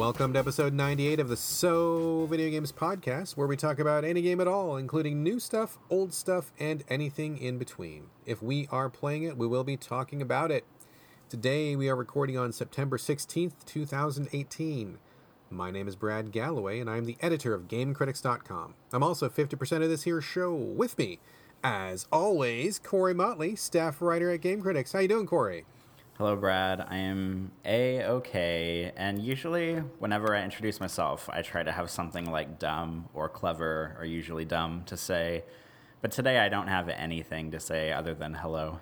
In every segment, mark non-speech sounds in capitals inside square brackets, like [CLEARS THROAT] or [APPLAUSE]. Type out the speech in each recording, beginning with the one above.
Welcome to episode 98 of the So Video Games Podcast, where we talk about any game at all, including new stuff, old stuff, and anything in between. If we are playing it, we will be talking about it. Today, we are recording on September 16th, 2018. My name is Brad Galloway, and I'm the editor of GameCritics.com. I'm also 50% of this here show with me, as always, Corey Motley, staff writer at Game Critics. How you doing, Corey? Hello, Brad. I am a okay, and usually, whenever I introduce myself, I try to have something like dumb or clever, or usually dumb, to say. But today, I don't have anything to say other than hello.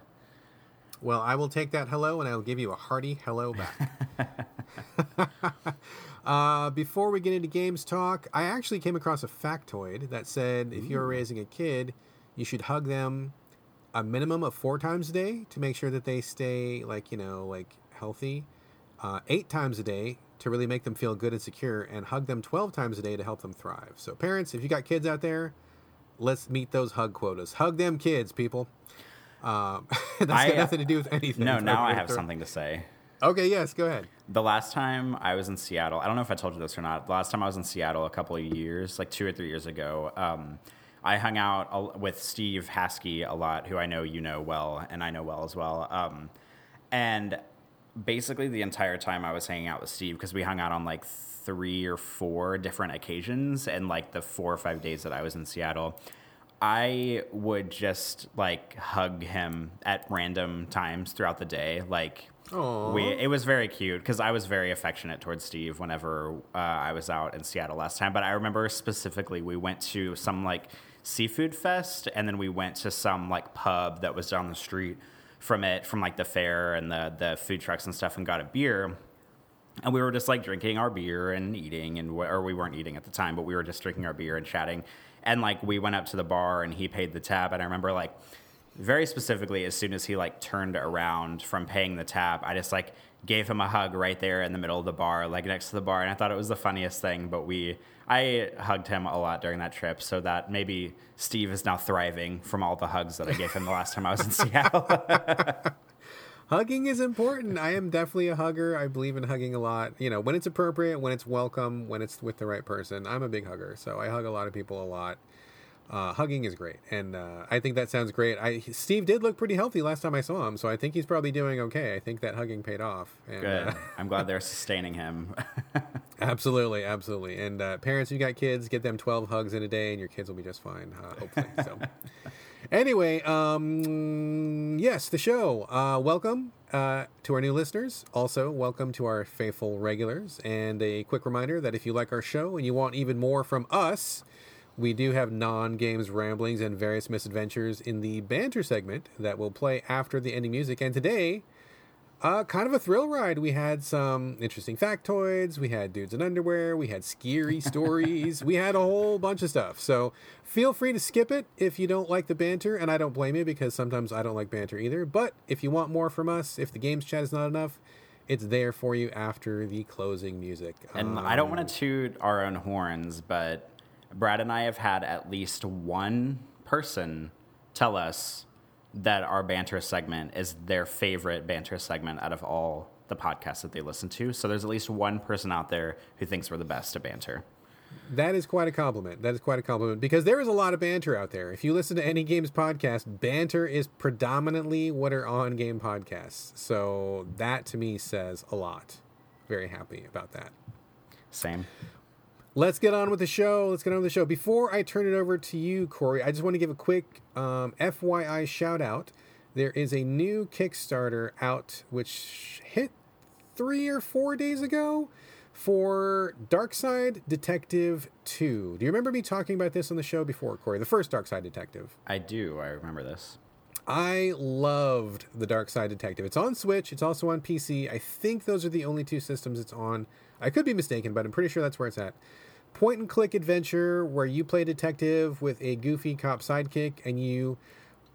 Well, I will take that hello, and I'll give you a hearty hello back. [LAUGHS] [LAUGHS] uh, before we get into games talk, I actually came across a factoid that said if you're raising a kid, you should hug them a minimum of four times a day to make sure that they stay like you know like healthy. Uh, eight times a day to really make them feel good and secure and hug them 12 times a day to help them thrive. So parents if you got kids out there let's meet those hug quotas. Hug them kids people. Um, [LAUGHS] that's I, got nothing to do with anything. No, now I have something to say. okay yes go ahead. The last time I was in Seattle, I don't know if I told you this or not. The last time I was in Seattle a couple of years, like two or three years ago, um, I hung out with Steve Haskey a lot, who I know you know well, and I know well as well. Um, and basically, the entire time I was hanging out with Steve, because we hung out on like three or four different occasions, and like the four or five days that I was in Seattle, I would just like hug him at random times throughout the day. Like, we, it was very cute because I was very affectionate towards Steve whenever uh, I was out in Seattle last time. But I remember specifically we went to some like seafood fest, and then we went to some like pub that was down the street from it, from like the fair and the the food trucks and stuff, and got a beer. And we were just like drinking our beer and eating, and or we weren't eating at the time, but we were just drinking our beer and chatting. And like we went up to the bar, and he paid the tab. And I remember like very specifically, as soon as he like turned around from paying the tab, I just like gave him a hug right there in the middle of the bar, like next to the bar. And I thought it was the funniest thing. But we, I hugged him a lot during that trip, so that maybe Steve is now thriving from all the hugs that I gave him the last time I was in [LAUGHS] Seattle. [LAUGHS] hugging is important. I am definitely a hugger. I believe in hugging a lot. You know when it's appropriate when it's welcome when it's with the right person i'm a big hugger. So i hug a lot of people a lot uh, hugging is great and uh, i think that sounds great I, steve did look pretty healthy last time i saw him so i think he's probably doing okay i think that hugging paid off and, Good. uh, I'm glad they're [LAUGHS] sustaining him. [LAUGHS] absolutely absolutely and uh, parents you got kids get them 12 hugs in a day and your kids will be just fine uh, hopefully so [LAUGHS] anyway um yes the show uh welcome uh to our new listeners also welcome to our faithful regulars and a quick reminder that if you like our show and you want even more from us we do have non-games ramblings and various misadventures in the banter segment that will play after the ending music and today uh, kind of a thrill ride. We had some interesting factoids. We had dudes in underwear. We had scary [LAUGHS] stories. we had a whole bunch of stuff. So feel free to skip it if you don't like the banter. And I don't blame you because sometimes I don't like banter either. But if you want more from us, if the games chat is not enough, it's there for you after the closing music. And I don't want to toot our own horns, but Brad and I have had at least one person tell us that our banter segment is their favorite banter segment out of all the podcasts that they listen to. So there's at least one person out there who thinks we're the best at banter. That is quite a compliment. That is quite a compliment because there is a lot of banter out there. If you listen to any games podcast, banter is predominantly what are on game podcasts. So that to me says a lot. Very happy about that. Same. Let's get on with the show. Let's get on with the show. Before I turn it over to you, Corey, I just want to give a quick um, FYI shout out. There is a new Kickstarter out which hit three or four days ago for Darkside Detective 2. Do you remember me talking about this on the show before, Corey? The first Darkside Detective. I do. I remember this. I loved the Darkside Detective. It's on Switch. It's also on PC. I think those are the only two systems it's on. I could be mistaken, but I'm pretty sure that's where it's at. Point and click adventure where you play detective with a goofy cop sidekick and you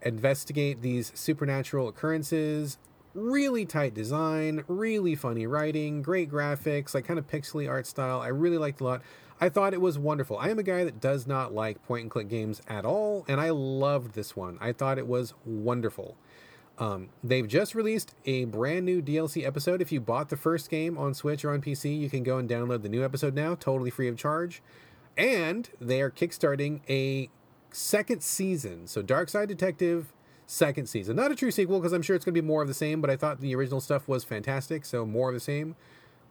investigate these supernatural occurrences. Really tight design, really funny writing, great graphics, like kind of pixely art style. I really liked a lot. I thought it was wonderful. I am a guy that does not like point and click games at all, and I loved this one. I thought it was wonderful. Um, they've just released a brand new DLC episode. If you bought the first game on Switch or on PC, you can go and download the new episode now, totally free of charge. And they are kickstarting a second season. So, Darkside Detective second season. Not a true sequel because I'm sure it's going to be more of the same, but I thought the original stuff was fantastic. So, more of the same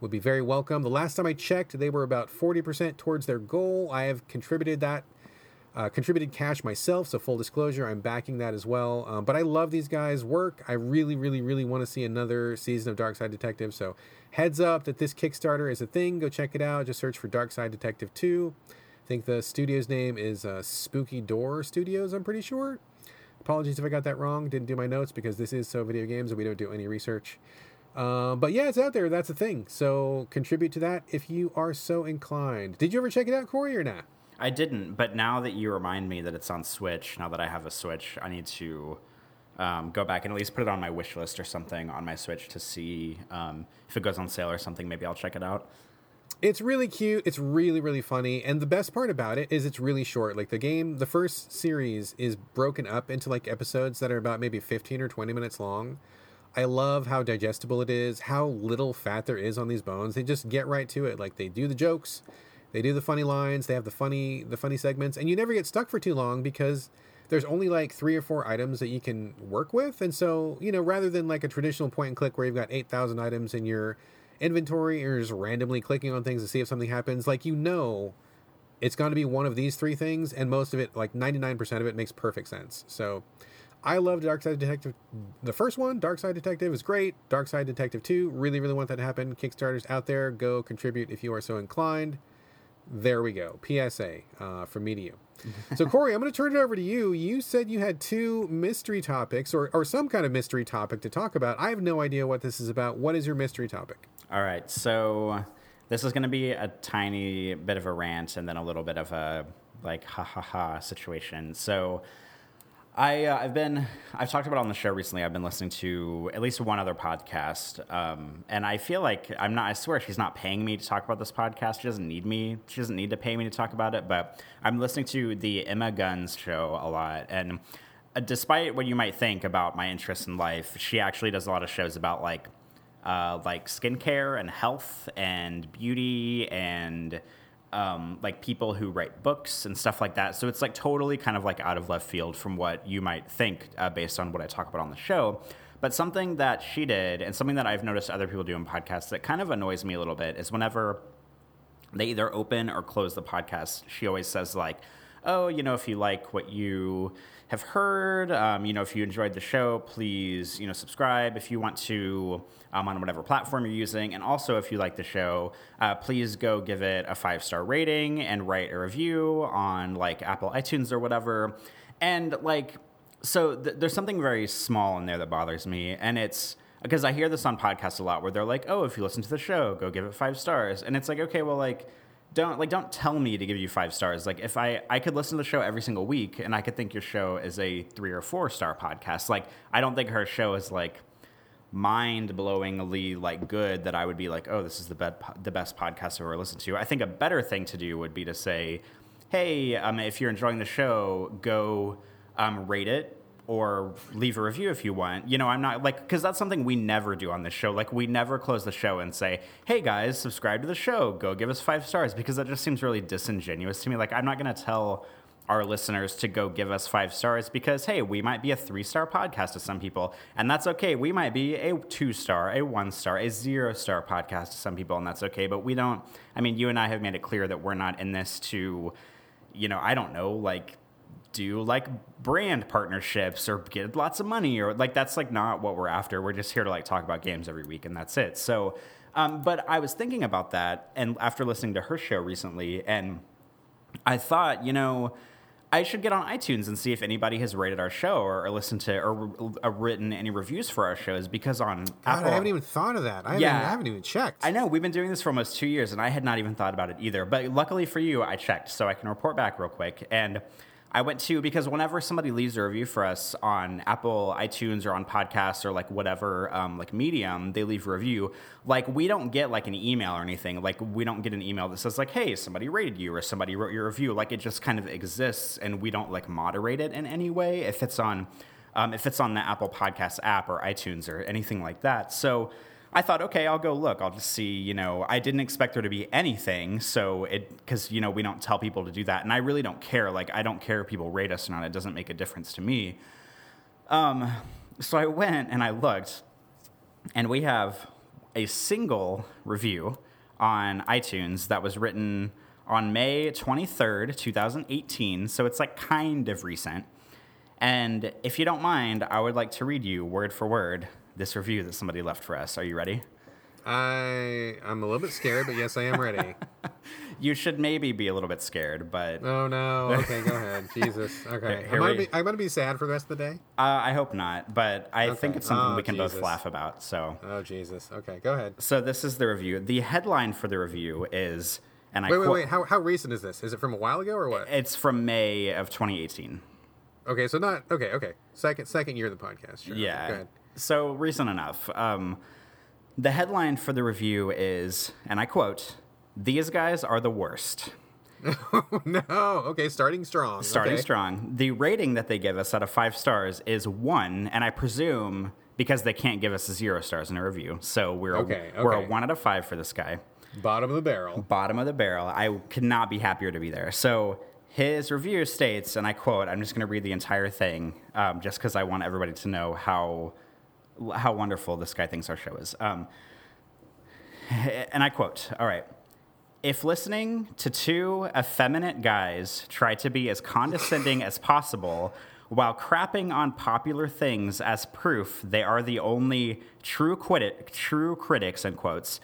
would be very welcome. The last time I checked, they were about 40% towards their goal. I have contributed that uh, contributed cash myself, so full disclosure, I'm backing that as well. Um, but I love these guys' work. I really, really, really want to see another season of Darkside Detective. So heads up that this Kickstarter is a thing. Go check it out. Just search for Darkside Detective 2. I think the studio's name is uh, Spooky Door Studios, I'm pretty sure. Apologies if I got that wrong. Didn't do my notes because this is so video games and we don't do any research. Um, but yeah, it's out there. That's a thing. So contribute to that if you are so inclined. Did you ever check it out, Corey, or not? I didn't, but now that you remind me that it's on Switch, now that I have a Switch, I need to um, go back and at least put it on my wish list or something on my Switch to see um, if it goes on sale or something. Maybe I'll check it out. It's really cute. It's really, really funny. And the best part about it is it's really short. Like the game, the first series is broken up into like episodes that are about maybe 15 or 20 minutes long. I love how digestible it is, how little fat there is on these bones. They just get right to it. Like they do the jokes, they do the funny lines, they have the funny the funny segments, and you never get stuck for too long because there's only like three or four items that you can work with. And so, you know, rather than like a traditional point and click where you've got 8,000 items in your inventory or just randomly clicking on things to see if something happens, like you know it's going to be one of these three things and most of it like 99% of it makes perfect sense. So, I love Darkside Detective. The first one, Darkside Detective, is great. Darkside Detective 2, really, really want that to happen. Kickstarter's out there. Go contribute if you are so inclined. There we go. PSA uh, from me to you. so, Corey, I'm going to turn it over to you. You said you had two mystery topics or, or some kind of mystery topic to talk about. I have no idea what this is about. What is your mystery topic? All right. So, this is going to be a tiny bit of a rant and then a little bit of a like ha ha ha situation. So, I uh, I've been I've talked about on the show recently. I've been listening to at least one other podcast, um, and I feel like I'm not. I swear she's not paying me to talk about this podcast. She doesn't need me. She doesn't need to pay me to talk about it. But I'm listening to the Emma Guns show a lot, and uh, despite what you might think about my interest in life, she actually does a lot of shows about like uh, like skincare and health and beauty and um, like people who write books and stuff like that. So it's like totally kind of like out of left field from what you might think uh, based on what I talk about on the show. But something that she did and something that I've noticed other people do in podcasts that kind of annoys me a little bit is whenever they either open or close the podcast, she always says like, "Oh, you know, if you like what you have heard. Um, you know, if you enjoyed the show, please, you know, subscribe if you want to um, on whatever platform you're using. And also, if you like the show, uh, please go give it a five star rating and write a review on like Apple iTunes or whatever. And like, so th- there's something very small in there that bothers me, and it's because I hear this on podcasts a lot where they're like, "Oh, if you listen to the show, go give it five stars," and it's like, okay, well, like don't like don't tell me to give you five stars. Like if i i could listen to the show every single week and i could think your show is a three or four star podcast. Like i don't think her show is like mind-blowingly like good that i would be like oh this is the best the best podcast i've ever listened to. I think a better thing to do would be to say hey um, if you're enjoying the show go um, rate it or leave a review if you want. You know, I'm not like, because that's something we never do on this show. Like, we never close the show and say, hey guys, subscribe to the show, go give us five stars, because that just seems really disingenuous to me. Like, I'm not going to tell our listeners to go give us five stars because, hey, we might be a three star podcast to some people, and that's okay. We might be a two star, a one star, a zero star podcast to some people, and that's okay. But we don't, I mean, you and I have made it clear that we're not in this to, you know, I don't know, like, do like brand partnerships or get lots of money or like that's like not what we're after. We're just here to like talk about games every week and that's it. So, um, but I was thinking about that and after listening to her show recently, and I thought, you know, I should get on iTunes and see if anybody has rated our show or, or listened to or, or, written any reviews for our shows because on God, Apple, I haven't even thought of that. I haven't, Yeah. I haven't even checked. I know we've been doing this for almost two years, and I had not even thought about it either. But luckily for you, I checked, so I can report back real quick. And I went to because whenever somebody leaves a review for us on Apple, iTunes, or on podcasts or like whatever um, like medium, they leave a review. Like we don't get like an email or anything. Like we don't get an email that says like, "Hey, somebody rated you" or "Somebody wrote your review." Like it just kind of exists, and we don't like moderate it in any way. If it's on um, if it's on the Apple Podcast app or iTunes or anything like that. So I thought, okay, I'll go look. I'll just see. You know, I didn't expect there to be anything. So it because you know we don't tell people to do that, and I really don't care. Like I don't care if people rate us or not. It doesn't make a difference to me. Um, so I went and I looked, and we have a single review on iTunes that was written on May 23rd, 2018. So it's like kind of recent. And if you don't mind, I would like to read you word for word this review that somebody left for us. Are you ready? I I'm a little bit scared, but yes, I am ready. [LAUGHS] You should maybe be a little bit scared, but uh, oh no. Okay, go ahead. [LAUGHS] Jesus. Okay. Here I'm gonna we- be I'm gonna be sad for the rest of the day. I hope not. But I think it's something Oh, we can both laugh about. So, Oh Jesus. Okay, go ahead. so this is the review. The headline for the review is, and I Wait, wait, wait. How how recent is this? Is it from a while ago or what? It's from May of 2018. Okay, so not okay. Okay, second second year of the podcast. Sure. Yeah. So recent enough. Um, the headline for the review is, and I quote, "These guys are the worst." [LAUGHS] no. Okay, starting strong. Starting okay. strong. The rating that they give us out of five stars is one, and I presume because they can't give us zero stars in a review, so we're Okay, a, we're a one out of five for this guy. Bottom of the barrel. Bottom of the barrel. I could not be happier to be there. So his review states, and I quote, I'm just going to read the entire thing, um, just because I want everybody to know how how wonderful this guy thinks our show is. Um, and I quote, all right. If listening to two effeminate guys try to be as condescending as possible while crapping on popular things as proof they are the only true, true critics, in quotes,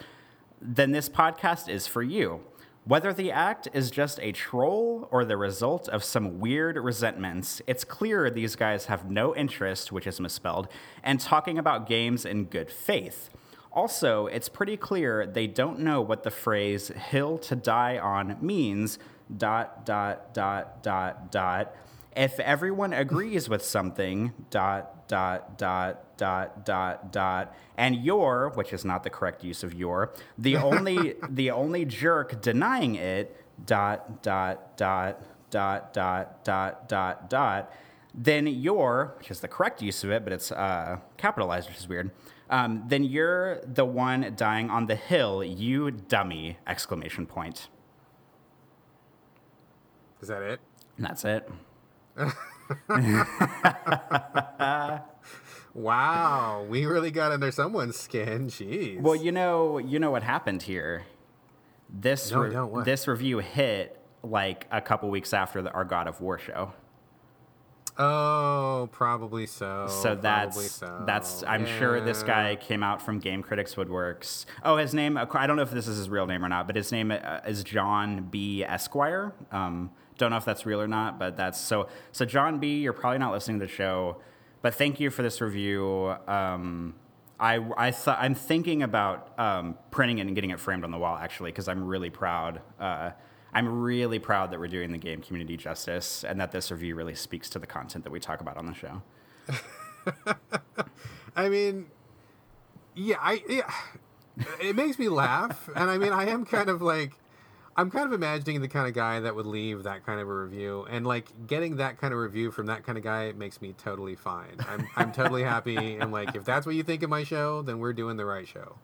then this podcast is for you. Whether the act is just a troll or the result of some weird resentments, it's clear these guys have no interest, which is misspelled, and talking about games in good faith. Also, it's pretty clear they don't know what the phrase hill to die on means, dot, dot, dot, dot, dot. If everyone agrees with something, dot, dot, dot, dot, dot, dot, and you're, which is not the correct use of your, the only, the only jerk denying it, dot, dot, dot, dot, dot, dot, dot, dot, then you're, which is the correct use of it, but it's uh, capitalized, which is weird. Um, then you're the one dying on the hill, you dummy! Exclamation point. Is that it? And that's it. [LAUGHS] Wow, we really got under someone's skin. Jeez. Well, you know, you know what happened here. This No, re- no, this review hit like a couple weeks after the, our God of War show. oh, probably so. So that's so. that's. I'm sure this guy came out from Game Critics Woodworks. Oh, his name. I don't know if this is his real name or not, but his name uh, is John B. Esquire. Um, don't know if that's real or not, but that's so. So John B. You're probably not listening to the show, but thank you for this review. Um, I I thought I'm thinking about um, printing it and getting it framed on the wall actually because I'm really proud. Uh, I'm really proud that we're doing the game community justice and that this review really speaks to the content that we talk about on the show. [LAUGHS] I mean, yeah, I yeah, it makes me laugh, and I mean, I am kind of like, I'm kind of imagining the kind of guy that would leave that kind of a review, and like getting that kind of review from that kind of guy makes me totally fine. I'm I'm totally happy, and like if that's what you think of my show, then we're doing the right show.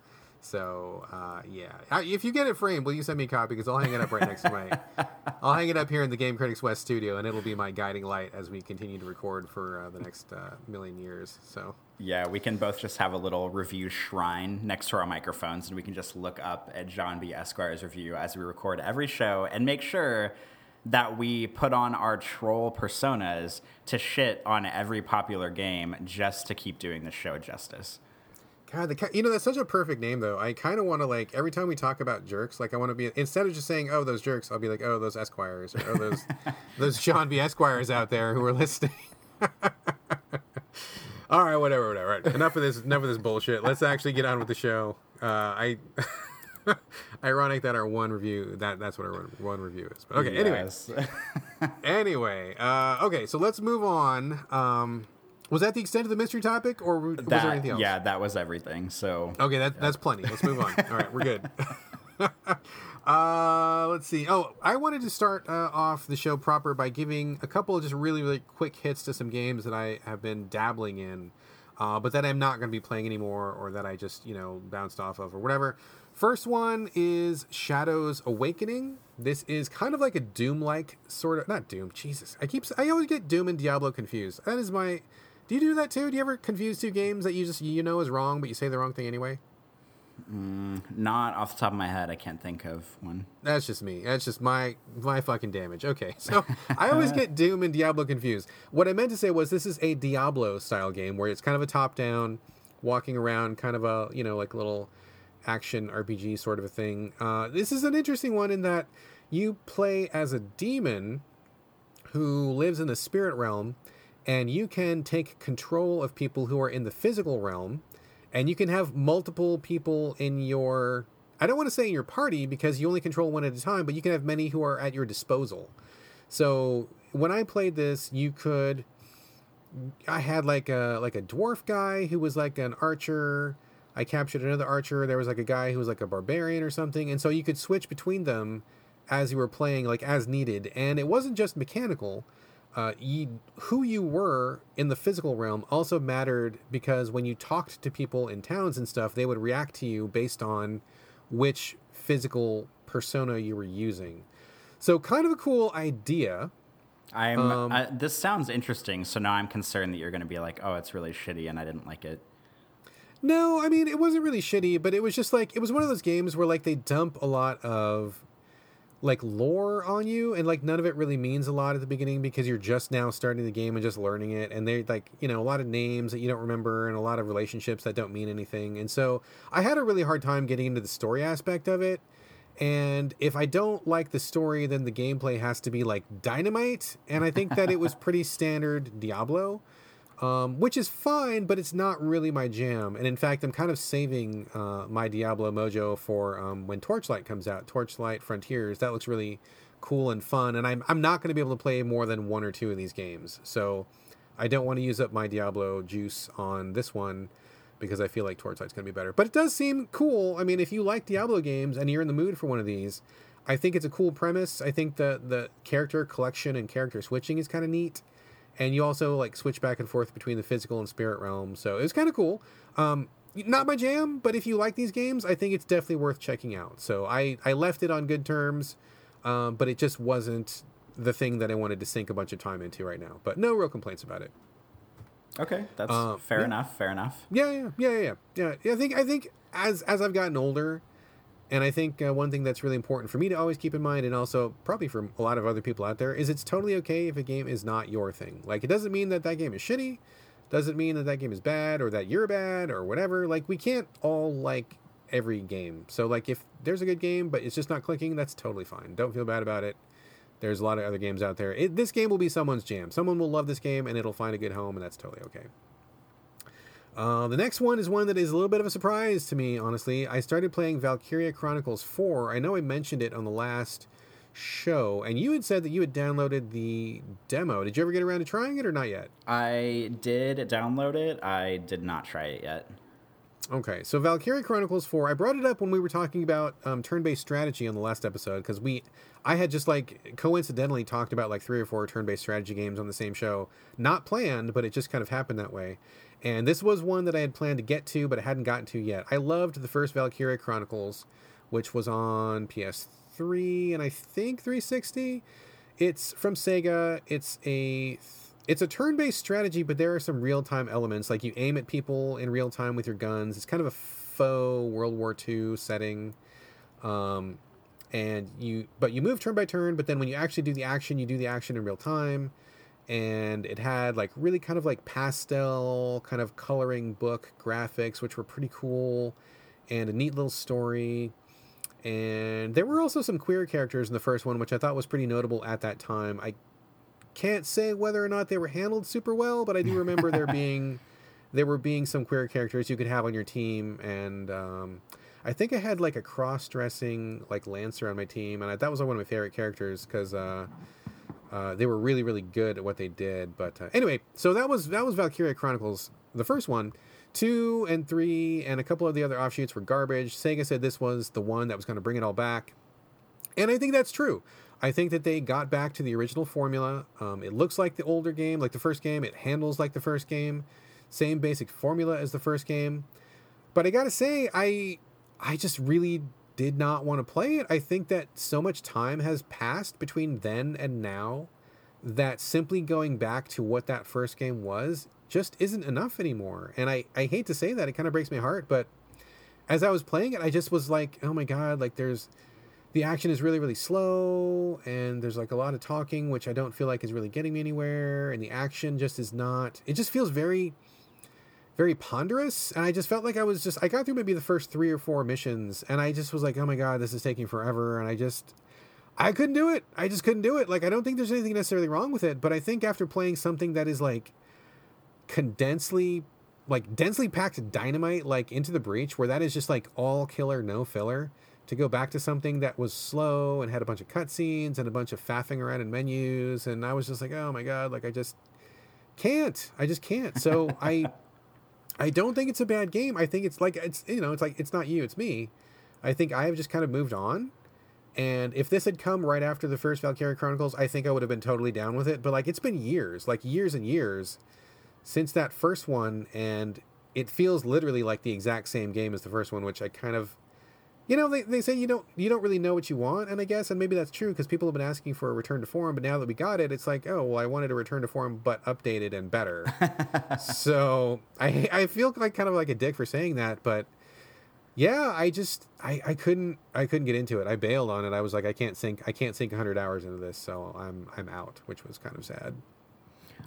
So uh, yeah, if you get it framed, will you send me a copy? Because I'll hang it up right next to my, [LAUGHS] I'll hang it up here in the Game Critics West studio, and it'll be my guiding light as we continue to record for uh, the next uh, million years. So. Yeah, we can both just have a little review shrine next to our microphones, and we can just look up at John B. Esquire's review as we record every show and make sure that we put on our troll personas to shit on every popular game just to keep doing the show justice. God, the, you know that's such a perfect name though. I kind of want to like every time we talk about jerks, like I want to be instead of just saying "oh those jerks," I'll be like "oh those Esquires" or "oh those [LAUGHS] those John B. Esquires out there who are listening." [LAUGHS] All right, whatever, whatever. Right, enough of this. Enough of this bullshit. Let's actually get on with the show. Uh, I [LAUGHS] ironic that our one review that that's what our one, review is. But okay, anyway, Yes. [LAUGHS] anyway, uh, okay. So let's move on. Um, was that the extent of the mystery topic, or was there That- anything else? yeah, that was everything. So Okay, that, that's plenty. Let's move on. All right, we're good. [LAUGHS] Uh, let's see. Oh, I wanted to start uh, off the show proper by giving a couple of just really, really quick hits to some games that I have been dabbling in, uh, but that I'm not going to be playing anymore, or that I just you know bounced off of, or whatever. First one is Shadows Awakening. This is kind of like a Doom-like sort of not Doom. Jesus, I keep I always get Doom and Diablo confused. That is my. Do you do that too? Do you ever confuse two games that you just you know is wrong, but you say the wrong thing anyway? Not off the top of my head, I can't think of one. That's just me. That's just my my fucking damage. Okay, [LAUGHS] so [LAUGHS] I always get Doom and Diablo confused. What I meant to say was this is a Diablo style game where it's kind of a top down, walking around, kind of a you know like little action RPG sort of a thing. Uh, this is an interesting one in that you play as a demon who lives in the spirit realm, and you can take control of people who are in the physical realm, and you can have multiple people in your. I don't want to say in your party because you only control one at a time, but you can have many who are at your disposal. So when I played this, you could. I had like a like a dwarf guy who was like an archer. I captured another archer. There was like a guy who was like a barbarian or something, and so you could switch between them as you were playing, like as needed. And it wasn't just mechanical. Uh, you, who you were in the physical realm also mattered because when you talked to people in towns and stuff, they would react to you based on which physical persona you were using. So, kind of a cool idea. I'm. Um, I, this sounds interesting. So now I'm concerned that you're going to be like, "Oh, it's really shitty," and I didn't like it. No, I mean it wasn't really shitty, but it was just like it was one of those games where like they dump a lot of like lore on you and like none of it really means a lot at the beginning because you're just now starting the game and just learning it and they like you know a lot of names that you don't remember and a lot of relationships that don't mean anything and so i had a really hard time getting into the story aspect of it and if i don't like the story then the gameplay has to be like dynamite and i think that it was [LAUGHS] pretty standard diablo um, which is fine, but it's not really my jam. And in fact, I'm kind of saving uh, my Diablo mojo for um, when Torchlight comes out. Torchlight Frontiers that looks really cool and fun, and I'm I'm not going to be able to play more than one or two of these games. So I don't want to use up my Diablo juice on this one because I feel like Torchlight's going to be better. But it does seem cool. I mean, if you like Diablo games and you're in the mood for one of these, I think it's a cool premise. I think the the character collection and character switching is kind of neat and you also like switch back and forth between the physical and spirit realm. So it was kind of cool. Um, not my jam, but if you like these games, I think it's definitely worth checking out. So I I left it on good terms, um, but it just wasn't the thing that I wanted to sink a bunch of time into right now. But no real complaints about it. Okay, that's uh, fair yeah. enough. Fair enough. Yeah, yeah, yeah, yeah, yeah. yeah I think I think as as I've gotten older, and I think uh, one thing that's really important for me to always keep in mind, and also probably for a lot of other people out there, is it's totally okay if a game is not your thing. Like, it doesn't mean that that game is shitty, doesn't mean that that game is bad, or that you're bad, or whatever. Like, we can't all like every game. So, like, if there's a good game, but it's just not clicking, that's totally fine. Don't feel bad about it. There's a lot of other games out there. It, this game will be someone's jam. Someone will love this game, and it'll find a good home, and that's totally okay. Uh, the next one is one that is a little bit of a surprise to me, honestly. I started playing Valkyria Chronicles 4. I know I mentioned it on the last show, and you had said that you had downloaded the demo. Did you ever get around to trying it or not yet? I did download it. I did not try it yet. Okay, so Valkyria Chronicles 4, I brought it up when we were talking about um, turn-based strategy on the last episode because we, I had just like coincidentally talked about like three or four turn-based strategy games on the same show, not planned, but it just kind of happened that way. And this was one that I had planned to get to, but I hadn't gotten to yet. I loved the first Valkyria Chronicles, which was on PS3 and I think 360. It's from Sega. It's a it's a turn-based strategy, but there are some real-time elements. Like you aim at people in real time with your guns. It's kind of a faux World War II setting. Um, and you but you move turn by turn, but then when you actually do the action, you do the action in real time and it had like really kind of like pastel kind of coloring book graphics which were pretty cool and a neat little story. And there were also some queer characters in the first one which i thought was pretty notable at that time. I can't say whether or not they were handled super well but i do remember there [LAUGHS] being there were being some queer characters you could have on your team. And um, i think i had like a cross-dressing like lancer on my team and I, that was one of my favorite characters because uh, uh, they were really, really good at what they did. But uh, anyway, so that was that was Valkyria Chronicles, the first one. Two and three and a couple of the other offshoots were garbage. Sega said this was the one that was going to bring it all back. And I think that's true. I think that they got back to the original formula. Um, it looks like the older game, like the first game. It handles like the first game. Same basic formula as the first game. But I gotta say, I I just really did not want to play it. I think that so much time has passed between then and now that simply going back to what that first game was just isn't enough anymore. And I, I hate to say that, it kind of breaks my heart, but as I was playing it, I just was like, oh my God, like there's the action is really, really slow, and there's like a lot of talking, which I don't feel like is really getting me anywhere, and the action just is not, it just feels very, very ponderous. And I just felt like I was just, I got through maybe the first three or four missions, and I just was like, oh my God, this is taking forever. And I just, I couldn't do it. I just couldn't do it. Like, I don't think there's anything necessarily wrong with it, but I think after playing something that is like condensely like densely packed dynamite like into the breach where that is just like all killer no filler to go back to something that was slow and had a bunch of cutscenes and a bunch of faffing around in menus and i was just like oh my god like i just can't i just can't so i i don't think it's a bad game. I think it's like it's you know it's like it's not you it's me. I think i have just kind of moved on. And if this had come right after the first valkyria chronicles i think i would have been totally down with it. But like it's been years like years and years since that first one, and it feels literally like the exact same game as the first one, which I kind of, you know, they, they say you don't you don't really know what you want, and I guess, and maybe that's true because people have been asking for a return to form, but now that we got it, it's like, oh well, I wanted a return to form, but updated and better. [LAUGHS] so I I feel like kind of like a dick for saying that, but yeah, I just I, I couldn't I couldn't get into it. I bailed on it. I was like, I can't sink I can't sink 100 hours into this, so I'm I'm out, which was kind of sad.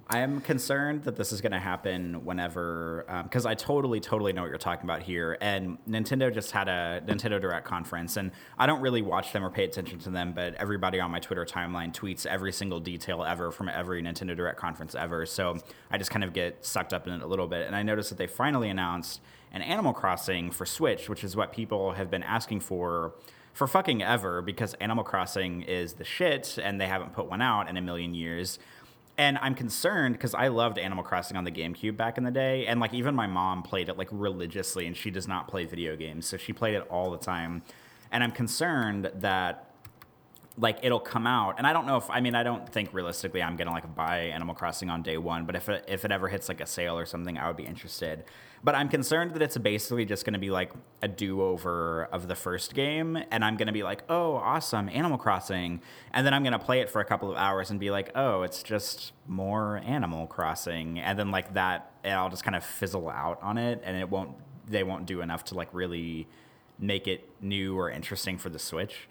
I am concerned that this is going to happen whenever, because um, I totally, totally know what you're talking about here. And Nintendo just had a Nintendo Direct conference, and I don't really watch them or pay attention to them, but everybody on my Twitter timeline tweets every single detail ever from every Nintendo Direct conference ever. So I just kind of get sucked up in it a little bit. And I noticed that they finally announced an Animal Crossing for Switch, which is what people have been asking for for fucking ever because Animal Crossing is the shit and they haven't put one out in a million years and I'm concerned because I loved Animal Crossing on the GameCube back in the day, and like even my mom played it like religiously, and she does not play video games, so she played it all the time. And I'm concerned that like it'll come out and i don't know if i mean i don't think realistically i'm gonna like buy animal crossing on day one but if it, if it ever hits like a sale or something i would be interested but I'm concerned that it's basically just to be like a do over of the first game. And I'm to be like, oh, awesome, Animal Crossing. And then I'm to play it for a couple of hours and be like, oh, it's just more Animal Crossing. And then like that, I'll just kind of fizzle out on it and it won't, they won't do enough to like really make it new or interesting for the Switch.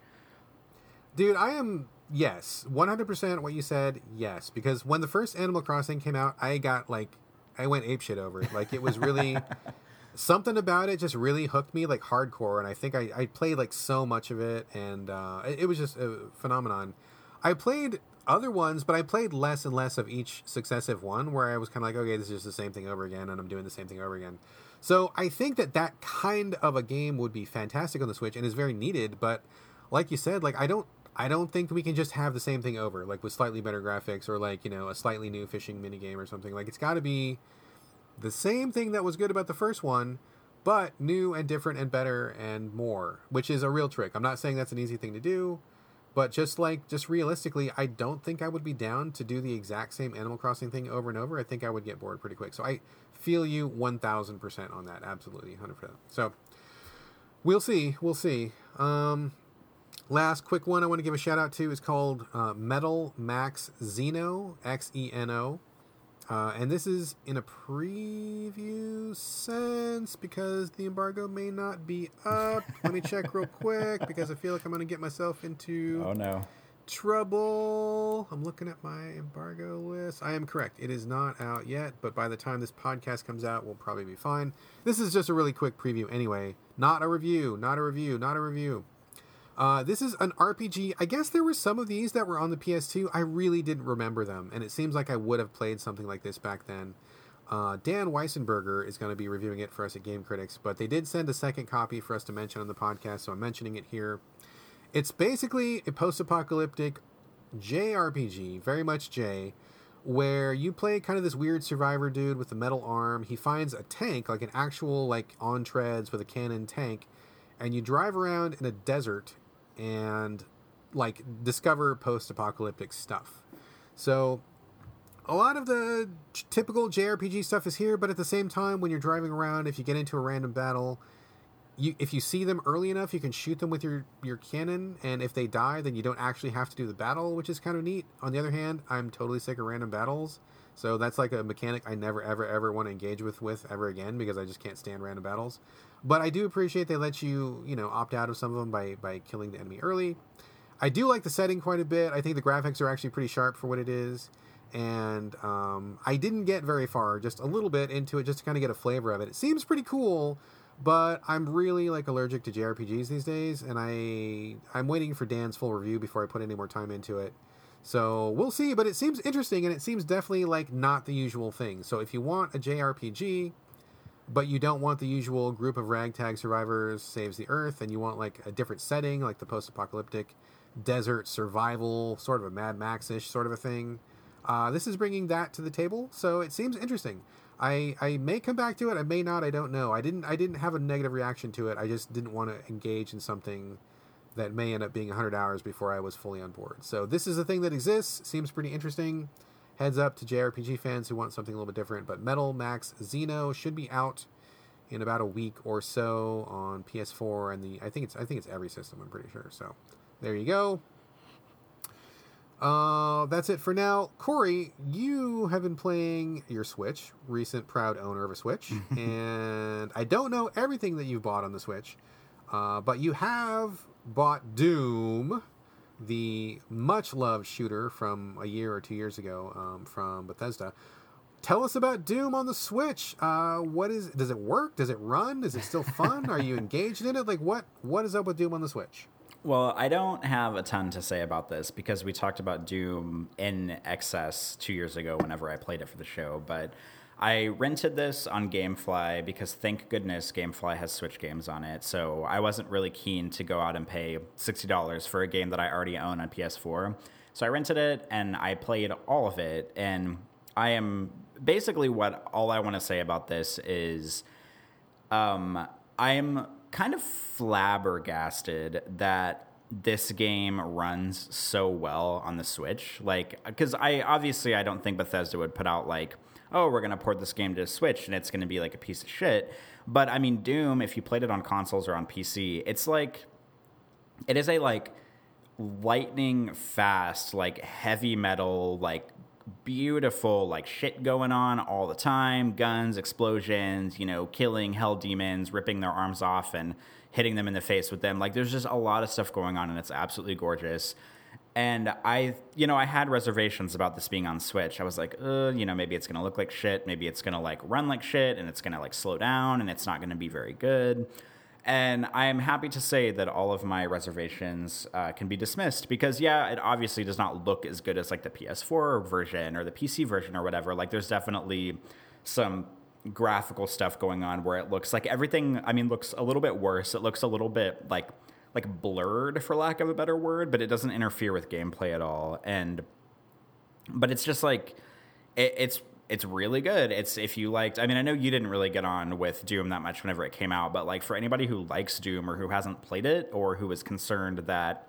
Dude, I am yes, 100% what you said. Yes, because when the first Animal Crossing came out, I got like I went ape shit over it. Like it was really [LAUGHS] something about it just really hooked me like hardcore, and I think I, I played like so much of it, and uh, it, it was just a phenomenon. I played other ones, but I played less and less of each successive one, where I was kind of like, okay, this is just the same thing over again, and I'm doing the same thing over again. So I think that that kind of a game would be fantastic on the Switch and is very needed. But like you said, like I don't I don't think we can just have the same thing over, like with slightly better graphics or like, you know, a slightly new fishing minigame or something. Like it's got to be the same thing that was good about the first one, but new and different and better and more, which is a real trick. I'm not saying that's an easy thing to do, but just like just realistically, I don't think I would be down to do the exact same Animal Crossing thing over and over. I think I would get bored pretty quick. So I feel you 1000% on that. Absolutely 100%. So we'll see. We'll see. Um, Last quick one I want to give a shout out to is called uh, Metal Max Xeno, X E N O. Uh, and this is in a preview sense because the embargo may not be up. [LAUGHS] Let me check real quick because I feel like I'm going to get myself into oh no trouble. I'm looking at my embargo list. I am correct. It is not out yet, but by the time this podcast comes out, we'll probably be fine. This is just a really quick preview anyway. Not a review, not a review, not a review. Uh, this is an RPG. I guess there were some of these that were on the PS2. I really didn't remember them, and it seems like I would have played something like this back then. Uh, Dan Weissenberger is going to be reviewing it for us at Game Critics, but they did send a second copy for us to mention on the podcast, so I'm mentioning it here. It's basically a post apocalyptic JRPG, very much J, where you play kind of this weird survivor dude with a metal arm. He finds a tank, like an actual, like on treads with a cannon tank, and you drive around in a desert and like discover post-apocalyptic stuff. So a lot of the typical JRPG stuff is here, but at the same time, when you're driving around, if you get into a random battle, you if you see them early enough, you can shoot them with your your cannon, and if they die, then you don't actually have to do the battle, which is kind of neat. On the other hand, I'm totally sick of random battles, so that's like a mechanic I never ever ever want to engage with with ever again because I just can't stand random battles. But I do appreciate they let you you know opt out of some of them by by killing the enemy early. I do like the setting quite a bit. I think the graphics are actually pretty sharp for what it is. And um, I didn't get very far, just a little bit into it, just to kind of get a flavor of it. It seems pretty cool, but I'm really like allergic to JRPGs these days, and I I'm waiting for Dan's full review before I put any more time into it. So we'll see, but it seems interesting, and it seems definitely like not the usual thing. So if you want a JRPG, but you don't want the usual group of ragtag survivors saves the earth, and you want like a different setting, like the post-apocalyptic desert survival, sort of a Mad Max-ish sort of a thing. Uh, this is bringing that to the table, so it seems interesting. I I may come back to it. I may not. I don't know. I didn't I didn't have a negative reaction to it. I just didn't want to engage in something that may end up being 100 hours before I was fully on board. So this is a thing that exists. Seems pretty interesting. Heads up to JRPG fans who want something a little bit different. But Metal Max Xeno should be out in about a week or so on PS4 and the I think it's I think it's every system. I'm pretty sure. So there you go. Uh, that's it for now. Corey, you have been playing your Switch, recent proud owner of a Switch, [LAUGHS] and I don't know everything that you've bought on the Switch, uh, but you have bought Doom, the much loved shooter from a year or two years ago um, from Bethesda. Tell us about Doom on the Switch. Uh, what is? Does it work? Does it run? Is it still fun? Are you engaged in it? Like what? What is up with Doom on the Switch? Well, I don't have a ton to say about this because we talked about Doom in excess two years ago whenever I played it for the show. But I rented this on Gamefly because thank goodness Gamefly has Switch games on it. So I wasn't really keen to go out and pay $60 for a game that I already own on PS4. So I rented it and I played all of it. And I am basically what all I want to say about this is um, I'm kind of flabbergasted that this game runs so well on the Switch. Like, because I obviously I don't think Bethesda would put out like, oh, we're gonna port this game to Switch and it's gonna be like a piece of shit. But I mean, Doom, if you played it on consoles or on PC, it's like, it is a like lightning fast, like heavy metal, like beautiful like shit going on all the time. Guns explosions you know killing hell demons ripping their arms off and hitting them in the face with them. Like there's just a lot of stuff going on and it's absolutely gorgeous and i you know i had reservations about this being on switch i was like uh, you know maybe it's gonna look like shit maybe it's gonna like run like shit and it's gonna like slow down and it's not gonna be very good and I am happy to say that all of my reservations uh, can be dismissed because, yeah, it obviously does not look as good as like the PS4 version or the PC version or whatever. Like, there's definitely some graphical stuff going on where it looks like everything. I mean, looks a little bit worse. It looks a little bit like like blurred, for lack of a better word, but it doesn't interfere with gameplay at all. And but it's just like it, it's it's really good. It's if you liked. I mean, I know you didn't really get on with Doom that much whenever it came out, but like for anybody who likes Doom or who hasn't played it or who is concerned that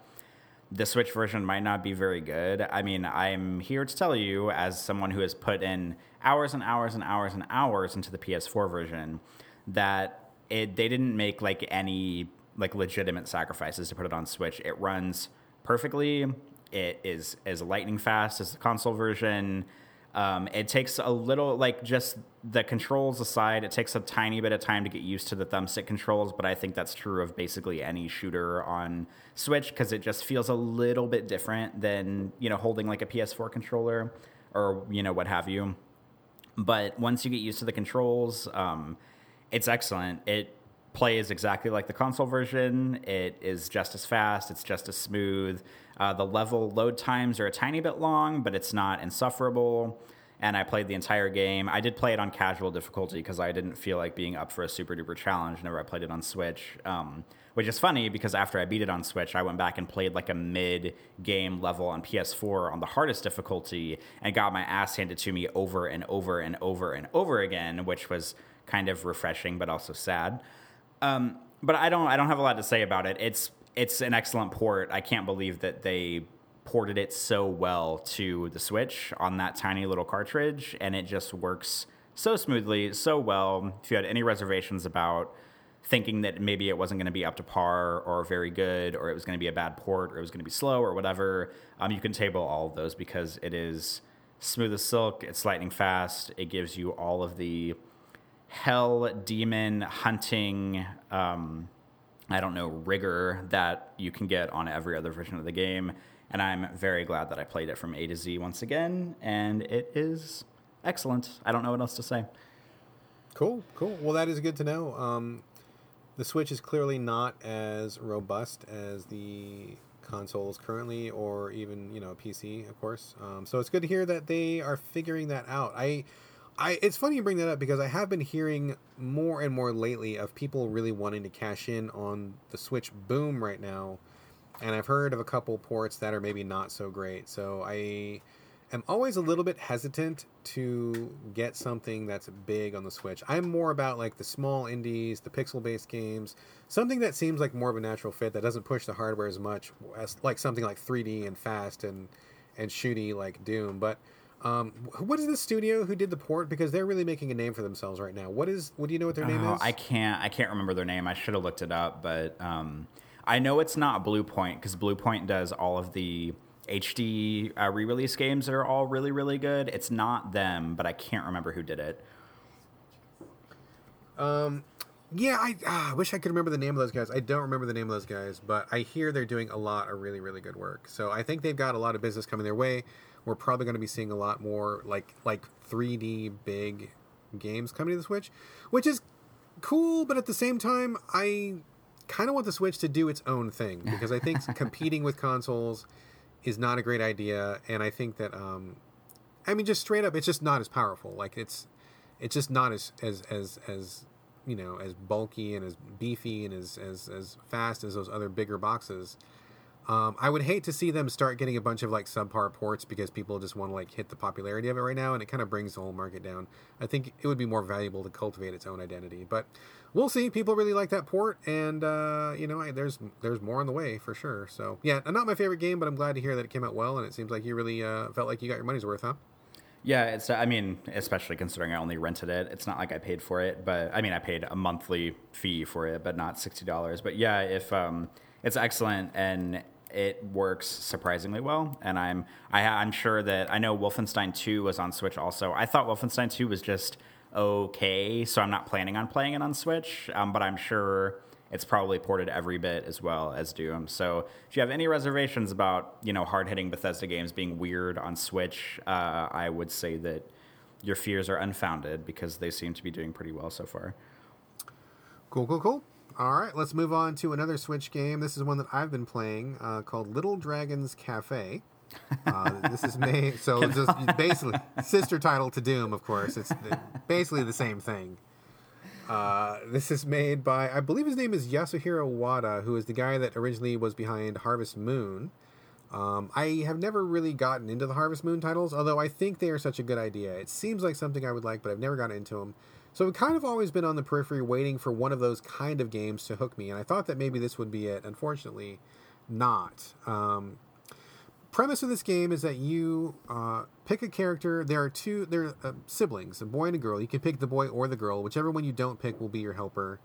the Switch version might not be very good, I mean, I'm here to tell you, as someone who has put in hours and hours and hours and hours into the PS4 version, that it they didn't make like any like legitimate sacrifices to put it on Switch. It runs perfectly. It is as lightning fast as the console version um, it takes a little, like just the controls aside, it takes a tiny bit of time to get used to the thumbstick controls, but I think that's true of basically any shooter on Switch because it just feels a little bit different than, you know, holding like a PS4 controller or, you know, what have you. But once you get used to the controls, um, it's excellent. It plays exactly like the console version. It is just as fast, it's just as smooth. Uh, the level load times are a tiny bit long, but it's not insufferable. And I played the entire game. I did play it on casual difficulty because I didn't feel like being up for a super duper challenge whenever I played it on Switch. Um, which is funny because after I beat it on Switch, I went back and played like a mid game level on PS4 on the hardest difficulty and got my ass handed to me over and over and over and over again, which was kind of refreshing but also sad. Um, but I don't I don't have a lot to say about it. It's it's an excellent port. I can't believe that they ported it so well to the Switch on that tiny little cartridge, and it just works so smoothly, so well. If you had any reservations about thinking that maybe it wasn't going to be up to par or very good, or it was going to be a bad port, or it was going to be slow, or whatever, um, you can table all of those because it is smooth as silk. It's lightning fast. It gives you all of the hell demon hunting. Um, I don't know rigor that you can get on every other version of the game, and I'm very glad that I played it from A to Z once again, and it is excellent. I don't know what else to say. Cool, cool. Well, that is good to know. Um, the Switch is clearly not as robust as the consoles currently, or even you know PC, of course. Um, so it's good to hear that they are figuring that out. I, I, it's funny you bring that up because I have been hearing more and more lately of people really wanting to cash in on the Switch boom right now, and I've heard of a couple ports that are maybe not so great. So I am always a little bit hesitant to get something that's big on the Switch. I'm more about like the small indies, the pixel based games, something that seems like more of a natural fit that doesn't push the hardware as much as like something like 3D and fast and and shooty like Doom. But um, what is the studio who did the port? Because they're really making a name for themselves right now. What is? What do you know what their name Oh, is? I can't. I can't remember their name. I should have looked it up, but um, I know it's not Bluepoint because Bluepoint does all of the HD uh, re-release games that are all really, really good. It's not them, but I can't remember who did it. Um, Yeah, I ah, wish I could remember the name of those guys. I don't remember the name of those guys, but I hear they're doing a lot of really, really good work. So I think they've got a lot of business coming their way. We're probably going to be seeing a lot more like like 3D big games coming to the Switch, which is cool. But at the same time, I kind of want the Switch to do its own thing [LAUGHS] because I think competing with consoles is not a great idea, and I think that um, I mean, just straight up, it's just not as powerful. Like it's, it's just not as as as as you know as bulky and as beefy and as as as fast as those other bigger boxes. Um, I would hate to see them start getting a bunch of like subpar ports because people just want to like hit the popularity of it right now, and it kind of brings the whole market down. I think it would be more valuable to cultivate its own identity, but we'll see. People really like that port, and uh, you know, I, there's there's more on the way for sure. So yeah, not my favorite game, but I'm glad to hear that it came out well, and it seems like you really uh, felt like you got your money's worth, huh? Yeah, it's. I mean, especially considering I only rented it. It's not like I paid for it, but I mean, I paid a monthly fee for it, but not sixty dollars. But yeah, if um, it's excellent and it works surprisingly well, and I'm I, I'm sure that I know Wolfenstein Two was on Switch also. I thought Wolfenstein Two was just okay, so I'm not planning on playing it on Switch, um, but I'm sure it's probably ported every bit as well as Doom. So if you have any reservations about you know hard hitting Bethesda games being weird on Switch, uh, I would say that your fears are unfounded because they seem to be doing pretty well so far. Cool, cool, cool. All right, let's move on to another Switch game. This is one that I've been playing uh, called Little Dragons Cafe. Uh, this is made [LAUGHS] so it's just basically sister title to Doom, of course. It's basically the same thing. Uh, this is made by I believe his name is Yasuhiro Wada, who is the guy that originally was behind Harvest Moon. Um, I have never really gotten into the Harvest Moon titles, although I think they are such a good idea. It seems like something I would like, but I've never gotten into them. So I've kind of always been on the periphery waiting for one of those kind of games to hook me, and I thought that maybe this would be it. Unfortunately, not. Um, premise of this game is that you uh, pick a character. There are two. There are uh, siblings, a boy and a girl. You can pick the boy or the girl. Whichever one you don't pick will be your helper.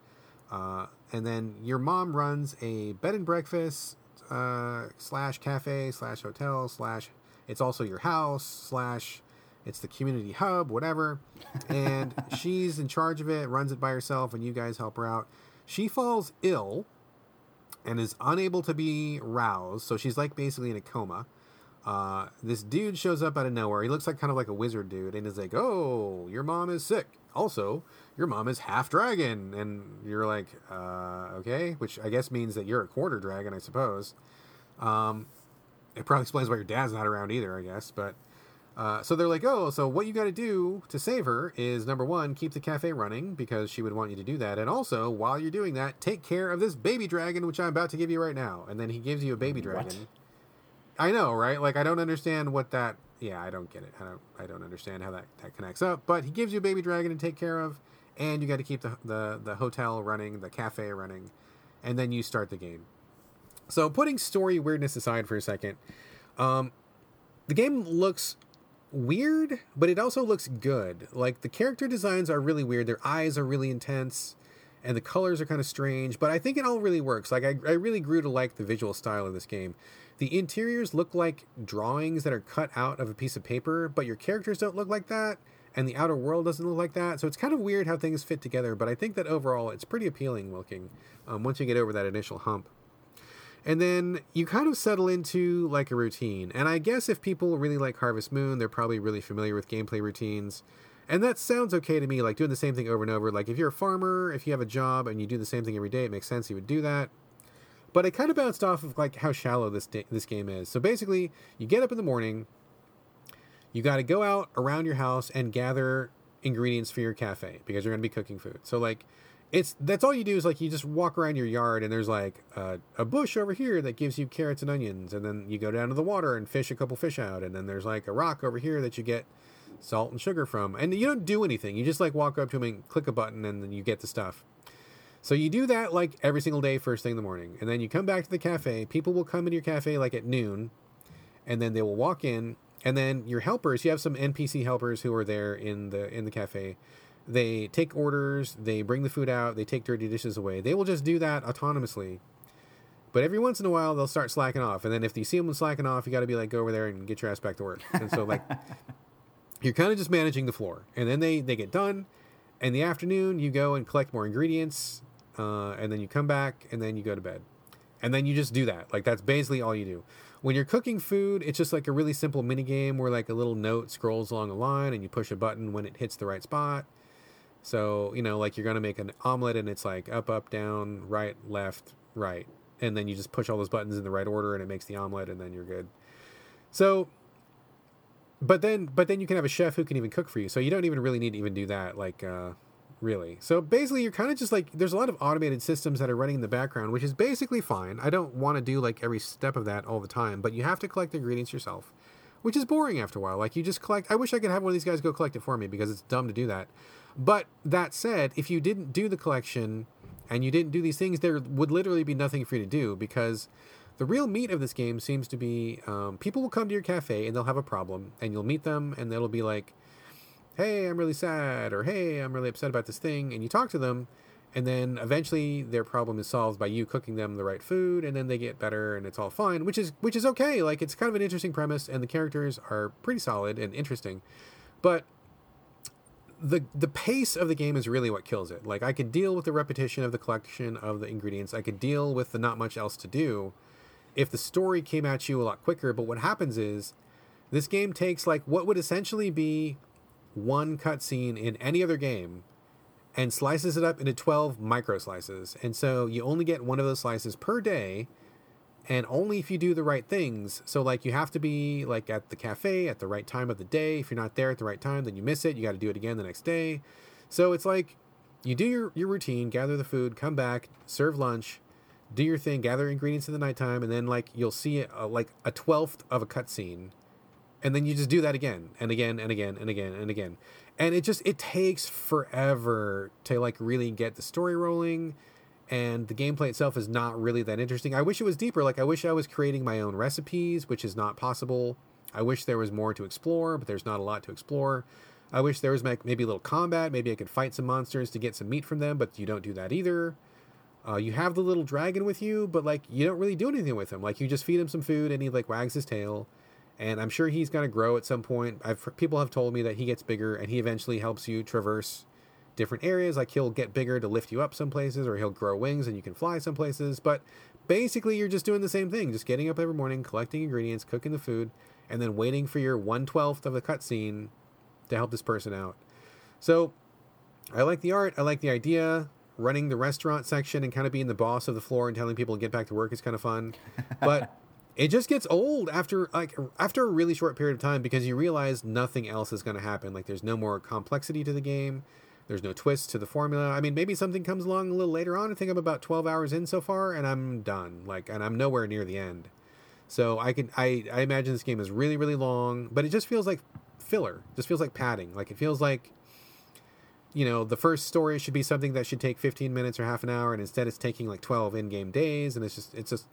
Uh, and then your mom runs a bed and breakfast uh, slash cafe slash hotel slash. It's also your house slash. It's the community hub, whatever. And [LAUGHS] she's in charge of it, runs it by herself, and you guys help her out. She falls ill and is unable to be roused. So she's like basically in a coma. Uh, this dude shows up out of nowhere. He looks like kind of like a wizard dude, and is like, "Oh, your mom is sick. Also, your mom is half dragon." And you're like, uh, "Okay," which I guess means that you're a quarter dragon, I suppose. Um, it probably explains why your dad's not around either, I guess. But uh, so they're like, "Oh, so what you got to do to save her is number one, keep the cafe running because she would want you to do that, and also while you're doing that, take care of this baby dragon, which I'm about to give you right now." And then he gives you a baby dragon. What? I know, right? Like I don't understand what that. Yeah, I don't get it. I don't. I don't understand how that that connects up. But he gives you a baby dragon to take care of, and you got to keep the, the the hotel running, the cafe running, and then you start the game. So putting story weirdness aside for a second, um, the game looks weird, but it also looks good. Like the character designs are really weird. Their eyes are really intense, and the colors are kind of strange. But I think it all really works. Like I, I really grew to like the visual style of this game. The interiors look like drawings that are cut out of a piece of paper, but your characters don't look like that, and the outer world doesn't look like that. So it's kind of weird how things fit together. But I think that overall it's pretty appealing looking um, once you get over that initial hump. And then you kind of settle into like a routine. And I guess if people really like Harvest Moon, they're probably really familiar with gameplay routines. And that sounds okay to me, like doing the same thing over and over. Like if you're a farmer, if you have a job and you do the same thing every day, it makes sense you would do that. But it kind of bounced off of like how shallow this da- this game is. So basically, you get up in the morning, you got to go out around your house and gather ingredients for your cafe because you're going to be cooking food. So like it's that's all you do is like you just walk around your yard and there's like a, a, bush over here that gives you carrots and onions and then you go down to the water and fish a couple fish out and then there's like a rock over here that you get salt and sugar from. And you don't do anything. You just like walk up to them and click a button and then you get the stuff. So you do that like every single day first thing in the morning. And then you come back to the cafe. People will come into your cafe like at noon and then they will walk in. And then your helpers you have some npc helpers who are there in the in the cafe they take orders, they bring the food out, they take dirty dishes away. They will just do that autonomously. But every once in a while, they'll start slacking off. And then if you see them slacking off, you got to be like, go over there and get your ass back to work. And so, like, [LAUGHS] you're kind of just managing the floor. And then they, they get done. In the afternoon, you go and collect more ingredients. Uh, and then you come back and then you go to bed. And then you just do that. Like, that's basically all you do. When you're cooking food, it's just like a really simple mini game where, like, a little note scrolls along a line and you push a button when it hits the right spot so, you know, like you're going to make an omelet and it's like up, up, down, right, left, right. And then you just push all those buttons in the right order and it makes the omelet and then you're good. So, but then, but then you can have a chef who can even cook for you. So you don't even really need to even do that. Like, uh, really. So basically, you're kind of just like there's a lot of automated systems that are running in the background, which is basically fine. I don't want to do like every step of that all the time, but you have to collect the ingredients yourself, which is boring after a while. Like you just collect. I wish I could have one of these guys go collect it for me because it's dumb to do that. But that said, if you didn't do the collection and you didn't do these things, there would literally be nothing for you to do because the real meat of this game seems to be um, people will come to your cafe and they'll have a problem and you'll meet them and they'll be like, hey, I'm really sad or hey, I'm really upset about this thing. And you talk to them and then eventually their problem is solved by you cooking them the right food and then they get better and it's all fine which is which is okay like it's kind of an interesting premise and the characters are pretty solid and interesting but the the pace of the game is really what kills it. Like I could deal with the repetition of the collection of the ingredients. I could deal with the not much else to do if the story came at you a lot quicker, but what happens is this game takes like what would essentially be one cutscene in any other game and slices it up into 12 micro slices. And so you only get one of those slices per day and only if you do the right things. So like you have to be like at the cafe at the right time of the day. If you're not there at the right time, then you miss it. You got to do it again the next day. So it's like you do your your routine, gather the food, come back, serve lunch, do your thing, gather ingredients in the nighttime, and then like you'll see a, like a twelfth of a cutscene, and then you just do that again and again and again and again and again, and it just it takes forever to like really get the story rolling and the gameplay itself is not really that interesting. I wish it was deeper. Like I wish I was creating my own recipes, which is not possible. I wish there was more to explore, but there's not a lot to explore. I wish there was maybe a little combat. Maybe I could fight some monsters to get some meat from them, but you don't do that either. Uh, you have the little dragon with you, but like you don't really do anything with him. Like you just feed him some food and he like wags his tail. And I'm sure he's gonna grow at some point. I've people have told me that he gets bigger and he eventually helps you traverse different areas. Like he'll get bigger to lift you up some places, or he'll grow wings and you can fly some places. But basically, you're just doing the same thing, just getting up every morning, collecting ingredients, cooking the food, and then waiting for your one twelfth of the cutscene to help this person out. So I like the art. I like the idea. Running the restaurant section and kind of being the boss of the floor and telling people to get back to work is kind of fun. [LAUGHS] But it just gets old after like after a really short period of time because you realize nothing else is going to happen. Like there's no more complexity to the game. There's no twist to the formula. I mean, maybe something comes along a little later on. I think I'm about 12 hours in so far, and I'm done. Like, and I'm nowhere near the end. So I can I I imagine this game is really really long, but it just feels like filler. Just feels like padding. Like it feels like you know the first story should be something that should take 15 minutes or half an hour, and instead it's taking like 12 in-game days, and it's just it's just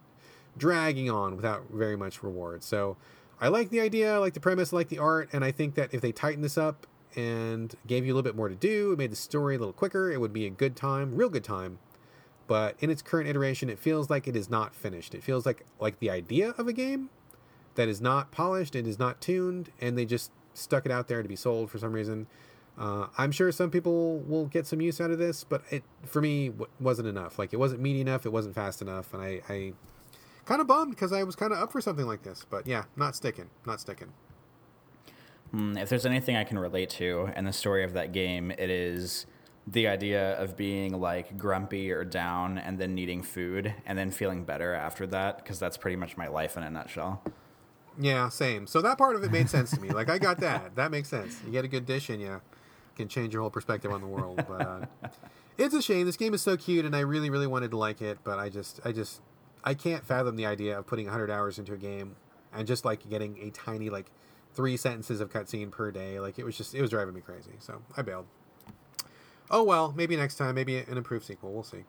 dragging on without very much reward. So I like the idea, I like the premise, I like the art, and I think that if they tighten this up and gave you a little bit more to do, It made the story a little quicker, it would be a good time, real good time. But in its current iteration, it feels like it is not finished. It feels like like the idea of a game that is not polished, and is not tuned, and they just stuck it out there to be sold for some reason. Uh, I'm sure some people will get some use out of this, but it for me w- wasn't enough. Like it wasn't meaty enough, it wasn't fast enough, and I, I kind of bummed because I was kind of up for something like this. But yeah, not sticking, not sticking. Mm, if there's anything I can relate to in the story of that game, it is the idea of being like grumpy or down and then needing food and then feeling better after that because that's pretty much my life in a nutshell. Yeah, same. So that part of it made sense to me. Like I got that. That makes sense. You get a good dish and you can change your whole perspective on the world. But uh, it's a shame. This game is so cute, and I really, really wanted to like it, but I just, I just, I can't fathom the idea of putting 100 hours into a game and just like getting a tiny like three sentences of cutscene per day. Like it was just, it was driving me crazy. So I bailed. Oh well, maybe next time, maybe an improved sequel. We'll see.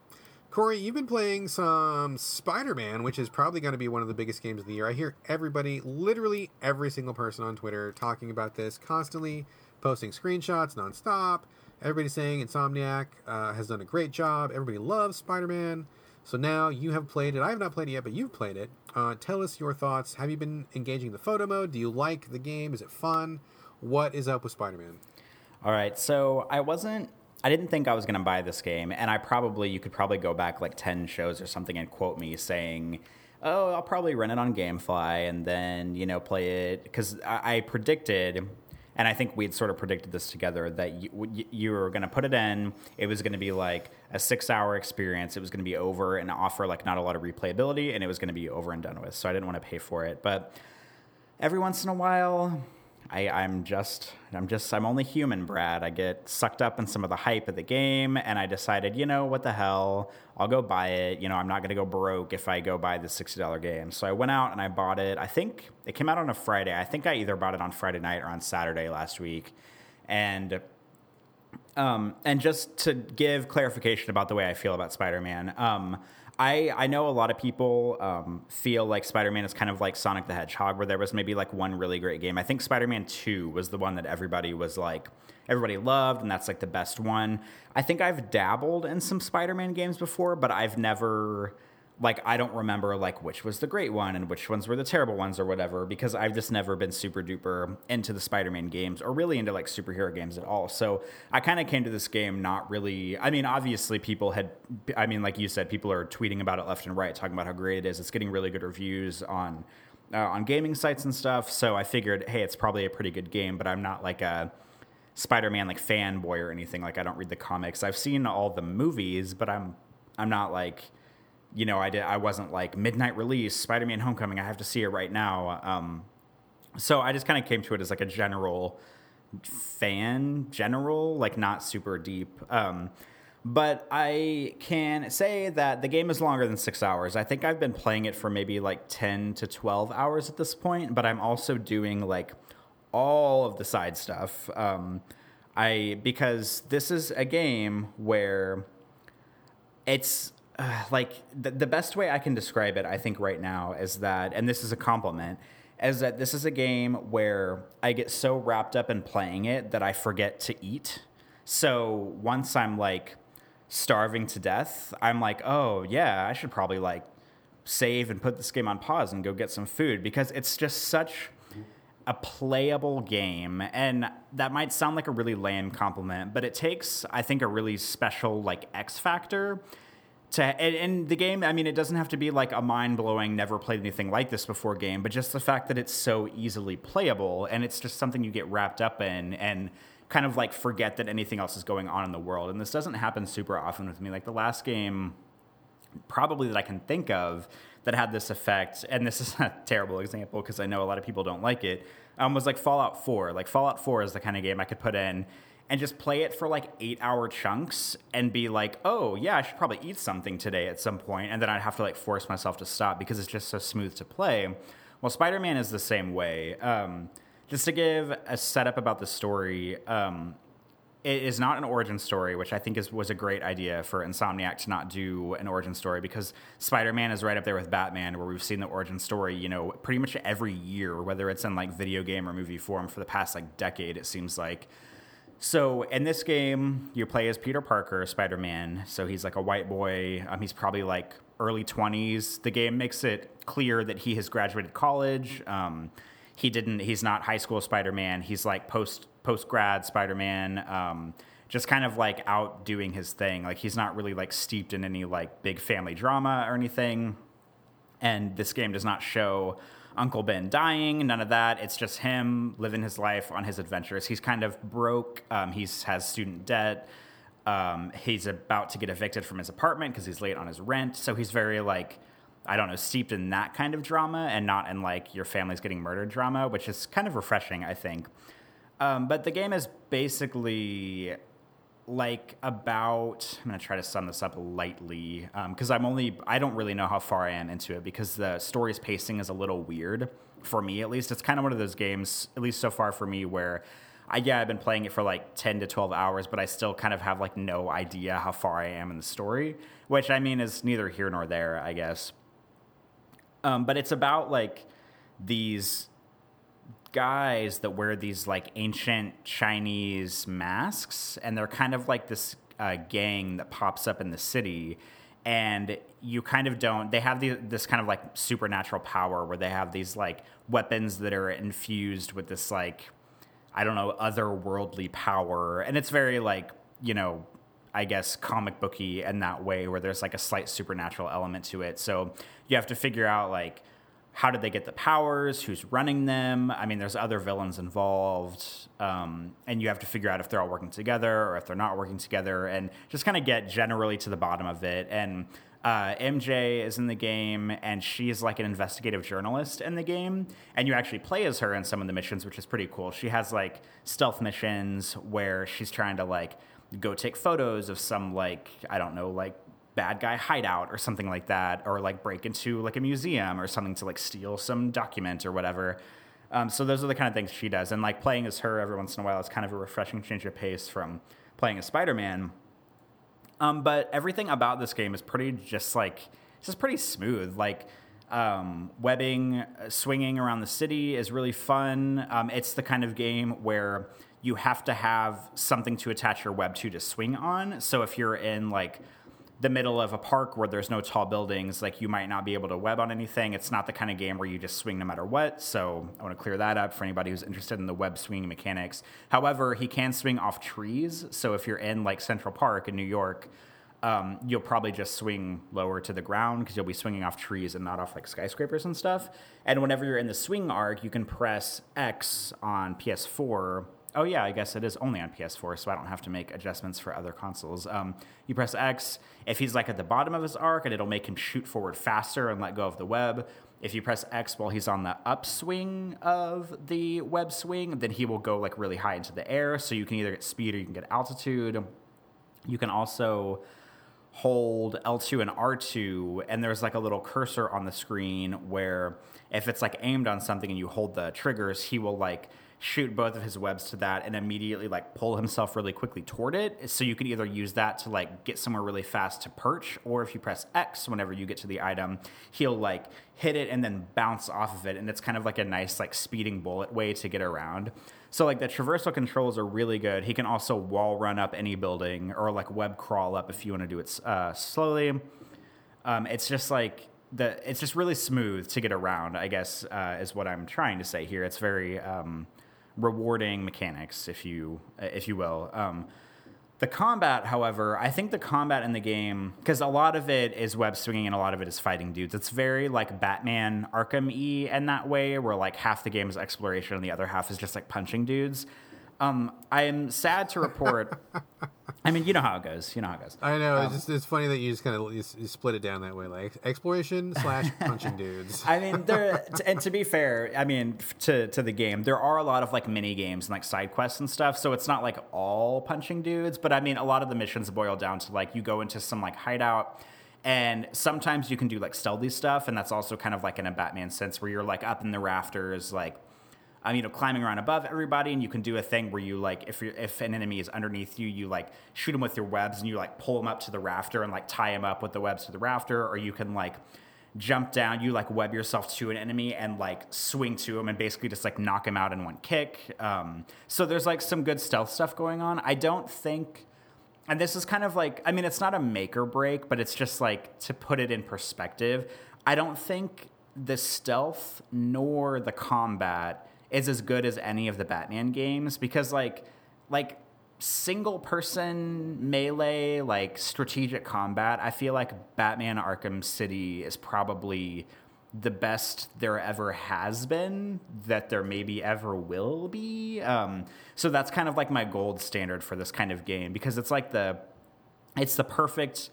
Corey, you've been playing some Spider Man, which is probably going to be one of the biggest games of the year. I hear everybody, literally every single person on Twitter, talking about this constantly, posting screenshots nonstop. Everybody's saying Insomniac uh, has done a great job. Everybody loves Spider Man. So now you have played it. I have not played it yet, but you've played it. Uh, tell us your thoughts. Have you been engaging the photo mode? Do you like the game? Is it fun? What is up with Spider Man? All right, so I wasn't I didn't think I was going to buy this game, and I probably you could probably go back like ten shows or something and quote me saying, "Oh, I'll probably rent it on GameFly and then you know play it," because I, I, predicted, and I think we'd sort of predicted this together that you, you were going to put it in. It was going to be like a six-hour experience. It was going to be over and offer like not a lot of replayability, and it was going to be over and done with. So I didn't want to pay for it, but every once in a while I, I'm just, I'm just, I'm only human, Brad. I get sucked up in some of the hype of the game, and I decided, you know, what the hell? I'll go buy it. You know, I'm not to go broke if I go buy the $60 game. So I went out and I bought it. I think it came out on a Friday. I think I either bought it on Friday night or on Saturday last week. And um, and just to give clarification about the way I feel about Spider Man, um, I, I know a lot of people um, feel like Spider Man is kind of like Sonic the Hedgehog, where there was maybe like one really great game. I think Spider Man 2 was the one that everybody was like, everybody loved, and that's like the best one. I think I've dabbled in some Spider Man games before, but I've never like I don't remember like which was the great one and which ones were the terrible ones or whatever because I've just never been super duper into the Spider-Man games or really into like superhero games at all. So I kind of came to this game not really I mean obviously people had I mean like you said people are tweeting about it left and right talking about how great it is. It's getting really good reviews on uh, on gaming sites and stuff. So I figured hey it's probably a pretty good game, but I'm not like a Spider-Man like fanboy or anything. Like I don't read the comics. I've seen all the movies, but I'm I'm not like you know, I did. I wasn't like midnight release, Spider-Man: Homecoming. I have to see it right now. Um, so I just kind of came to it as like a general fan, general, like not super deep. Um, but I can say that the game is longer than six hours. I think I've been playing it for maybe like 10 to 12 hours at this point, but I'm also doing like all of the side stuff. Um, I because this is a game where it's [SIGHS] like the, the best way I can describe it, I think right now is that, and this is a compliment, is that this is a game where I get so wrapped up in playing it that I forget to eat. So once I'm like starving to death, I'm like, oh yeah, I should probably like save and put this game on pause and go get some food because it's just such a playable game and that might sound like a really lame compliment but it takes i think a really special like x factor to and, and, the game i mean it doesn't have to be like a mind-blowing never played anything like this before game but just the fact that it's so easily playable and it's just something you get wrapped up in and kind of like forget that anything else is going on in the world and this doesn't happen super often with me. Like the last game probably that i can think of that had this effect and this is [LAUGHS] a terrible example because i know a lot of people don't like it um, was like fallout 4 like fallout 4 is the kind of game i could put in and just play it for like eight hour chunks and be like, oh, yeah, I should probably eat something today at some point. And then I'd have to like force myself to stop because it's just so smooth to play. Well, Spider Man is the same way. Um, just to give a setup about the story, um, it is not an origin story, which I think is was a great idea for Insomniac to not do an origin story because Spider-Man is right up there with Batman, where we've seen the origin story, you know, pretty much every year, whether it's in like video game or movie form for the past like decade, it seems like. So in this game, you play as Peter Parker, Spider Man. So he's like a white boy. Um, he's probably like early 20s. The game makes it clear that he has graduated college. Um, he didn't. He's not high school Spider Man. He's like post post grad Spider Man. Um, just kind of like out doing his thing. Like he's not really like steeped in any like big family drama or anything. And this game does not show Uncle Ben dying, none of that. It's just him living his life on his adventures. He's kind of broke. Um, he's has student debt. Um, he's about to get evicted from his apartment because he's late on his rent. So he's very like, I don't know, steeped in that kind of drama and not in like your family's getting murdered drama, which is kind of refreshing, I think. Um, but the game is basically like about i'm going to try to sum this up lightly because um, i'm only i don't really know how far i am into it because the story's pacing is a little weird for me at least it's kind of one of those games at least so far for me where I, yeah, I've been playing it for like 10 to 12 hours, but I still kind of have like no idea how far I am in the story, which I mean is neither here nor there, I guess. Um, but it's about like these guys that wear these like ancient Chinese masks, and they're kind of like this uh, gang that pops up in the city. And you kind of don't. They have the, this kind of like supernatural power where they have these like weapons that are infused with this like I don't know otherworldly power, and it's very like you know I guess comic booky in that way where there's like a slight supernatural element to it. So you have to figure out like how did they get the powers? Who's running them? I mean, there's other villains involved, um, and you have to figure out if they're all working together or if they're not working together, and just kind of get generally to the bottom of it. And uh, MJ is in the game, and she's like an investigative journalist in the game, and you actually play as her in some of the missions, which is pretty cool. She has like stealth missions where she's trying to like go take photos of some like I don't know like bad guy hideout or something like that, or like break into like a museum or something to like steal some document or whatever. Um, so those are the kind of things she does, and like playing as her every once in a while is kind of a refreshing change of pace from playing as Spider Man. Um, but everything about this game is pretty just like it's just pretty smooth. Like um, webbing, uh, swinging around the city is really fun. Um, it's the kind of game where you have to have something to attach your web to to swing on. So if you're in like the middle of a park where there's no tall buildings, like you might not be able to web on anything. It's not the kind of game where you just swing no matter what. So I want to clear that up for anybody who's interested in the web swinging mechanics. However, he can swing off trees. So if you're in like Central Park in New York, um, you'll probably just swing lower to the ground because you'll be swinging off trees and not off like skyscrapers and stuff. And whenever you're in the swing arc, you can press X on PS4 Oh yeah, I guess it is only on PS4, so I don't have to make adjustments for other consoles. Um, you press X if he's like at the bottom of his arc, and it'll make him shoot forward faster and let go of the web. If you press X while he's on the upswing of the web swing, then he will go like really high into the air. So you can either get speed or you can get altitude. You can also hold L2 and R2, and there's like a little cursor on the screen where if it's like aimed on something and you hold the triggers, he will like shoot both of his webs to that and immediately like pull himself really quickly toward it. So you can either use that to like get somewhere really fast to perch, or if you press X whenever you get to the item, he'll like hit it and then bounce off of it. And it's kind of like a nice like speeding bullet way to get around. So like the traversal controls are really good. He can also wall run up any building or like web crawl up if you want to do it uh, slowly. Um, it's just like the it's just really smooth to get around. I guess uh, is what I'm trying to say here. It's very um, rewarding mechanics, if you if you will. Um, the combat, however, I think the combat in the game, because a lot of it is web swinging and a lot of it is fighting dudes. It's very like Batman Arkham E in that way, where like half the game is exploration and the other half is just like punching dudes. Um, I am sad to report. [LAUGHS] I mean, you know how it goes. You know how it goes. I know. Um, it's just it's funny that you just kind of you, you, split it down that way, like exploration [LAUGHS] slash punching dudes. I mean, there and to be fair, I mean to to the game, there are a lot of like mini games and like side quests and stuff. So it's not like all punching dudes, but I mean, a lot of the missions boil down to like you go into some like hideout. And sometimes you can do like stealthy stuff, and that's also kind of like in a Batman sense where you're like up in the rafters, like um, you know, climbing around above everybody, and you can do a thing where you like, if you if an enemy is underneath you, you like shoot them with your webs, and you like pull them up to the rafter and like tie them up with the webs to the rafter, or you can like jump down, you like web yourself to an enemy and like swing to him and basically just like knock him out in one kick. Um, so there's like some good stealth stuff going on. I don't think, and this is kind of like, I mean, it's not a make or break, but it's just like to put it in perspective. I don't think the stealth nor the combat is as good as any of the Batman games because like like single person melee like strategic combat i feel like batman arkham city is probably the best there ever has been that there maybe ever will be. Um, so that's kind of like my gold standard for this kind of game because it's like the it's the perfect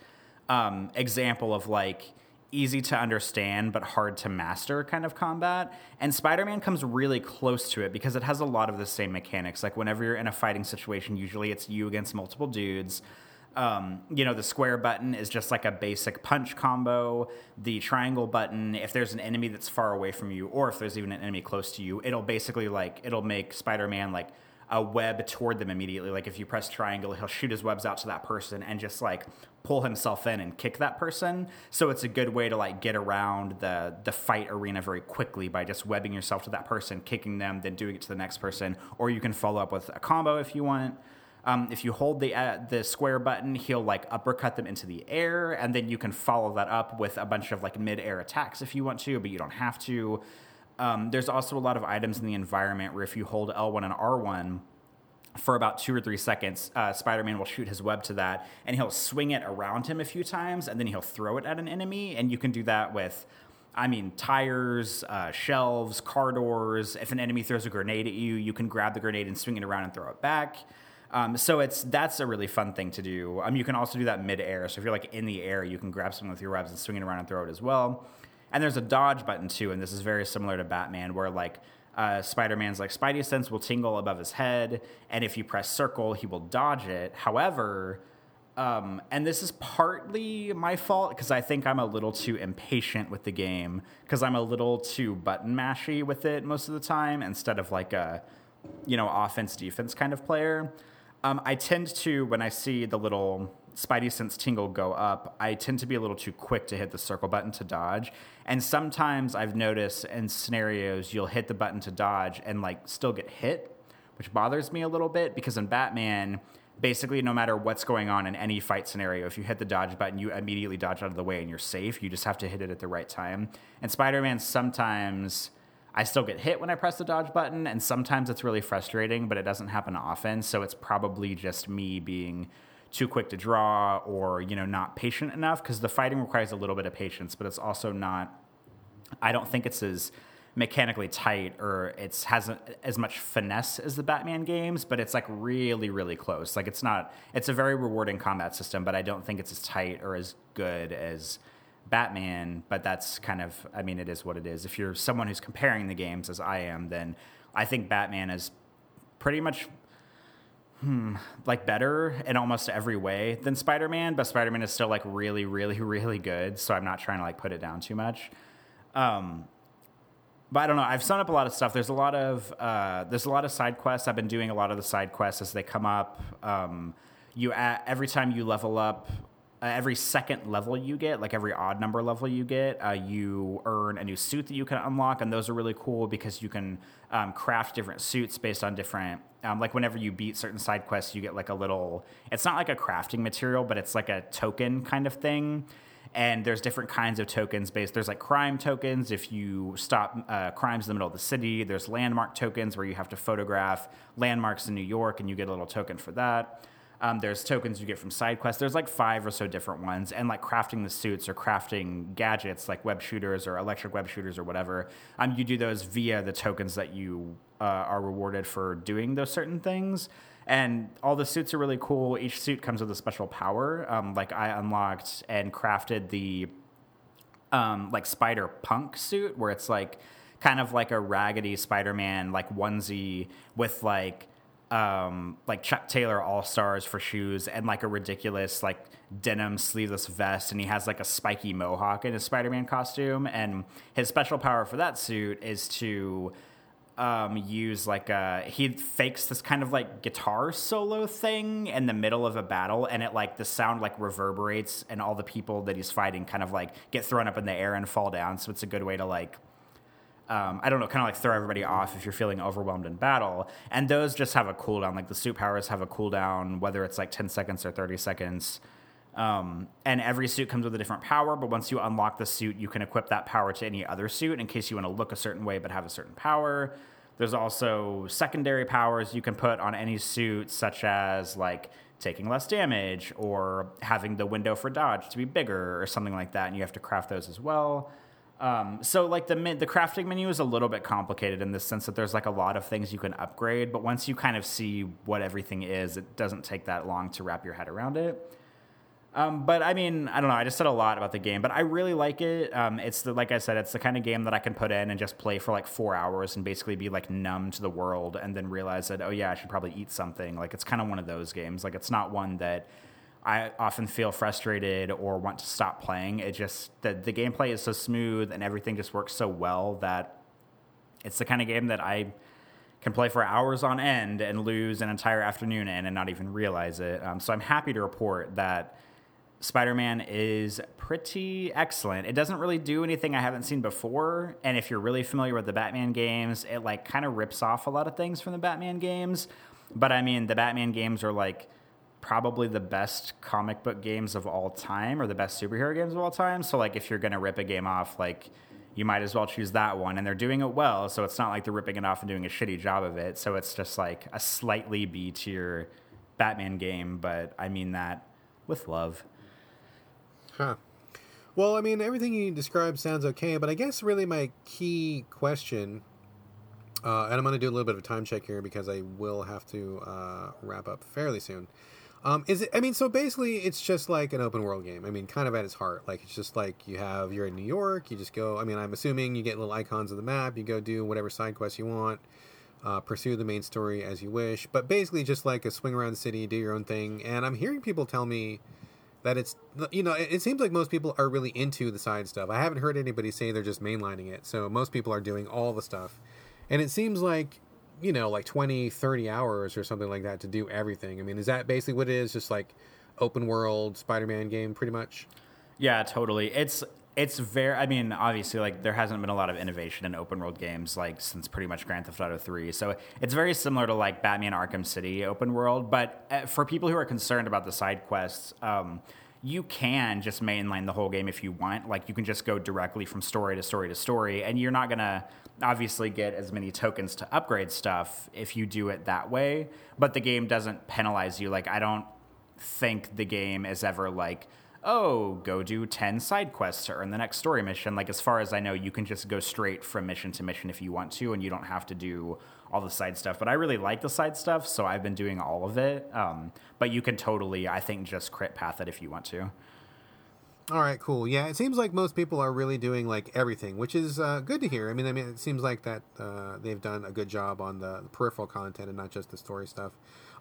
um, example of like easy to understand but hard to master kind of combat. And Spider Man comes really close to it because it has a lot of the same mechanics. Like, whenever you're in a fighting situation, usually it's you against multiple dudes. Um, you know, the square button is just like a basic punch combo. The triangle button, if there's an enemy that's far away from you, or if there's even an enemy close to you, it'll basically like, it'll make Spider Man like a web toward them immediately. Like if you press triangle, he'll shoot his webs out to that person and just like pull himself in and kick that person. So it's a good way to like get around the the fight arena very quickly by just webbing yourself to that person, kicking them, then doing it to the next person. Or you can follow up with a combo if you want. Um, if you hold the uh, the square button, he'll like uppercut them into the air, and then you can follow that up with a bunch of like mid air attacks if you want to, but you don't have to. Um, there's also a lot of items in the environment where if you hold L1 and R1 for about two or three seconds, uh, Spider Man will shoot his web to that and he'll swing it around him a few times and then he'll throw it at an enemy. And you can do that with, I mean, tires, uh, shelves, car doors. If an enemy throws a grenade at you, you can grab the grenade and swing it around and throw it back. Um, so it's that's a really fun thing to do. Um, you can also do that mid air. So if you're like in the air, you can grab something with your webs and swing it around and throw it as well. And there's a dodge button too, and this is very similar to Batman, where like uh, Spider Man's like Spidey sense will tingle above his head, and if you press circle, he will dodge it. However, um, and this is partly my fault because I think I'm a little too impatient with the game because I'm a little too button mashy with it most of the time instead of like a you know offense defense kind of player. Um, I tend to when I see the little Spidey sense tingle go up, I tend to be a little too quick to hit the circle button to dodge. And sometimes I've noticed in scenarios you'll hit the button to dodge and like still get hit, which bothers me a little bit because in Batman, basically no matter what's going on in any fight scenario, if you hit the dodge button, you immediately dodge out of the way and you're safe. You just have to hit it at the right time. And Spider-Man sometimes I still get hit when I press the dodge button, and sometimes it's really frustrating, but it doesn't happen often. So it's probably just me being too quick to draw or you know not patient enough because the fighting requires a little bit of patience but it's also not i don't think it's as mechanically tight or it's hasn't as much finesse as the batman games but it's like really really close. Like it's not it's a very rewarding combat system but i don't think it's as tight or as good as batman but that's kind of i mean it is what it is. If you're someone who's comparing the games as i am then i think batman is pretty much hmm, like better in almost every way than Spider Man, but Spider Man is still like really, really, [LAUGHS] really good. So I'm not trying to like put it down too much. Um, but I don't know. I've summed up a lot of stuff. There's a lot of uh, there's a lot of side quests. I've been doing a lot of the side quests as they come up. Um, you add, every time you level up, uh, every second level you get, like every odd number level you get, uh, you earn a new suit that you can unlock, and those are really cool because you can um, craft different suits based on different. Um, like whenever you beat certain side quests, you get like a little. It's not like a crafting material, but it's like a token kind of thing. And there's different kinds of tokens based. There's like crime tokens if you stop uh, crimes in the middle of the city. There's landmark tokens where you have to photograph landmarks in New York, and you get a little token for that. Um, there's tokens you get from side quests. There's like five or so different ones, and like crafting the suits or crafting gadgets like web shooters or electric web shooters or whatever. Um, you do those via the tokens that you uh, are rewarded for doing those certain things. And all the suits are really cool. Each suit comes with a special power. Um, like I unlocked and crafted the um, like Spider Punk suit, where it's like kind of like a raggedy Spider Man like onesie with like um, like Chuck Taylor All Stars for shoes and like a ridiculous like denim sleeveless vest, and he has like a spiky mohawk in his Spider Man costume. And his special power for that suit is to um, use like a he fakes this kind of like guitar solo thing in the middle of a battle, and it like the sound like reverberates, and all the people that he's fighting kind of like get thrown up in the air and fall down. So it's a good way to like um, I don't know, kind of like throw everybody off if you're feeling overwhelmed in battle. And those just have a cooldown. Like the suit powers have a cooldown, whether it's like 10 seconds or 30 seconds. Um, and every suit comes with a different power, but once you unlock the suit, you can equip that power to any other suit in case you want to look a certain way but have a certain power. There's also secondary powers you can put on any suit, such as like taking less damage or having the window for dodge to be bigger or something like that. And you have to craft those as well. Um, so like the the crafting menu is a little bit complicated in the sense that there's like a lot of things you can upgrade, but once you kind of see what everything is, it doesn't take that long to wrap your head around it. Um, but I mean, I don't know. I just said a lot about the game, but I really like it. Um, it's the, like I said, it's the kind of game that I can put in and just play for like four hours and basically be like numb to the world, and then realize that oh yeah, I should probably eat something. Like it's kind of one of those games. Like it's not one that I often feel frustrated or want to stop playing. It just the the gameplay is so smooth and everything just works so well that it's the kind of game that I can play for hours on end and lose an entire afternoon in and not even realize it. Um, so I'm happy to report that Spider-Man is pretty excellent. It doesn't really do anything I haven't seen before, and if you're really familiar with the Batman games, it like kind of rips off a lot of things from the Batman games. But I mean, the Batman games are like probably the best comic book games of all time or the best superhero games of all time. So like if you're to rip a game off like you might as well choose that one and they're doing it well, so it's not like they're ripping it off and doing a shitty job of it. So it's just like a slightly B tier Batman game, but I mean that with love. Huh. Well, I mean, everything you described sounds okay, but I guess really my key question, uh, and I'm going to do a little bit of a time check here because I will have to uh, wrap up fairly soon. Um, is it? I mean, so basically, it's just like an open world game. I mean, kind of at its heart, like it's just like you have you're in New York. You just go. I mean, I'm assuming you get little icons of the map. You go do whatever side quests you want, uh, pursue the main story as you wish. But basically, just like a swing around the city, do your own thing. And I'm hearing people tell me that it's you know it, it seems like most people are really into the side stuff. I haven't heard anybody say they're just mainlining it. So most people are doing all the stuff, and it seems like you know, like 20, 30 hours or something like that to do everything. I mean, is that basically what it is? Just like open world Spider Man game, pretty much? Yeah, totally. It's it's very i mean obviously like there hasn't been a lot of innovation in open world games like since pretty much grand theft auto 3 so it's very similar to like batman arkham city open world but uh, for people who are concerned about the side quests um, you can just mainline the whole game if you want. Like you can just go directly from story to story to story, and you're not gonna obviously get as many tokens to upgrade stuff if you do it that way. But the game doesn't penalize you. Like I don't think the game is ever like, oh, go do 10 side quests to earn the next story mission. Like, as far as I know, you can just go straight from mission to mission if you want to, and you don't have to do all the side stuff. But I really like the side stuff, so I've been doing all of it. Um, but you can totally, I think, just crit path it if you want to. All right, cool. Yeah, it seems like most people are really doing like everything, which is uh, good to hear. I mean, I mean, it seems like that uh, they've done a good job on the, peripheral content and not just the story stuff.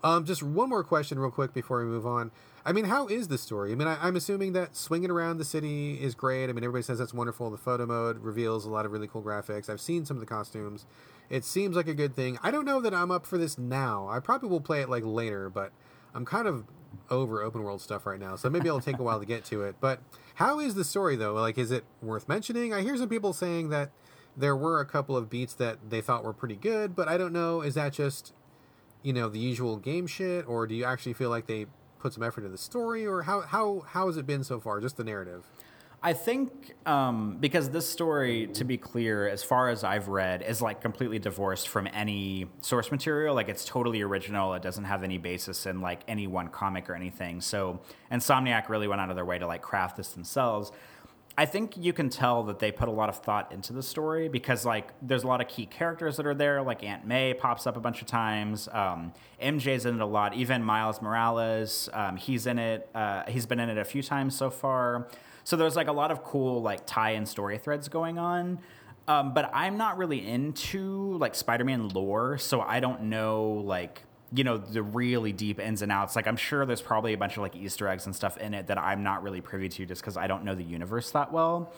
Um, just one more question, real quick, before we move on. I mean, how is the story? I mean, I, am assuming that swinging around the city is great. I mean, everybody says that's wonderful. The photo mode reveals a lot of really cool graphics. I've seen some of the costumes. It seems like a good thing. I don't know that I'm up for this now. I probably will play it like later, but I'm kind of over open world stuff right now, so maybe it'll take a while to get to it. But how is the story though? Like, is it worth mentioning? I hear some people saying that there were a couple of beats that they thought were pretty good, but I don't know. Is that just you know the usual game shit, or do you actually feel like they put some effort into the story, or how how how has it been so far? Just the narrative. I think um, because this story, to be clear, as far as I've read, is like completely divorced from any source material. Like it's totally original. It doesn't have any basis in like any one comic or anything. So Insomniac really went out of their way to like craft this themselves. I think you can tell that they put a lot of thought into the story because like there's a lot of key characters that are there. Like Aunt May pops up a bunch of times. Um, MJ's in it a lot. Even Miles Morales, um, he's in it. Uh, he's been in it a few times so far. So there's like a lot of cool like tie-in story threads going on. Um, but I'm not really into like Spider-Man lore, so I don't know like you know the really deep ins and outs. Like I'm sure there's probably a bunch of like Easter eggs and stuff in it that I'm not really privy to just because I don't know the universe that well.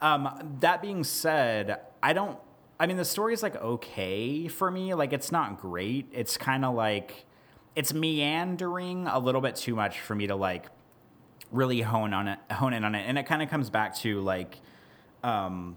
Um, that being said, I don't I mean, the story is like okay for me. Like, it's not great. It's kind of like it's meandering a little bit too much for me to like really hone on it, hone in on it. And it kind of comes back to like, um,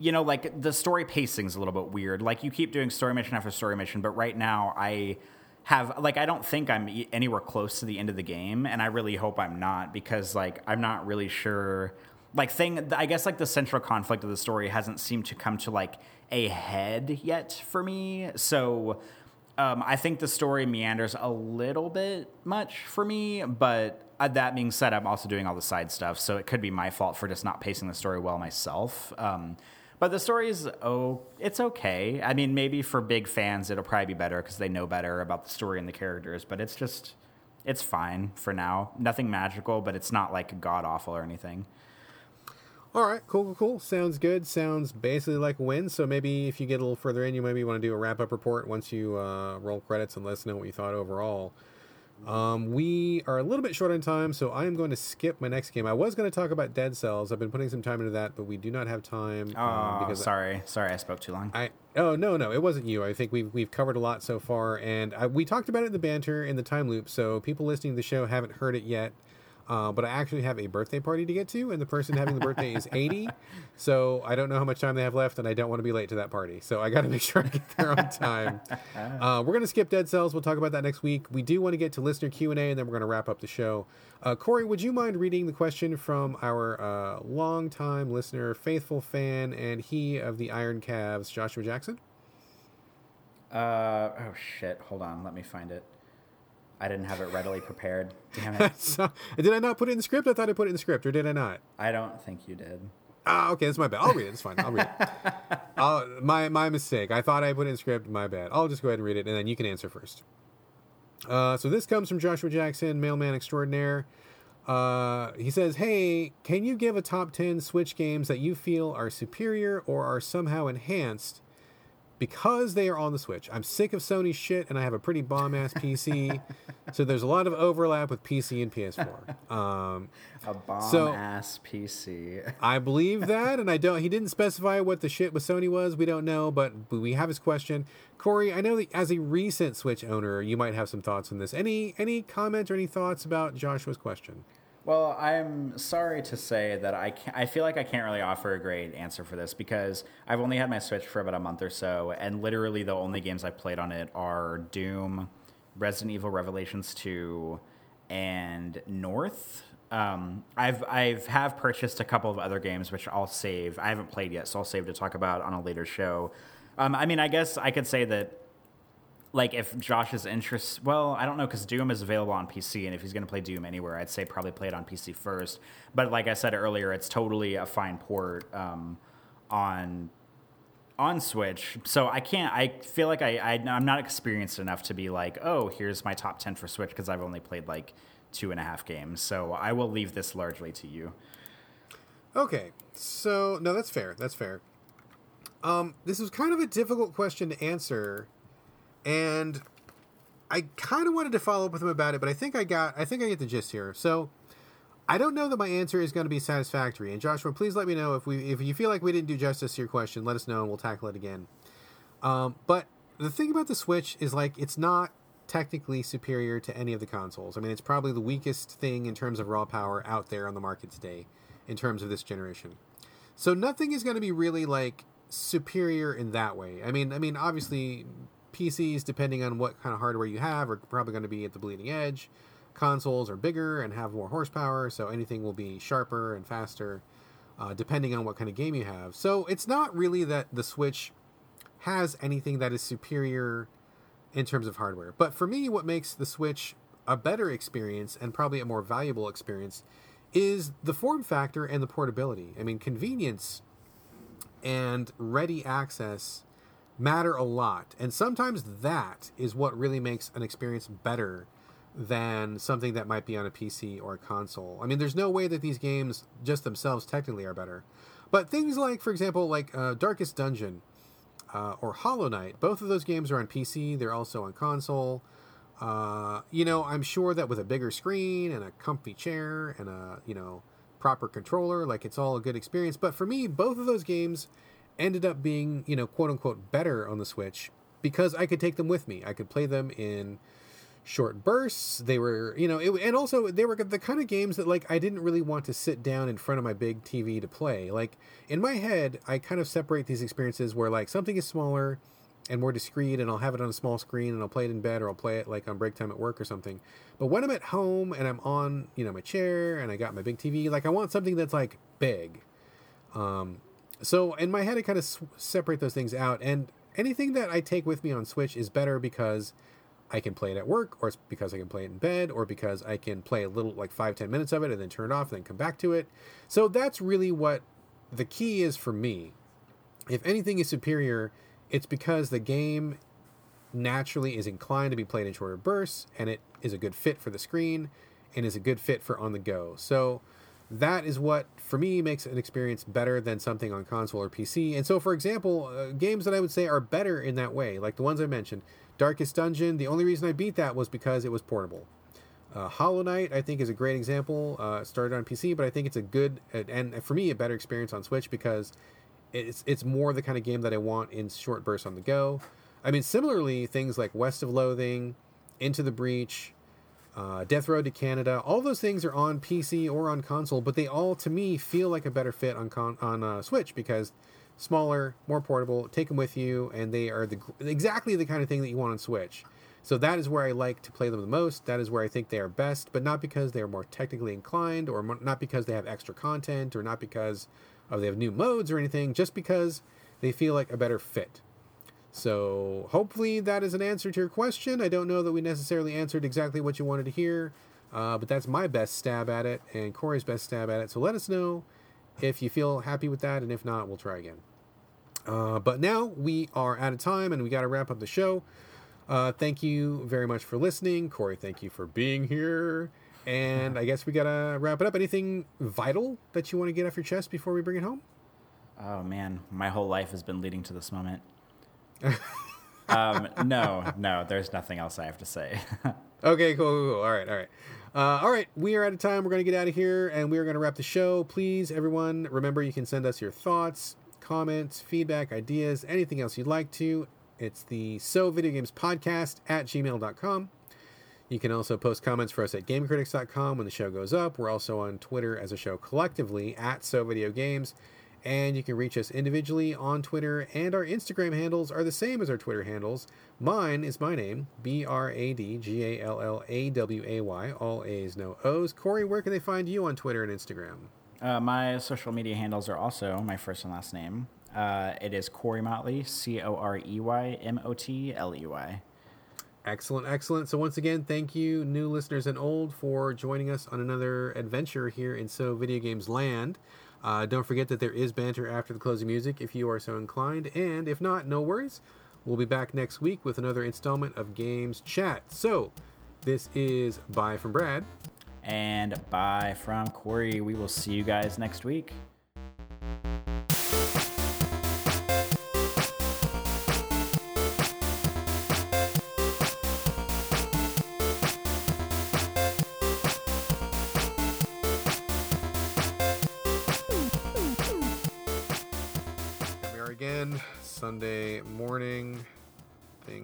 you know, like the story pacing's a little bit weird. Like you keep doing story mission after story mission, but right now I have like I don't think I'm anywhere close to the end of the game, and I really hope I'm not because like I'm not really sure. Like thing, I guess like the central conflict of the story hasn't seemed to come to like a head yet for me. So um, I think the story meanders a little bit much for me, but uh, that being said, I'm also doing all the side stuff, so it could be my fault for just not pacing the story well myself. Um, but the story is oh, it's okay. I mean, maybe for big fans, it'll probably be better because they know better about the story and the characters. But it's just, it's fine for now. Nothing magical, but it's not like god awful or anything. All right, cool, cool, cool. Sounds good. Sounds basically like a win. So maybe if you get a little further in, you maybe want to do a wrap up report once you uh, roll credits and let us know what you thought overall. Um, we are a little bit short on time, so I am going to skip my next game. I was going to talk about Dead Cells. I've been putting some time into that, but we do not have time. Oh, um, because sorry, sorry, I spoke too long. I oh no no, it wasn't you. I think we've we've covered a lot so far, and I, we talked about it in the banter in the time loop. So people listening to the show haven't heard it yet. Uh, but I actually have a birthday party to get to, and the person having the birthday is 80. [LAUGHS] So I don't know how much time they have left, and I don't want to be late to that party. So I got to [LAUGHS] make sure I get there on time. [LAUGHS] Uh, we're going to skip Dead Cells. We'll talk about that next week. We do want to get to listener Q&A, and then we're going to wrap up the show. Uh, Corey, would you mind reading the question from our uh, longtime listener, faithful fan, and he of the Iron Calves, Joshua Jackson? Uh, oh, shit. Hold on. Let me find it. I didn't have it readily prepared. [LAUGHS] Damn it. so, did I not put it in the script? I thought I put it in the script, or did I not? I don't think you did. Ah, okay, that's my bad. I'll read it. It's fine. I'll read it. [LAUGHS] I'll, my my mistake. I thought I put it in script. My bad. I'll just go ahead and read it, and then you can answer first. Uh, so this comes from Joshua Jackson, mailman extraordinaire. Uh, he says, "Hey, can you give a top ten Switch games that you feel are superior or are somehow enhanced because they are on the Switch. I'm sick of Sony shit, and I have a pretty bomb ass PC, [LAUGHS] so there's a lot of overlap with PC and PS4. Um, a bomb so ass PC. I believe [LAUGHS] that, and I don't. He didn't specify what the shit with Sony was. We don't know, but we have his question. Corey, I know that as a recent Switch owner, you might have some thoughts on this. Any any comments or any thoughts about Joshua's question? Well, I'm sorry to say that I can't, I feel like I can't really offer a great answer for this because I've only had my Switch for about a month or so, and literally the only games I've played on it are Doom, Resident Evil Revelations 2, and North. Um, I've I've have purchased a couple of other games which I'll save. I haven't played yet, so I'll save to talk about on a later show. Um, I mean, I guess I could say that like if Josh's interest, well, I don't know because Doom is available on PC, and if he's going to play Doom anywhere, I'd say probably play it on PC first. But like I said earlier, it's totally a fine port um, on on Switch. So I can't. I feel like I, I am not experienced enough to be like, oh, here's my top ten for Switch because I've only played like two and a half games. So I will leave this largely to you. Okay, so no, that's fair. That's fair. Um, this was kind of a difficult question to answer and I kind of wanted to follow up with him about it, but I think I got I think I get the gist here. So I don't know that my answer is going to be satisfactory. And Joshua, please let me know if we if you feel like we didn't do justice to your question. Let us know and we'll tackle it again. Um, but the thing about the Switch is like it's not technically superior to any of the consoles. I mean, it's probably the weakest thing in terms of raw power out there on the market today, in terms of this generation. So nothing is going to be really like superior in that way. I mean, I mean, obviously PCs, depending on what kind of hardware you have, are probably going to be at the bleeding edge. Consoles are bigger and have more horsepower, so anything will be sharper and faster, uh, depending on what kind of game you have. So it's not really that the Switch has anything that is superior in terms of hardware. But for me, what makes the Switch a better experience and probably a more valuable experience is the form factor and the portability. I mean, convenience and ready access matter a lot. And sometimes that is what really makes an experience better than something that might be on a PC or a console. I mean, there's no way that these games just themselves technically are better. But things like, for example, like uh, Darkest Dungeon uh, or Hollow Knight, both of those games are on PC. They're also on console. Uh, you know, I'm sure that with a bigger screen and a comfy chair and a, you know, proper controller, like it's all a good experience. But for me, both of those games ended up being, you know, quote unquote better on the Switch because I could take them with me. I could play them in short bursts. They were, you know, it, and also they were the kind of games that like I didn't really want to sit down in front of my big TV to play. Like in my head, I kind of separate these experiences where like something is smaller and more discreet and I'll have it on a small screen and I'll play it in bed or I'll play it like on break time at work or something. But when I'm at home and I'm on, you know, my chair and I got my big TV, like I want something that's like big. Um, so in my head, I kind of separate those things out and anything that I take with me on Switch is better because I can play it at work, or it's because I can play it in bed, or because I can play a little, like five, ten minutes of it, and then turn it off, and then come back to it. So that's really what the key is for me. If anything is superior, it's because the game naturally is inclined to be played in shorter bursts, and it is a good fit for the screen, and is a good fit for on the go. So that is what for me makes an experience better than something on console or PC. And so, for example, uh, games that I would say are better in that way, like the ones I mentioned, Darkest Dungeon. The only reason I beat that was because it was portable. Uh, Hollow Knight, I think, is a great example. Uh, started on PC, but I think it's a good and for me a better experience on Switch because it's it's more the kind of game that I want in short bursts on the go. I mean, similarly, things like West of Loathing, Into the Breach, uh, Death Road to Canada, all those things are on PC or on console, but they all, to me, feel like a better fit on con- on uh, Switch because smaller, more portable, take them with you, and they are the exactly the kind of thing that you want on Switch. So that is where I like to play them the most. That is where I think they are best, but not because they are more technically inclined, or not because they have extra content, or not because of they have new modes or anything. Just because they feel like a better fit. So hopefully that is an answer to your question. I don't know that we necessarily answered exactly what you wanted to hear, uh, but that's my best stab at it and Corey's best stab at it. So let us know if you feel happy with that, and if not, we'll try again. Uh, but now we are out of time and we got to wrap up the show. Uh, thank you very much for listening. Corey, thank you for being here. And I guess we got to wrap it up. Anything vital that you want to get off your chest before we bring it home? Oh, man. My whole life has been leading to this moment. Um, no, no, there's nothing else I have to say. [LAUGHS] okay, cool, cool, cool. All right, all right. Uh, all right, we are out of time. We're going to get out of here and we are going to wrap the show. Please, everyone, remember you can send us your thoughts, comments, feedback, ideas, anything else you'd like to. It's the So Video Games Podcast at gmail.com. You can also post comments for us at gamecritics.com when the show goes up. We're also on Twitter as a show collectively at So Video Games. And you can reach us individually on Twitter, and our Instagram handles are the same as our Twitter handles. Mine is my name, B R A D G A L L A W A Y, all A's, no O's. Corey, where can they find you on Twitter and Instagram? Uh, my social media handles are also my first and last name. Uh, it is Corey Motley, C O R E Y M O T L E Y. Excellent, excellent. So, once again, thank you, new listeners and old, for joining us on another adventure here in So Video Games Land. Uh, don't forget that there is banter after the closing music if you are so inclined, and if not, no worries. We'll be back next week with another installment of Games Chat. So, this is Bye from Brad. And bye from Corey. We will see you guys next week.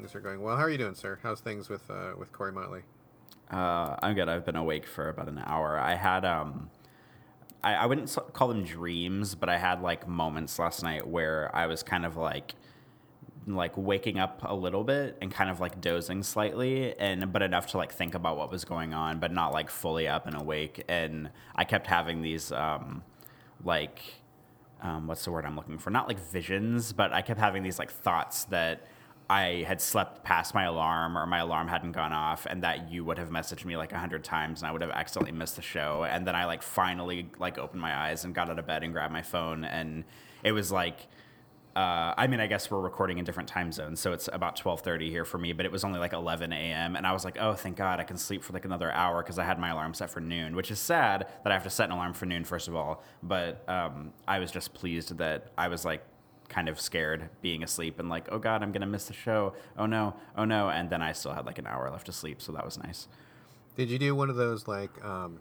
Things are going well. How are you doing, sir? How's things with uh, with Corey Motley? Uh, I'm good. I've been awake for about an hour. I had um, I, I wouldn't call them dreams, but I had like moments last night where I was kind of like like waking up a little bit and kind of like dozing slightly and but enough to like think about what was going on but not like fully up and awake and i kept having these um like um, what's the word I'm looking for? Not like visions, but I kept having these like thoughts that I had slept past my alarm or my alarm hadn't gone off and that you would have messaged me like a hundred times and I would have accidentally missed the show. And then I like finally like opened my eyes and got out of bed and grabbed my phone and it was like uh, I mean, I guess we're recording in different time zones, so it's about twelve thirty here for me. But it was only like eleven a.m., and I was like, "Oh, thank God, I can sleep for like another hour" because I had my alarm set for noon. Which is sad that I have to set an alarm for noon, first of all. But um, I was just pleased that I was like kind of scared being asleep and like, "Oh God, I'm gonna miss the show. Oh no, oh no!" And then I still had like an hour left to sleep, so that was nice. Did you do one of those like? Um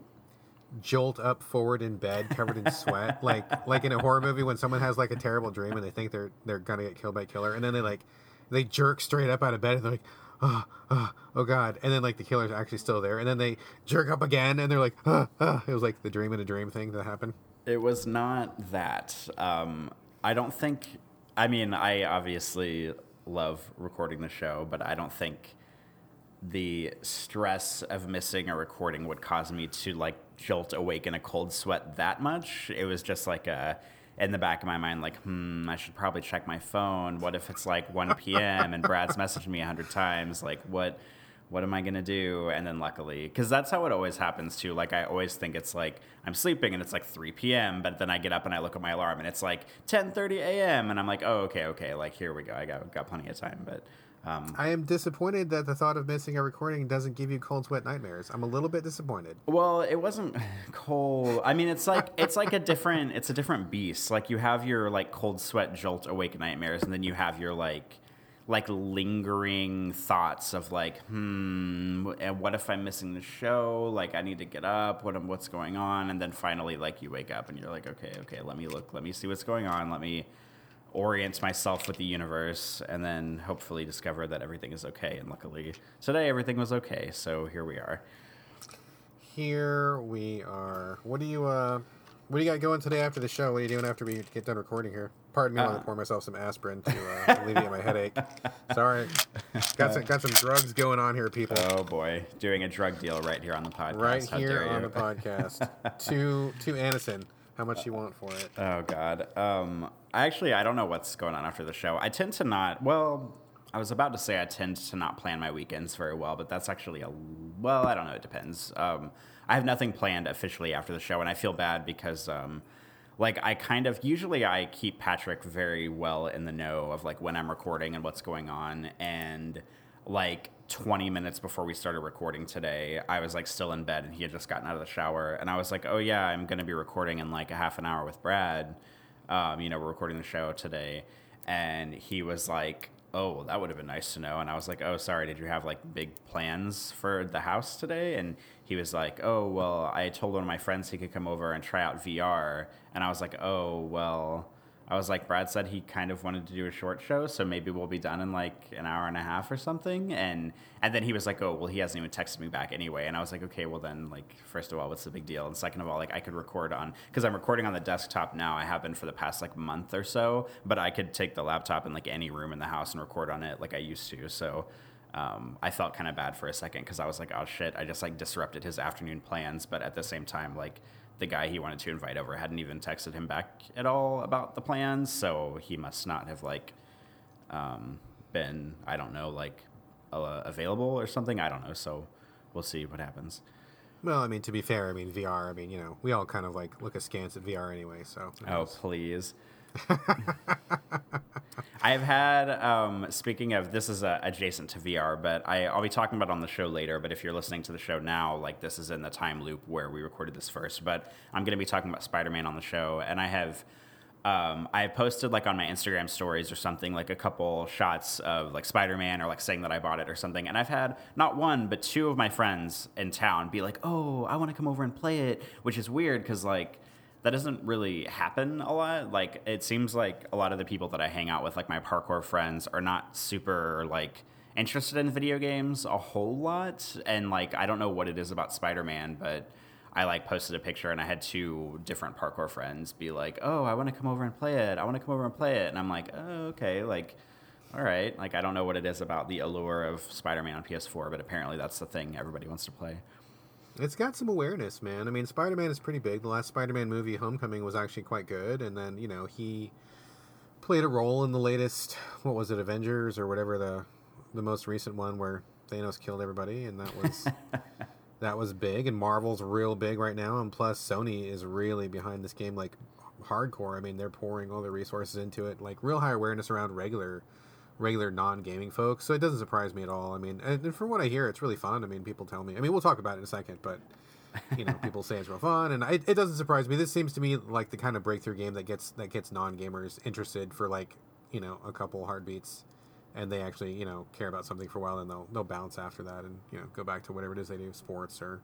jolt up forward in bed covered in sweat [LAUGHS] like like in a horror movie when someone has like a terrible dream and they think they're they're gonna get killed by a killer and then they like they jerk straight up out of bed and they're like oh, oh, oh god and then like the killer's actually still there and then they jerk up again and they're like oh, oh. it was like the dream in a dream thing that happened It was not that. Um, I don't think. I mean, I obviously love recording the show, but I don't think the stress of missing a recording would cause me to like jolt awake in a cold sweat that much. It was just like a in the back of my mind, like, hmm, I should probably check my phone. What if it's like 1 p.m. and Brad's messaged me a hundred times? Like, what? What am I gonna do? And then luckily, because that's how it always happens too. Like I always think it's like I'm sleeping and it's like 3 p.m. But then I get up and I look at my alarm and it's like 10:30 a.m. And I'm like, oh okay, okay, like here we go. I got got plenty of time. But um, I am disappointed that the thought of missing a recording doesn't give you cold sweat nightmares. I'm a little bit disappointed. well, it wasn't [LAUGHS] cold. I mean, it's like it's like a different it's a different beast. Like you have your like cold sweat jolt awake nightmares, and then you have your like like lingering thoughts of like, hmm, what if I'm missing the show? Like I need to get up. What what's going on? And then finally, like you wake up and you're like, okay, okay, let me look, let me see what's going on. Let me orient myself with the universe, and then hopefully discover that everything is okay. And luckily, today everything was okay. So here we are. Here we are. What do you uh what do you got going today after the show? What are you doing after we get done recording here? Pardon me while I Uh. pour myself some aspirin to uh, [LAUGHS] alleviate my headache. Sorry, got some got some drugs going on here, people. Oh boy, doing a drug deal right here on the podcast. right How here on the podcast. [LAUGHS] to to Anison, how much you want for it? Oh God. Um, I actually I don't know what's going on after the show. I tend to not. Well, I was about to say I tend to not plan my weekends very well, but that's actually a well. I don't know. It depends. Um, I have nothing planned officially after the show, and I feel bad because. Um, like I kind of usually I keep Patrick very well in the know of like when I'm recording and what's going on. And like 20 minutes before we started recording today I was like still in bed and he had just gotten out of the shower. And I was like oh yeah I'm going to be recording in like a half an hour with Brad. Um, you know we're recording the show today. And he was like oh well, that would have been nice to know. And I was like oh sorry did you have like big plans for the house today? And he was like, "Oh, well, I told one of my friends he could come over and try out VR." And I was like, "Oh, well." I was like, Brad said he kind of wanted to do a short show, so maybe we'll be done in like an hour and a half or something. And and then he was like, "Oh, well, he hasn't even texted me back anyway." And I was like, "Okay, well then, like, first of all, what's the big deal? And second of all, like, I could record on because I'm recording on the desktop now. I have been for the past like month or so, but I could take the laptop in like any room in the house and record on it like I used to. So um, I felt kind of bad for a second because I was like, oh shit, I just like disrupted his afternoon plans. But at the same time, like the guy he wanted to invite over hadn't even texted him back at all about the plans, so he must not have like um, been, I don't know, like uh, available or something. I don't know. So we'll see what happens. Well, I mean, to be fair, I mean VR. I mean, you know, we all kind of like look askance at VR anyway. So Oh, knows? please. [LAUGHS] I've had, um, speaking of, this is uh, adjacent to VR, but I, I'll be talking about on the show later. But if you're listening to the show now, like this is in the time loop where we recorded this first. But I'm going to be talking about Spider Man on the show. And I have, um, I posted like on my Instagram stories or something, like a couple shots of like Spider Man or like saying that I bought it or something. And I've had not one, but two of my friends in town be like, oh, I want to come over and play it, which is weird because like, that doesn't really happen a lot. Like it seems like a lot of the people that I hang out with, like my parkour friends, are not super like interested in video games a whole lot. And like I don't know what it is about Spider Man, but I like posted a picture and I had two different parkour friends be like, "Oh, I want to come over and play it. I want to come over and play it." And I'm like, "Oh, okay." Like all right. Like I don't know what it is about the allure of Spider-Man on PS4, but apparently that's the thing everybody wants to play. It's got some awareness, man. I mean, Spider Man is pretty big. The last Spider Man movie, Homecoming, was actually quite good. And then, you know, he played a role in the latest, what was it, Avengers or whatever the the most recent one where Thanos killed everybody, and that was [LAUGHS] that was big. And Marvel's real big right now, and plus Sony is really behind this game like hardcore. I mean, they're pouring all their resources into it, like real high awareness around regular regular non-gaming folks so it doesn't surprise me at all i mean and, and from what i hear it's really fun i mean people tell me i mean we'll talk about it in a second but you know [LAUGHS] people say it's real fun and I, it doesn't surprise me this seems to me like the kind of breakthrough game that gets that gets non-gamers interested for like you know a couple heartbeats and they actually you know care about something for a while and they'll they'll bounce after that and you know go back to whatever it is they do sports or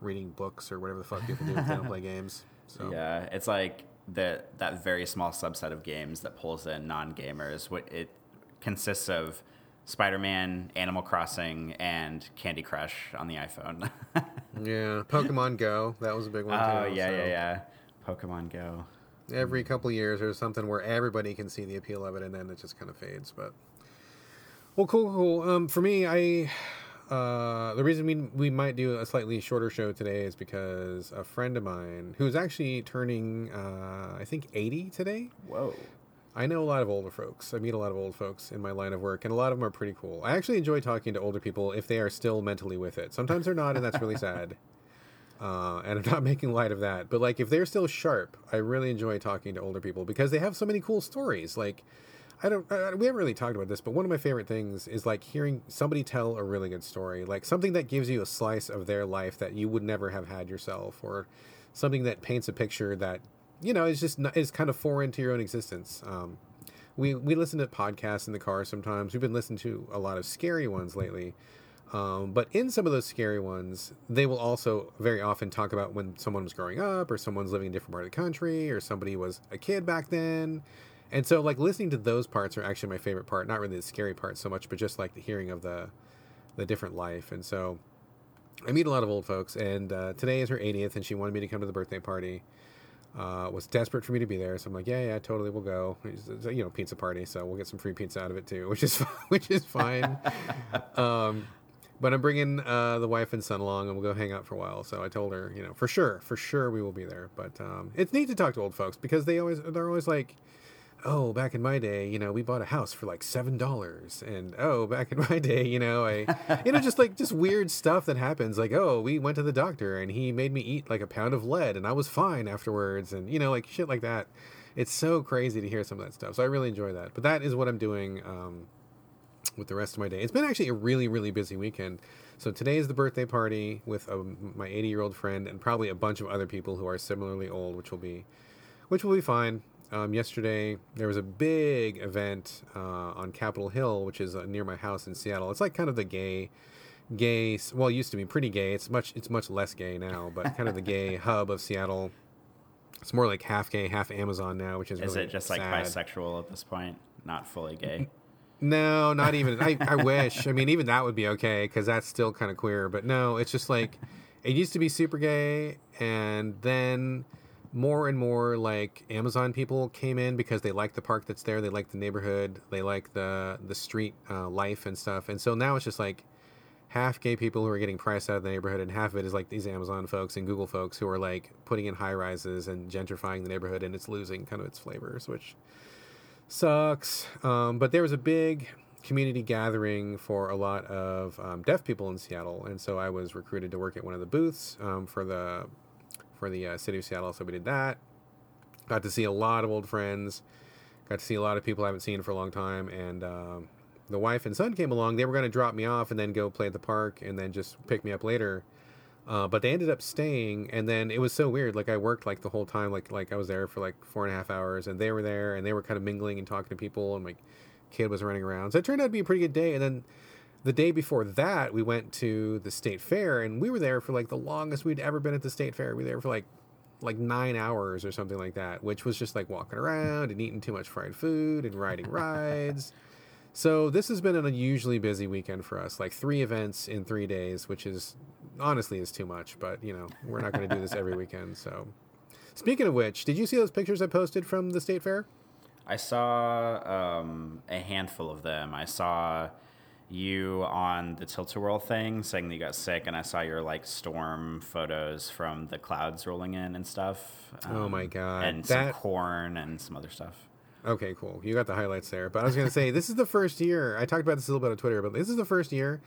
reading books or whatever the fuck people do if they don't play [LAUGHS] games. So Yeah, it's like the that very small subset of games that pulls in non gamers. What it consists of Spider Man, Animal Crossing, and Candy Crush on the iPhone. [LAUGHS] yeah, Pokemon Go that was a big one oh too. Oh yeah, so yeah, yeah. Pokemon Go. Every couple years, there's something where everybody can see the appeal of it, and then it just kind of fades. But well, cool, cool. Um, for me, I uh, the reason we we might do a slightly shorter show today is because a friend of mine who's actually turning, uh, I think, 80 today. Whoa. I know a lot of older folks. I meet a lot of old folks in my line of work, and a lot of them are pretty cool. I actually enjoy talking to older people if they are still mentally with it. Sometimes they're not, and that's really sad. [LAUGHS] Uh, and I'm not making light of that. But like, if they're still sharp, I really enjoy talking to older people because they have so many cool stories. Like, I don't, I, we haven't really talked about this, but one of my favorite things is like hearing somebody tell a really good story, like something that gives you a slice of their life that you would never have had yourself, or something that paints a picture that you know it's just not, is kind of foreign to your own existence. Um, we we listen to podcasts in the car sometimes. We've been listening to a lot of scary ones lately. Um, but in some of those scary ones, they will also very often talk about when someone was growing up, or someone's living in a different part of the country, or somebody was a kid back then. And so, like listening to those parts are actually my favorite part. Not really the scary part so much, but just like the hearing of the the different life. And so, I meet a lot of old folks. And uh, today is her 80th, and she wanted me to come to the birthday party. Uh, was desperate for me to be there, so I'm like, yeah, yeah, totally, we'll go. It's, you know, pizza party, so we'll get some free pizza out of it too, [LAUGHS] which is which is fine. [LAUGHS] um, but I'm bringing uh, the wife and son along, and we'll go hang out for a while. So I told her, you know, for sure, for sure, we will be there. But um, it's neat to talk to old folks because they always they're always like, oh, back in my day, you know, we bought a house for like seven dollars, and oh, back in [LAUGHS] my day, you know, I, you know, just like just weird stuff that happens. Like, oh, we went to the doctor and he made me eat like a pound of lead, and I was fine afterwards, and you know, like shit like that. It's so crazy to hear some of that stuff. So I really enjoy that. But that is what I'm doing. Um, with the rest of my day. It's been actually a really, really busy weekend. So today is the birthday party with um, my 80 year old friend and probably a bunch of other people who are similarly old, which will be, which will be fine. Um, yesterday there was a big event uh, on Capitol Hill, which is uh, near my house in Seattle. It's like kind of the gay, gay. Well, it used to be pretty gay. It's much, it's much less gay now, but [LAUGHS] kind of the gay hub of Seattle. It's more like half gay, half Amazon now, which is Is really it just like bisexual at this point? Not fully gay. No, not even. I, I wish. I mean, even that would be okay because that's still kind of queer. But no, it's just like it used to be super gay, and then more and more like Amazon people came in because they like the park that's there, they like the neighborhood, they like the the street uh, life and stuff. And so now it's just like half gay people who are getting priced out of the neighborhood, and half of it is like these Amazon folks and Google folks who are like putting in high rises and gentrifying the neighborhood, and it's losing kind of its flavors, which sucks. Um, but there was a big community gathering for a lot of um, deaf people in Seattle, and so I was recruited to work at one of the booths um, for the for the uh, city of Seattle. So we did that. Got to see a lot of old friends. Got to see a lot of people I haven't seen for a long time, and um, the wife and son came along. They were going to drop me off and then go play at the park, and then just pick me up later. Uh, but they ended up staying, and then it was so weird. Like I worked like the whole time, like like I was there for like four and a half hours, and they were there, and they were kind of mingling and talking to people, and my kid was running around. So it turned out to be a pretty good day. And then the day before that, we went to the state fair, and we were there for like the longest we'd ever been at the state fair. We were there for like like nine hours or something like that, which was just like walking around and eating too much fried food and riding rides. [LAUGHS] So this has been an unusually busy weekend for us, like three events in three days, which is honestly is too much. But you know, we're not going to do this every weekend. So, speaking of which, did you see those pictures I posted from the state fair? I saw um, a handful of them. I saw you on the Tilt-A-Whirl thing saying that you got sick, and I saw your like storm photos from the clouds rolling in and stuff. Oh my um, God, And some corn and some other stuff. Okay, cool. You got the highlights there. But I was going to say, this is the first year. I talked about this a little bit on Twitter, but this is the first year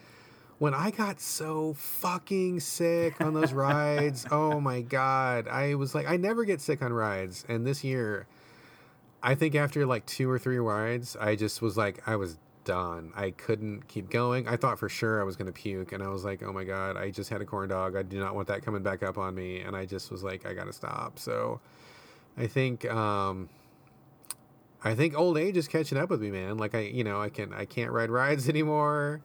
when I got so fucking sick on those rides. [LAUGHS] oh my God. I was like, I never get sick on rides. And this year, I think after like two or three rides, I just was like, I was done. I couldn't keep going. I thought for sure I was going to puke. And I was like, oh my God, I just had a corn dog. I do not want that coming back up on me. And I just was like, I got to stop. So I think, um, I think old age is catching up with me, man. Like I, you know, I can I can't ride rides [LAUGHS] anymore.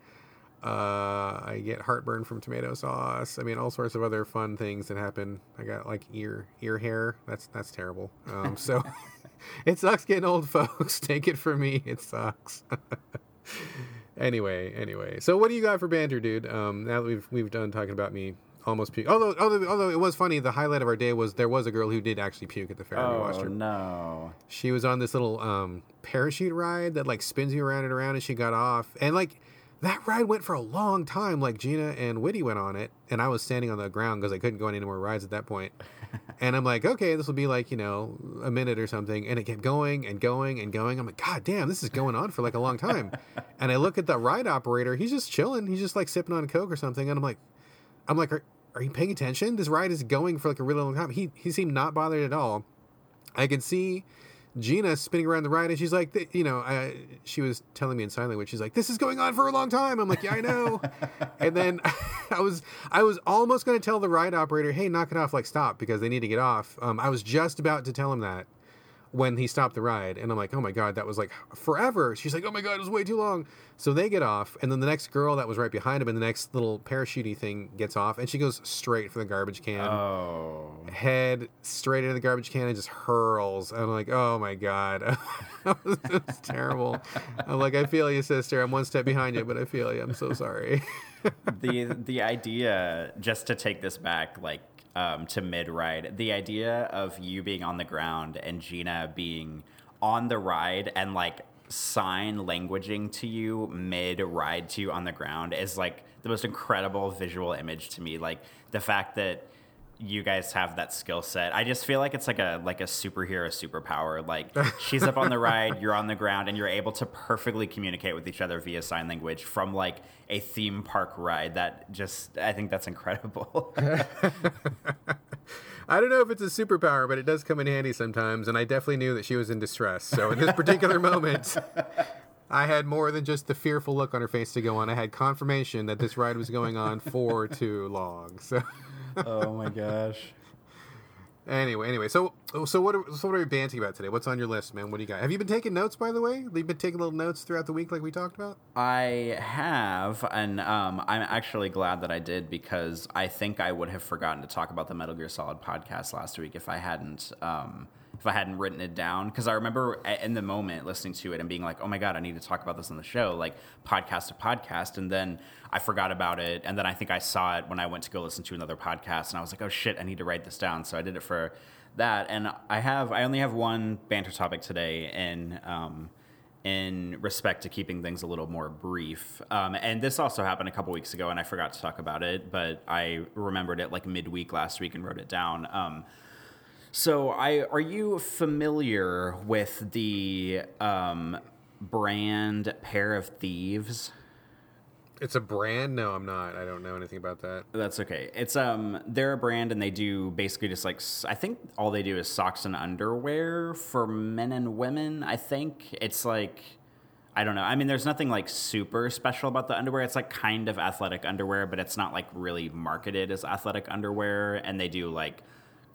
Uh, I get heartburn from tomato sauce. I mean, all sorts of other fun things that happen. I got like ear ear hair. That's that's terrible. Um, so [LAUGHS] [LAUGHS] it sucks getting old, [LAUGHS] folks. Take it from me, it sucks. [LAUGHS] anyway, anyway. So what do you got for banter, dude? Um, now that we've we've done talking about me almost puke. Although, although, although it was funny, the highlight of our day was there was a girl who did actually puke at the fair. we watched Oh her. no! She was on this little um, parachute ride that like spins you around and around, and she got off, and like that ride went for a long time. Like Gina and Whitty went on it, and I was standing on the ground because I couldn't go on any more rides at that point. [LAUGHS] and I'm like, okay, this will be like you know a minute or something, and it kept going and going and going. I'm like, God damn, this is going on for like a long time. [LAUGHS] and I look at the ride operator; he's just chilling. He's just like sipping on coke or something, and I'm like, I'm like, are, are you paying attention? This ride is going for like a really long time. He he seemed not bothered at all. I can see Gina spinning around the ride, and she's like, you know, I, she was telling me in sign language. She's like, "This is going on for a long time." I'm like, "Yeah, I know." [LAUGHS] and then [LAUGHS] I was, I was almost going to tell the ride operator, "Hey, knock it off, like stop," because they need to get off. Um, I was just about to tell him that when he stopped the ride, and I'm like, "Oh my god, that was like forever." She's like, "Oh my god, it was way too long." So they get off, and then the next girl that was right behind him, and the next little parachutey thing gets off, and she goes straight for the garbage can Oh, head straight into the garbage can and just hurls. I'm like, oh my god, [LAUGHS] it was, was terrible. I'm like, I feel you, sister. I'm one step behind you, but I feel you. I'm so sorry. [LAUGHS] the the idea just to take this back like um, to mid ride. The idea of you being on the ground and gina being on the ride and like sign languaging to you mid ride to you on the ground is like the most incredible visual image to me. Like the fact that you guys have that skill set. I just feel like it's like a like a superhero superpower. Like [LAUGHS] she's up on the ride, you're on the ground, and you're able to perfectly communicate with each other via sign language from like a theme park ride. That just I think that's incredible. [LAUGHS] I don't know if it's a superpower, but it does come in handy sometimes. And I definitely knew that she was in distress. So in this particular moment, I had more than just the fearful look on her face to go on. I had confirmation that this ride was going on for too long. So. Oh my gosh. Anyway, anyway, so so what are, so what are we banting about today? What's on your list, man? What do you got? Have you been taking notes, by the way? You've you been taking little notes throughout the week, like we talked about? I have, and um, I'm actually glad that I did because I think I would have forgotten to talk about the Metal Gear Solid podcast last week if I hadn't um, if I hadn't written it down. Because I remember in the moment listening to it and being like, "Oh my god, I need to talk about this on the show," like podcast to podcast, and then I forgot about it, and then I think I saw it when I went to go listen to another podcast, and I was like, "Oh shit, I need to write this down." So I did it for that, and I have I only have one banter topic today, and um, in respect to keeping things a little more brief. Um, and this also happened a couple weeks ago, and I forgot to talk about it, but I remembered it like midweek last week and wrote it down. Um, so, I are you familiar with the um, brand Pair of Thieves? It's a brand? No, I'm not. I don't know anything about that. That's okay. It's um they're a brand and they do basically just like I think all they do is socks and underwear for men and women. I think it's like I don't know. I mean, there's nothing like super special about the underwear. It's like kind of athletic underwear, but it's not like really marketed as athletic underwear. And they do like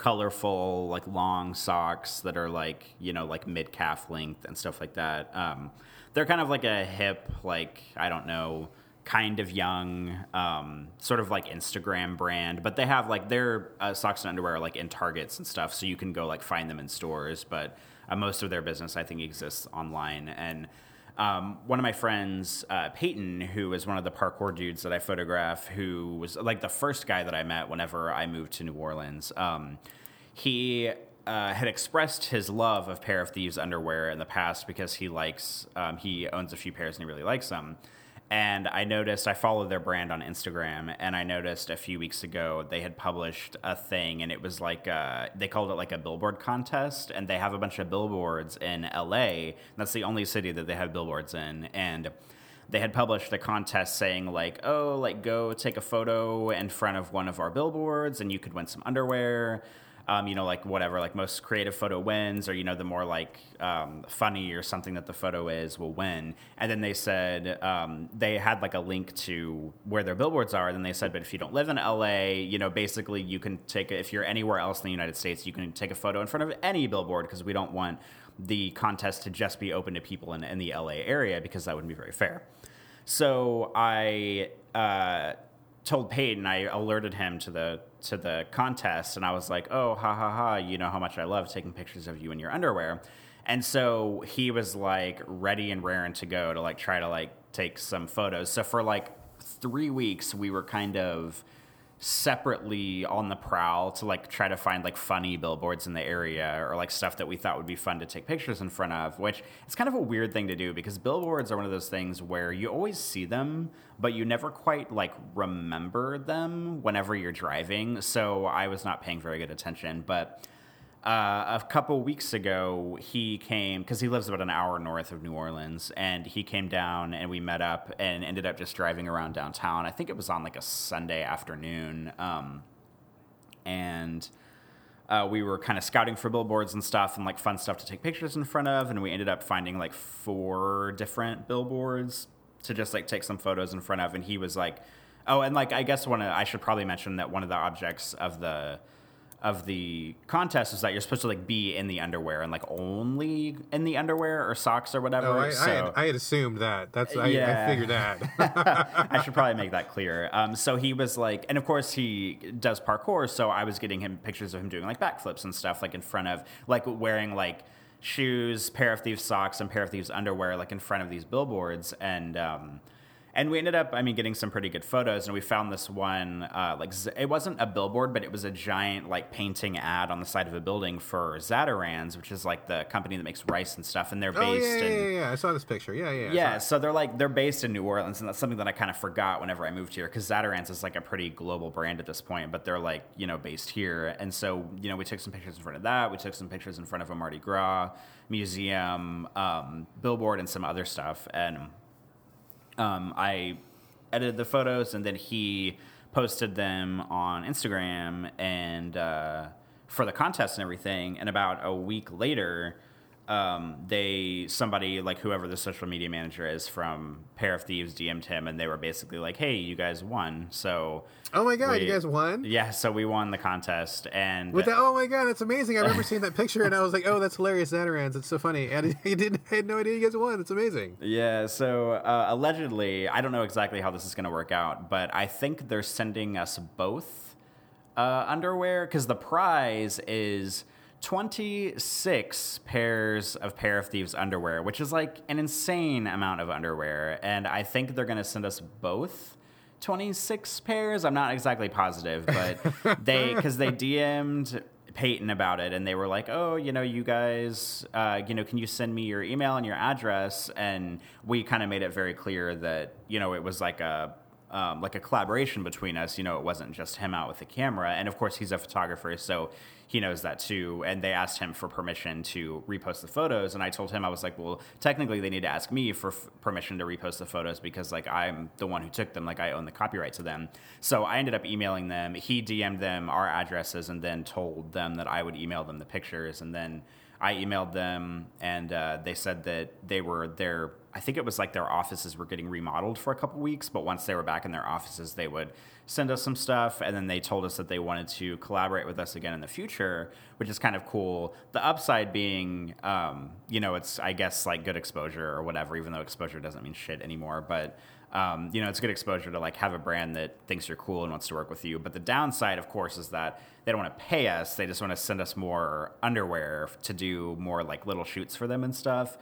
colorful, like long socks that are like you know like mid calf length and stuff like that. Um, they're kind of like a hip, like I don't know kind of young, um, sort of like Instagram brand, but they have like their uh, socks and underwear are like in Targets and stuff, so you can go like find them in stores. But uh, most of their business, I think, exists online. And um, one of my friends, uh, Peyton, who is one of the parkour dudes that I photograph, who was like the first guy that I met whenever I moved to New Orleans. Um, he uh, had expressed his love of Pair of Thieves underwear in the past because he likes, um, he owns a few pairs and he really likes them. And I noticed, I follow their brand on Instagram, and I noticed a few weeks ago they had published a thing, and it was like, uh, they called it like a billboard contest, and they have a bunch of billboards in LA. That's the only city that they have billboards in. And they had published a contest saying like oh like go take a photo in front of one of our billboards and you could win some underwear um, you know like whatever like most creative photo wins or you know the more like um, funny or something that the photo is will win. And then they said um, they had like a link to where their billboards are. And then they said but if you don't live in la you know basically you can take if you're anywhere else in the united states you can take a photo in front of any billboard because we don't want the contest to just be open to people in, in the la area because that wouldn't be very fair. So I uh, told Peyton, I alerted him to the to the contest, and I was like, "Oh, ha ha ha! You know how much I love taking pictures of you in your underwear." And so he was like ready and raring to go to like try to like take some photos. So for like three weeks, we were kind of separately on the prowl to like try to find like funny billboards in the area or like stuff that we thought would be fun to take pictures in front of which it's kind of a weird thing to do because billboards are one of those things where you always see them but you never quite like remember them whenever you're driving. So i was not paying very good attention but uh, a couple weeks ago, he came because he lives about an hour north of New Orleans, and he came down and we met up and ended up just driving around downtown. I think it was on like a Sunday afternoon, um, and uh, we were kind of scouting for billboards and stuff and like fun stuff to take pictures in front of, and we ended up finding like four different billboards to just like take some photos in front of. And he was like, "Oh, and like I guess one of I should probably mention that one of the objects of the." Of the contest is that you're supposed to like be in the underwear and like only in the underwear or socks or whatever. Oh, I, so, I, had, I had assumed that. That's I, Yeah. I figured that. [LAUGHS] I should probably make that clear. Um, so he was like, and of course he does parkour. So I was getting him pictures of him doing like backflips and stuff, like in front of, like wearing like shoes, pair of thieves socks, and pair of thieves underwear, like in front of these billboards. And um, and we ended up, I mean, getting some pretty good photos. And we found this one, uh, like it wasn't a billboard, but it was a giant like painting ad on the side of a building for Zatarain's, which is like the company that makes rice and stuff. And they're oh based yeah, yeah, in yeah, yeah. I saw this picture. Yeah, yeah. Yeah, so they're like they're based in New Orleans, and that's something that I kind of forgot whenever I moved here because Zatarain's is like a pretty global brand at this point, but they're like you know based here, and so you know we took some pictures in front of that, we took some pictures in front of a Mardi Gras museum, um, billboard, and some other stuff, and um, I edited the photos, and then he posted them on Instagram and uh, for the contest and everything. And about a week later, um, they somebody like whoever the social media manager is from Pair of Thieves DM'd him, and they were basically like, "Hey, you guys won!" So Oh my god, we- you guys won. yeah, so we won the contest, and With that, oh my god, that's amazing! I remember seeing that picture and I was like, "Oh, that's hilarious, Zatarain's! It's so funny." And [LAUGHS] I didn't, I had no idea you guys won. It's amazing. Yeah, so uh, allegedly, I don't know exactly how this is going to work out, but I think they're sending us both uh, underwear because the prize is 26 pairs of Pair of Thieves underwear, which is like an insane amount of underwear. And I think they're going to send us both 26 pairs. I'm not exactly positive, but [LAUGHS] they, because they DM'd Peyton about it and they were like, oh, you know, you guys, uh, you know, can you send me your email and your address? And we kind of made it very clear that, you know, it was like a, um, like a collaboration between us. You know, it wasn't just him out with the camera. And of course, he's a photographer, so he knows that too. And they asked him for permission to repost the photos. And I told him, I was like, well, technically, they need to ask me for f- permission to repost the photos because, like, I'm the one who took them. Like, I own the copyright to them. So I ended up emailing them. He DM'd them our addresses and then told them that I would email them the pictures. And then I emailed them, and uh, they said that they were there. I think it was like their offices were getting remodeled for a couple weeks, but once they were back in their offices, they would send us some stuff. And then they told us that they wanted to collaborate with us again in the future, which is kind of cool. The upside being, um, you know, it's, I guess, like good exposure or whatever, even though exposure doesn't mean shit anymore. But um, you know, it's good exposure to like have a brand that thinks you're cool and wants to work with you. But the downside, of course, is that they don't want to pay us. They just want to send us more underwear to do more like little shoots for them and stuff.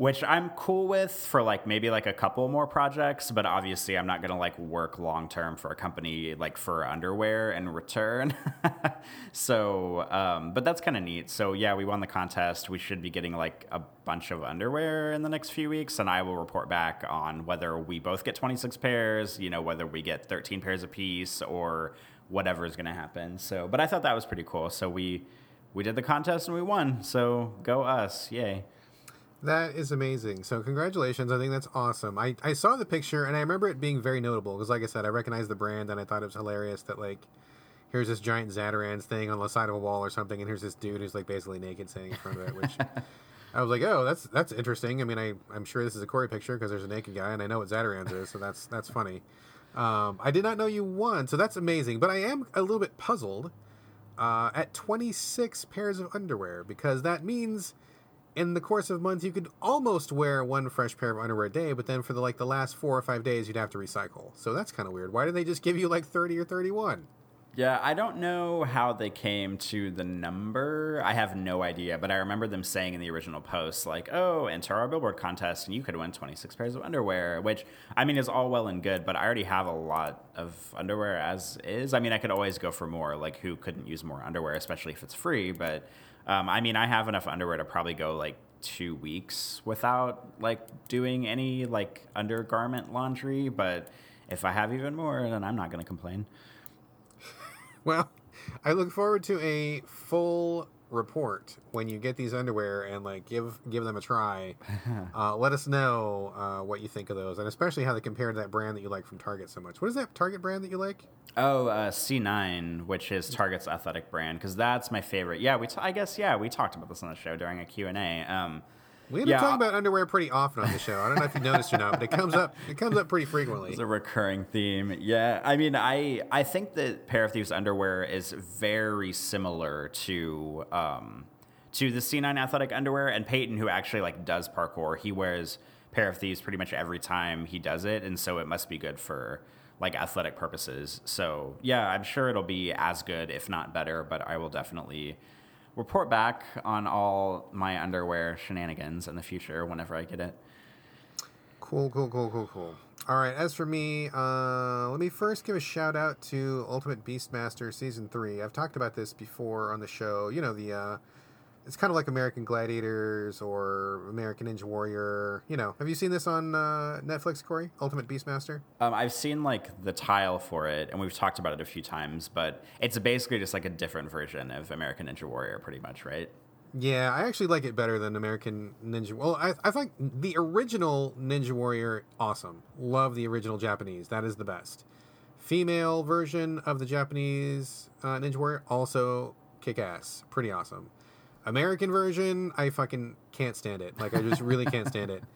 Which I'm cool with for like maybe like a couple more projects, but obviously I'm not gonna like work long term for a company like for underwear in return. [LAUGHS] so, um, but that's kind of neat. So yeah, we won the contest. We should be getting like a bunch of underwear in the next few weeks, and I will report back on whether we both get 26 pairs, you know, whether we get 13 pairs apiece or whatever is gonna happen. So, but I thought that was pretty cool. So we we did the contest and we won. So go us, yay! That is amazing. So congratulations. I think that's awesome. I, I saw the picture and I remember it being very notable because like I said, I recognized the brand and I thought it was hilarious that like here's this giant Zatarain's thing on the side of a wall or something and here's this dude who's like basically naked standing in front of it, which [LAUGHS] I was like, oh, that's that's interesting. I mean, I I'm sure this is a Corey picture because there's a naked guy and I know what Zatarain's is, so that's that's funny. Um, I did not know you won, so that's amazing. But I am a little bit puzzled uh, at 26 pairs of underwear because that means in the course of months, you could almost wear one fresh pair of underwear a day, but then for the like the last four or five days, you'd have to recycle. So that's kind of weird. Why did they just give you like thirty or thirty-one? Yeah, I don't know how they came to the number. I have no idea, but I remember them saying in the original post, like, oh, enter our billboard contest and you could win 26 pairs of underwear, which, I mean, is all well and good, but I already have a lot of underwear as is. I mean, I could always go for more. Like, who couldn't use more underwear, especially if it's free? But, um, I mean, I have enough underwear to probably go like two weeks without like doing any like undergarment laundry, but if I have even more, then I'm not going to complain. [LAUGHS] Well, I look forward to a full report when you get these underwear and like give give them a try. [LAUGHS] Uh, let us know uh, what you think of those, and especially how they compare to that brand that you like from Target so much. What is that Target brand that you like? Oh, uh, C9, which is Target's athletic brand, because that's my favorite. Yeah, we. T- I guess yeah, we talked about this on the show during a Q and A. Um, We Yeah, talking about underwear pretty often on the show. I don't know if you noticed or not, but it comes up it comes up pretty frequently. It's a recurring theme. Yeah, I mean, I I think that Pair of Thieves underwear is very similar to um, to the C9 athletic underwear. And Peyton, who actually like does parkour, he wears Pair of Thieves pretty much every time he does it, and so it must be good for like athletic purposes. So yeah, I'm sure it'll be as good, if not better. But I will definitely report back on all my underwear shenanigans in the future whenever I get it. Cool, cool, cool, cool, cool. All right, as for me, uh, let me first give a shout out to Ultimate Beastmaster Season 3. I've talked about this before on the show. You know, the uh, it's kind of like American Gladiators or American Ninja Warrior. You know, have you seen this on uh, Netflix, Corey? Ultimate Beastmaster? Um, I've seen like the tile for it, and we've talked about it a few times, but it's basically just like a different version of American Ninja Warrior, pretty much, right? Yeah, I actually like it better than American Ninja. Well, I, I think the original Ninja Warrior awesome. Love the original Japanese. That is the best. Female version of the Japanese uh, Ninja Warrior also kick ass. Pretty awesome. American version, I fucking can't stand it. Like I just really can't stand it. [LAUGHS]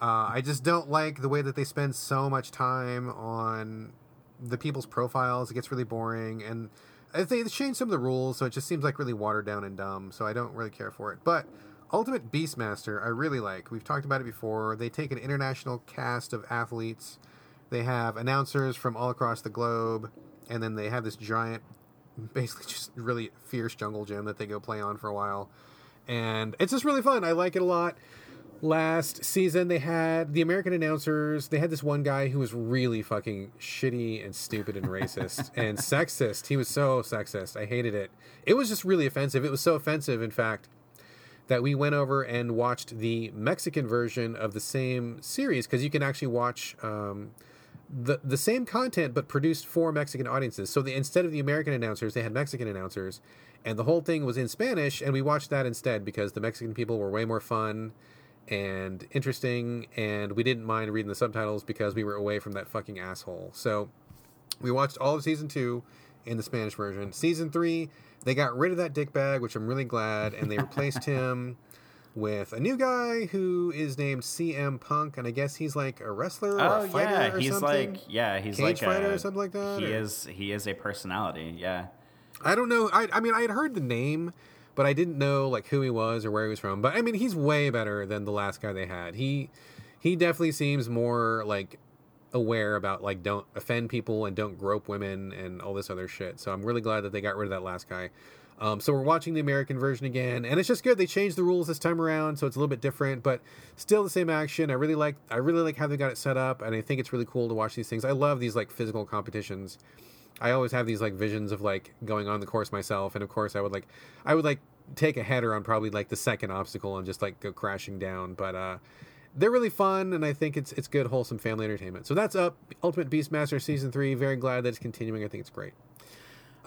Uh, I just don't like the way that they spend so much time on the people's profiles. It gets really boring, and they changed some of the rules, so it just seems like really watered down and dumb. So I don't really care for it. But Ultimate Beastmaster, I really like. We've talked about it before. They take an international cast of athletes. They have announcers from all across the globe, and then they have this giant, basically just really fierce jungle gym that they go play on for a while. And it's just really fun. I like it a lot. Last season they had the american announcers they had this one guy who was really fucking shitty and stupid and racist [LAUGHS] and sexist. He was so sexist. I hated it. It was just really offensive. It was so offensive in fact that we went over and watched the mexican version of the same series because you can actually watch um, the the same content but produced for Mexican audiences. So the, instead of the American announcers, they had Mexican announcers, and the whole thing was in Spanish, and we watched that instead because the Mexican people were way more fun and interesting, and we didn't mind reading the subtitles because we were away from that fucking asshole. So we watched all of season two in the Spanish version. Season three, they got rid of that dickbag, which I'm really glad, and they replaced [LAUGHS] him with a new guy who is named CM Punk, and I guess he's like a wrestler or Oh a fighter yeah, or he's something. like yeah, he's Cage like fighter a, or something like that, He or- is he is a personality. Yeah. I don't know. I, I mean, I had heard the name, but I didn't know like who he was or where he was from. But I mean, he's way better than the last guy they had. He he definitely seems more like aware about like don't offend people and don't grope women and all this other shit. So I'm really glad that they got rid of that last guy. Um, so we're watching the American version again, and it's just good. They changed the rules this time around, so it's a little bit different, but still the same action. I really like I really like how they got it set up, and I think it's really cool to watch these things. I love these like physical competitions. I always have these like visions of like going on the course myself, and of course I would like I would like take a header on probably like the second obstacle and just like go crashing down. But uh, they're really fun, and I think it's it's good wholesome family entertainment. So that's up Ultimate Beastmaster season three. Very glad that it's continuing. I think it's great.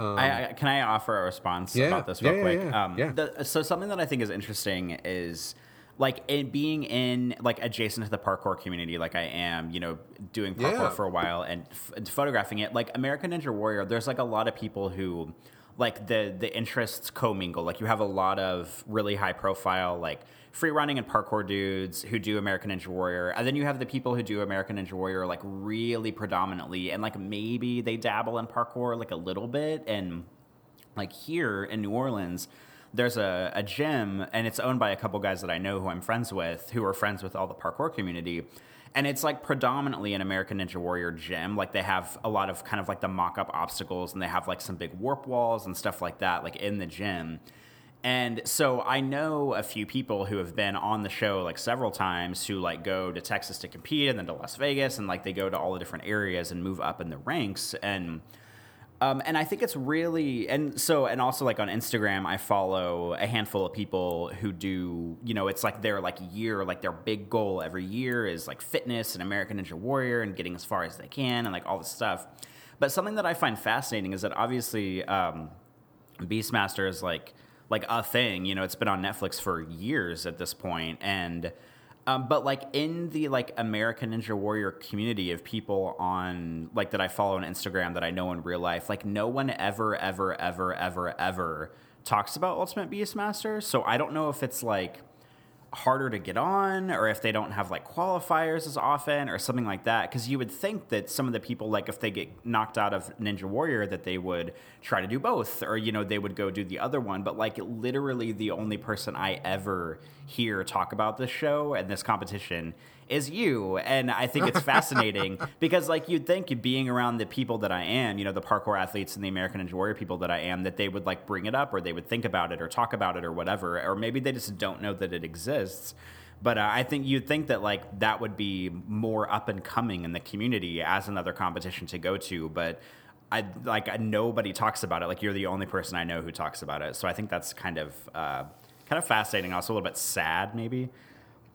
I, I, can I offer a response Um, yeah, about this real yeah, quick? yeah, Um, the- so something that I think is interesting is like being in like adjacent to the parkour community, like I am, you know, doing parkour for a while and f- photographing it. Like American Ninja Warrior, there's like a lot of people who like the the interests commingle. Like you have a lot of really high profile like free running and parkour dudes who do American Ninja Warrior, and then you have the people who do American Ninja Warrior like really predominantly, and like maybe they dabble in parkour like a little bit and like here in New Orleans, there's a, a gym and it's owned by a couple guys that I know who I'm friends with, who are friends with all the parkour community. And it's like predominantly an American Ninja Warrior gym. Like they have a lot of kind of like the mock up obstacles and they have like some big warp walls and stuff like that, like in the gym. And so I know a few people who have been on the show like several times who like go to Texas to compete and then to Las Vegas and like they go to all the different areas and move up in the ranks and um, and I think it's really and so and also like on Instagram I follow a handful of people who do you know it's like their like year like their big goal every year is like fitness and American Ninja Warrior and getting as far as they can and like all this stuff. But something that I find fascinating is that obviously um, Beastmaster is like like a thing. You know, it's been on Netflix for years at this point, and um, but like in the like American Ninja Warrior community of people on like that I follow on Instagram that I know in real life, like no one ever, ever, ever, ever, ever talks about Ultimate Beastmaster. So I don't know if it's like harder to get on or if they don't have like qualifiers as often or something like that because you would think that some of the people like if they get knocked out of ninja warrior that they would try to do both or you know they would go do the other one but like literally the only person i ever hear talk about this show and this competition is you. And I think it's fascinating [LAUGHS] because, like, you'd think being around the people that I am, you know, the parkour athletes and the American Ninja Warrior people that I am, that they would like bring it up or they would think about it or talk about it or whatever. Or maybe they just don't know that it exists. But uh, I think you'd think that like that would be more up and coming in the community as another competition to go to. But I like nobody talks about it. Like you're the only person I know who talks about it. So I think that's kind of uh, kind of fascinating. Also a little bit sad, maybe.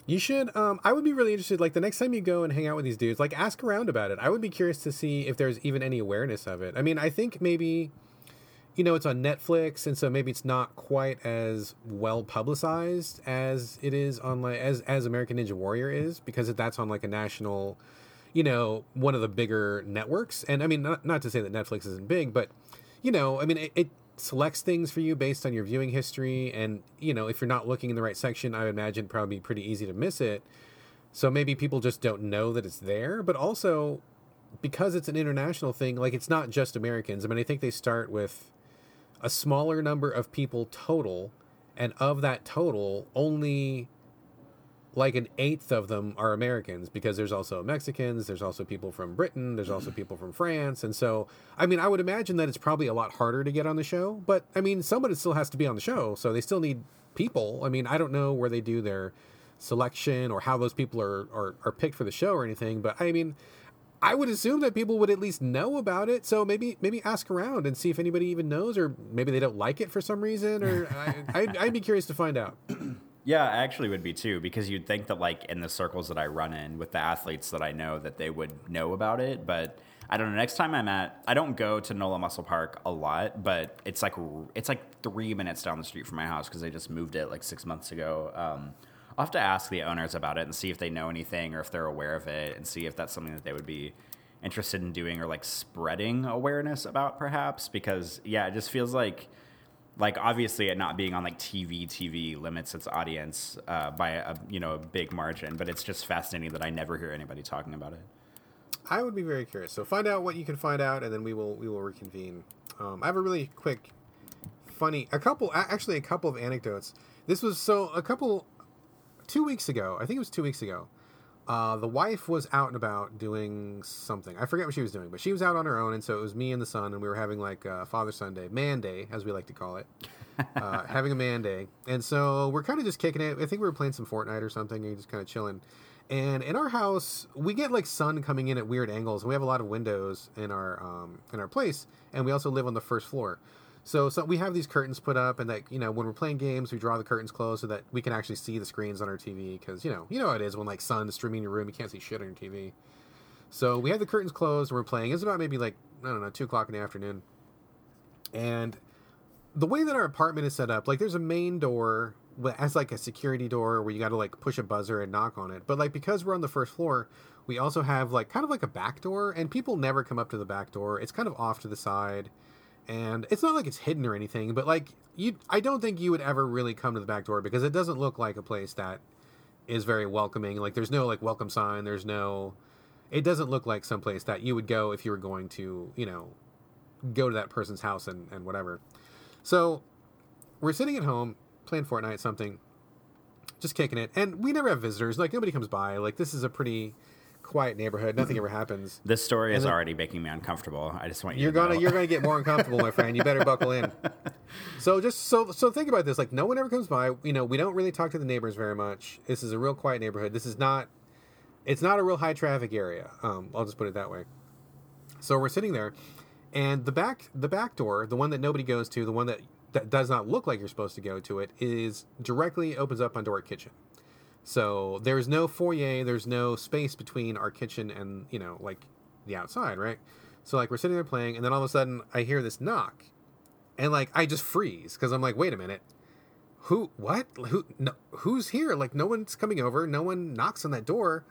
You should. Um, I would be really interested. Like the next time you go and hang out with these dudes, like ask around about it. I would be curious to see if there's even any awareness of it. I mean, I think maybe, you know, it's on Netflix, and so maybe it's not quite as well publicized as it is on like as as American Ninja Warrior is because that's on like a national, you know, one of the bigger networks. And I mean, not not to say that Netflix isn't big, but you know, I mean, it, it selects things for you based on your viewing history and you know if you're not looking in the right section i would imagine probably pretty easy to miss it. So maybe people just don't know that it's there but also because it's an international thing like it's not just americans. I mean i think they start with a smaller number of people total and of that total only like an eighth of them are Americans because there's also Mexicans, there's also people from Britain, there's also mm-hmm. people from France. And so, I mean, I would imagine that it's probably a lot harder to get on the show, but I mean, somebody still has to be on the show. So they still need people. I mean, I don't know where they do their selection or how those people are, are, are picked for the show or anything, but I mean, I would assume that people would at least know about it. So maybe maybe ask around and see if anybody even knows, or maybe they don't like it for some reason. Or [LAUGHS] I, I'd, I'd be curious to find out. [CLEARS THROAT] Yeah, I actually would be too, because you'd think that like in the circles that I run in with the athletes that I know that they would know about it, but I don't know. Next time I'm at, I don't go to NOLA Muscle Park a lot, but it's like it's like three minutes down the street from my house because they just moved it like six months ago. Um, I'll have to ask the owners about it and see if they know anything or if they're aware of it and see if that's something that they would be interested in doing or like spreading awareness about, perhaps. Because yeah, it just feels like like obviously it not being on like TV, TV limits its audience uh, by a you know a big margin. But it's just fascinating that I never hear anybody talking about it. I would be very curious. So find out what you can find out, and then we will we will reconvene. Um, I have a really quick, funny, a couple actually a couple of anecdotes. This was so a couple two weeks ago. I think it was two weeks ago. Uh, the wife was out and about doing something. I forget what she was doing, but she was out on her own, and so it was me and the son, and we were having like a Father Sunday, Man Day, as we like to call it, [LAUGHS] uh, having a Man Day. And so we're kind of just kicking it. I think we were playing some Fortnite or something, and just kind of chilling. And in our house, we get like sun coming in at weird angles, and we have a lot of windows in our um, in our place, and we also live on the first floor. So, so we have these curtains put up, and that you know when we're playing games, we draw the curtains closed so that we can actually see the screens on our TV. Because you know, you know how it is when like sun's streaming in your room, you can't see shit on your TV. So we have the curtains closed, and we're playing. It's about maybe like I don't know, two o'clock in the afternoon. And the way that our apartment is set up, like there's a main door as like a security door where you got to like push a buzzer and knock on it. But like because we're on the first floor, we also have like kind of like a back door, and people never come up to the back door. It's kind of off to the side and it's not like it's hidden or anything but like you i don't think you would ever really come to the back door because it doesn't look like a place that is very welcoming like there's no like welcome sign there's no it doesn't look like someplace that you would go if you were going to you know go to that person's house and, and whatever so we're sitting at home playing Fortnite, something, just kicking it, and we never have visitors. Like nobody comes by. Like this is a pretty quiet neighborhood. Nothing ever happens. This story is then- already making me uncomfortable. I just want you You're to gonna you're gonna get more uncomfortable, my friend. You better buckle in. [LAUGHS] So just so so think about this. Like no one ever comes by. You know, we don't really talk to the neighbors very much. This is a real quiet neighborhood. This is not it's not a real high traffic area. Um, I'll just put it that way. So we're sitting there, and the back the back door, the one that nobody goes to, the one that that does not look like you're supposed to go to it, is directly opens up onto our kitchen. So there's no foyer, there's no space between our kitchen and you know like the outside, right? So like we're sitting there playing, and then all of a sudden I hear this knock, and like I just freeze because I'm like, wait a minute, who, what, who, no, who's here? Like no one's coming over, no one knocks on that door.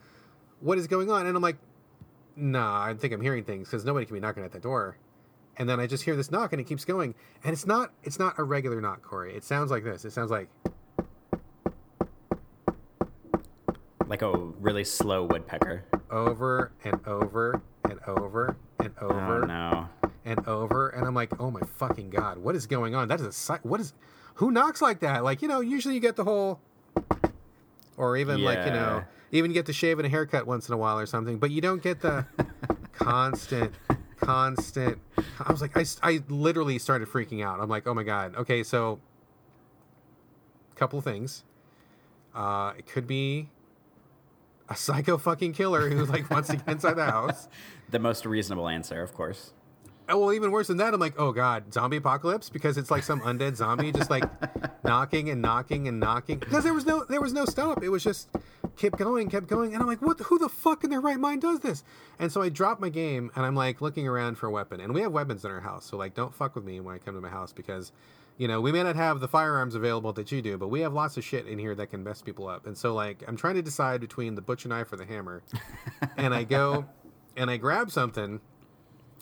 What is going on? And I'm like, nah, I think I'm hearing things because nobody can be knocking at that door. And then I just hear this knock, and it keeps going, and it's not, it's not a regular knock, Corey. It sounds like this. It sounds like, like a really slow woodpecker. over and over and over and over Oh no. and over and i'm like oh my fucking god what is going on? That is a what is who knocks like that? Like you know usually you get the whole or even like you know even get to shave and a haircut once in a while or something but you don't get the [LAUGHS] constant constant i was like I I literally started freaking out. I'm like oh my god. Okay so couple of things. Uh it could be a psycho fucking killer who like wants to get inside the house [LAUGHS] The most reasonable answer, of course. Oh, well, even worse than that, I'm like, oh god, zombie apocalypse because it's like some undead zombie just like [LAUGHS] knocking and knocking and knocking because there was no there was no stop. It was just kept going, kept going, and I'm like, what? Who the fuck in their right mind does this? And so I drop my game and I'm like looking around for a weapon, and we have weapons in our house, so like, don't fuck with me when I come to my house because. You know, we may not have the firearms available that you do, but we have lots of shit in here that can mess people up. And so, like, I'm trying to decide between the butcher knife or the hammer. [LAUGHS] and I go and I grab something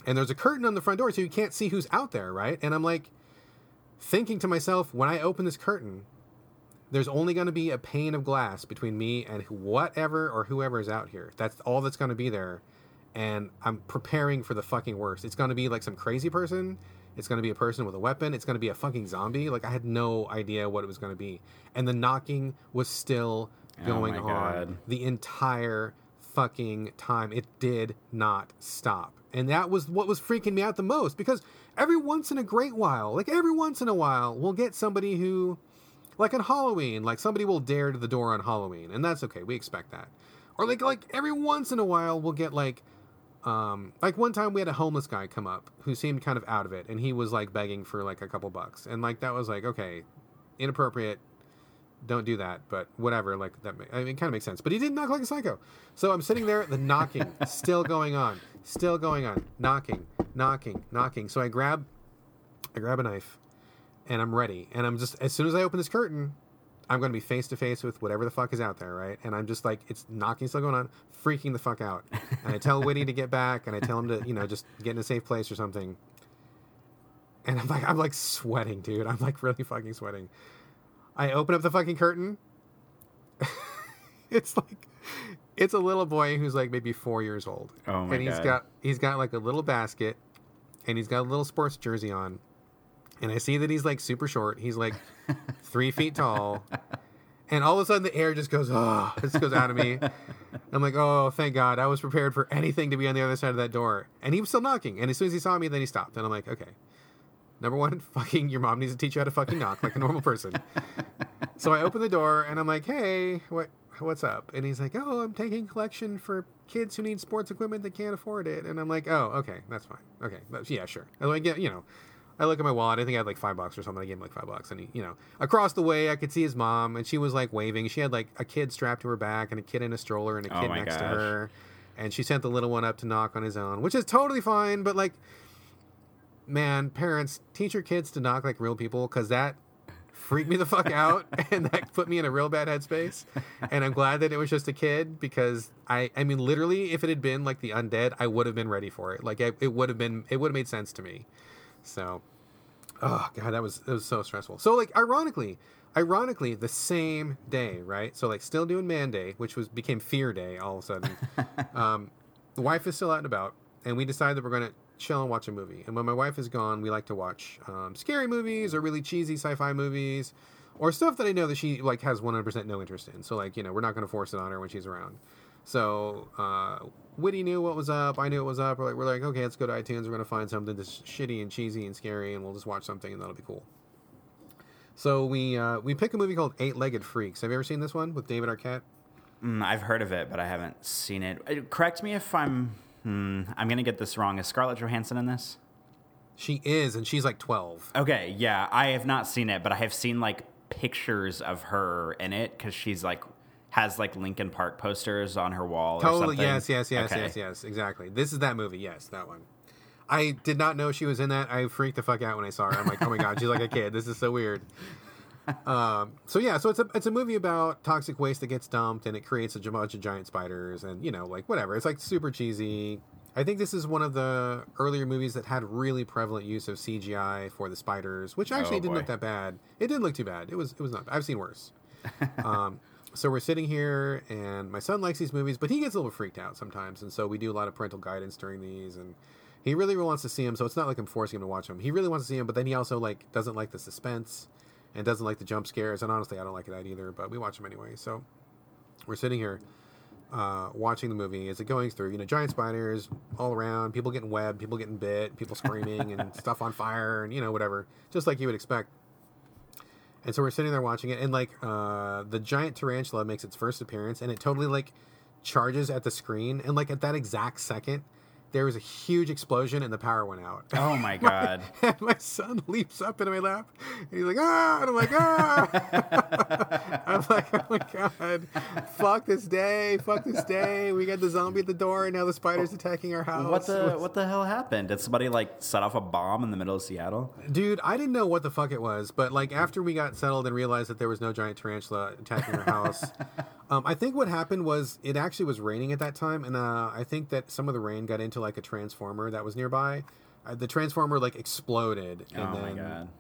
and there's a curtain on the front door so you can't see who's out there, right? And I'm like thinking to myself, when I open this curtain, there's only going to be a pane of glass between me and whatever or whoever is out here. That's all that's going to be there. And I'm preparing for the fucking worst. It's going to be like some crazy person. It's going to be a person with a weapon. It's going to be a fucking zombie. Like I had no idea what it was going to be. And the knocking was still Oh going my on God. the entire fucking time. It did not stop. And that was what was freaking me out the most because every once in a great while, like every once in a while, we'll get somebody who, like on Halloween, like somebody will dare to the door on Halloween, and that's okay. We expect that. Or like like every once in a while, we'll get like, um, like one time we had a homeless guy come up who seemed kind of out of it, and he was like begging for like a couple bucks, and like that was like okay, inappropriate don't do that, but whatever. Like that, I mean, it kind of makes sense. But he did knock like a psycho. So I'm sitting there, the knocking [LAUGHS] still going on, still going on, knocking, knocking, knocking. So I grab, I grab a knife, and I'm ready. And I'm just as soon as I open this curtain, I'm going to be face to face with whatever the fuck is out there, right? And I'm just like, it's knocking still going on, freaking the fuck out. And I tell Whitty to get back, and I tell him to, you know, just get in a safe place or something. And I'm like, I'm like sweating, dude. I'm like really fucking sweating. I open up the fucking curtain. [LAUGHS] it's like it's a little boy who's like maybe four years old. Oh my and he's God. got he's got like a little basket and he's got a little sports jersey on. And I see that he's like super short. He's like [LAUGHS] three feet tall. And all of a sudden the air just goes, oh, it just goes out of me. I'm like, oh, thank God. I was prepared for anything to be on the other side of that door. And he was still knocking. And as soon as he saw me, then he stopped. And I'm like, okay. Number one, [LAUGHS] fucking your mom needs to teach you how to fucking knock like a normal person. so I open the door and I'm like, hey, what what's up? And he's like, oh, I'm taking collection for kids who need sports equipment that can't afford it. And I'm like, oh, okay, that's fine. Okay, yeah, sure. And I get, you know, I look at my wallet. I think I had like five bucks or something. I gave him like five bucks, and he, you know, across the way, I could see his mom, and she was like waving. She had like a kid strapped to her back, and a kid in a stroller, and a Oh kid my next to her. And she sent the little one up to knock on his own, which is totally fine. But like, man, parents teach your kids to knock like real people, because that freaked me the fuck [LAUGHS] out, and that put me in a real bad headspace. And I'm glad that it was just a kid, because I, I mean, literally, if it had been like the undead, I would have been ready for it. Like, I, it would have been, it would have made sense to me. So, oh god, that was it was so stressful. So like ironically, ironically, the same day, right? So like still doing man day, which was became fear day all of a sudden. [LAUGHS] um, the wife is still out and about, and we decide that we're gonna chill and watch a movie. And when my wife is gone, we like to watch um, scary movies or really cheesy sci-fi movies, or stuff that I know that she like has 100% no interest in. So like you know, we're not going to force it on her when she's around. So uh, Witty knew what was up. I knew what was up. We're like, we're like, okay, let's go to iTunes. We're gonna find something that's shitty and cheesy and scary, and we'll just watch something, and that'll be cool. So we uh, we pick a movie called Eight Legged Freaks. Have you ever seen this one with David Arquette? Mm, I've heard of it, but I haven't seen it. Uh, Correct me if I'm. Hmm, I'm gonna get this wrong. Is Scarlett Johansson in this? She is, and she's like twelve. Okay, yeah, I have not seen it, but I have seen like pictures of her in it because she's like has like Linkin Park posters on her wall. Totally. Or something. Yes. Yes. Yes. Okay. Yes. Yes. Exactly. This is that movie. Yes, that one. I did not know she was in that. I freaked the fuck out when I saw her. I'm like, oh my god, she's like a kid. This is so weird. [LAUGHS] Um, so yeah, so it's a it's a movie about toxic waste that gets dumped and it creates a bunch of giant spiders and you know like whatever. It's like super cheesy. I think this is one of the earlier movies that had really prevalent use of CGI for the spiders, which actually Oh, didn't boy. look that bad. It didn't look too bad. It was it was not. I've seen worse. [LAUGHS] um, so we're sitting here, and my son likes these movies, but he gets a little freaked out sometimes, and so we do a lot of parental guidance during these, and he really, really wants to see him. So it's not like I'm forcing him to watch them. He really wants to see him, but then he also like doesn't like the suspense and doesn't like the jump scares, and honestly, I don't like that either. But we watch them anyway. So we're sitting here uh, watching the movie as it going through. You know, giant spiders all around, people getting webbed, people getting bit, people screaming, and [LAUGHS] stuff on fire, and you know whatever, just like you would expect. And so we're sitting there watching it, and like uh, the giant tarantula makes its first appearance, and it totally like charges at the screen, and like at that exact second, there was a huge explosion, and the power went out. Oh [LAUGHS] my god. and [LAUGHS] my son leaps up into my lap, and he's like, ah, and I'm like, ah. [LAUGHS] I'm like, oh my god, fuck this day, fuck this day. We got the zombie at the door, and now the spider's attacking our house. What the what the hell happened? Did somebody like set off a bomb in the middle of Seattle? Dude, I didn't know what the fuck it was, but like after we got settled and realized that there was no giant tarantula attacking our house, um, I think what happened was it actually was raining at that time, and uh, I think that some of the rain got into like a transformer that was nearby. Uh, the transformer like exploded, and Oh then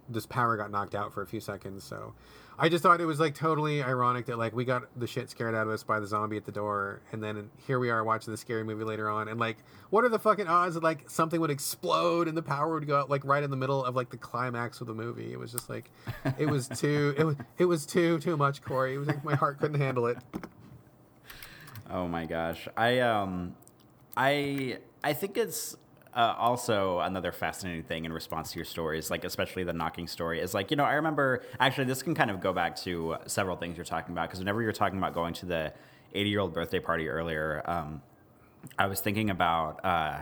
this power got knocked out for a few seconds. So, I just thought it was like totally ironic that like we got the shit scared out of us by the zombie at the door, and then here we are watching the scary movie later on, and like, what are the fucking odds that like something would explode and the power would go out like right in the middle of like the climax of the movie? It was just like, it was [LAUGHS] too, it was, it was too too much, Corey. It was like my heart couldn't handle it. Oh my gosh. I um I I think it's uh, also another fascinating thing in response to your stories, like especially the knocking story, is like you know I remember actually this can kind of go back to several things you're talking about because whenever you're talking about going to the 80 year old birthday party earlier, um, I was thinking about. Uh,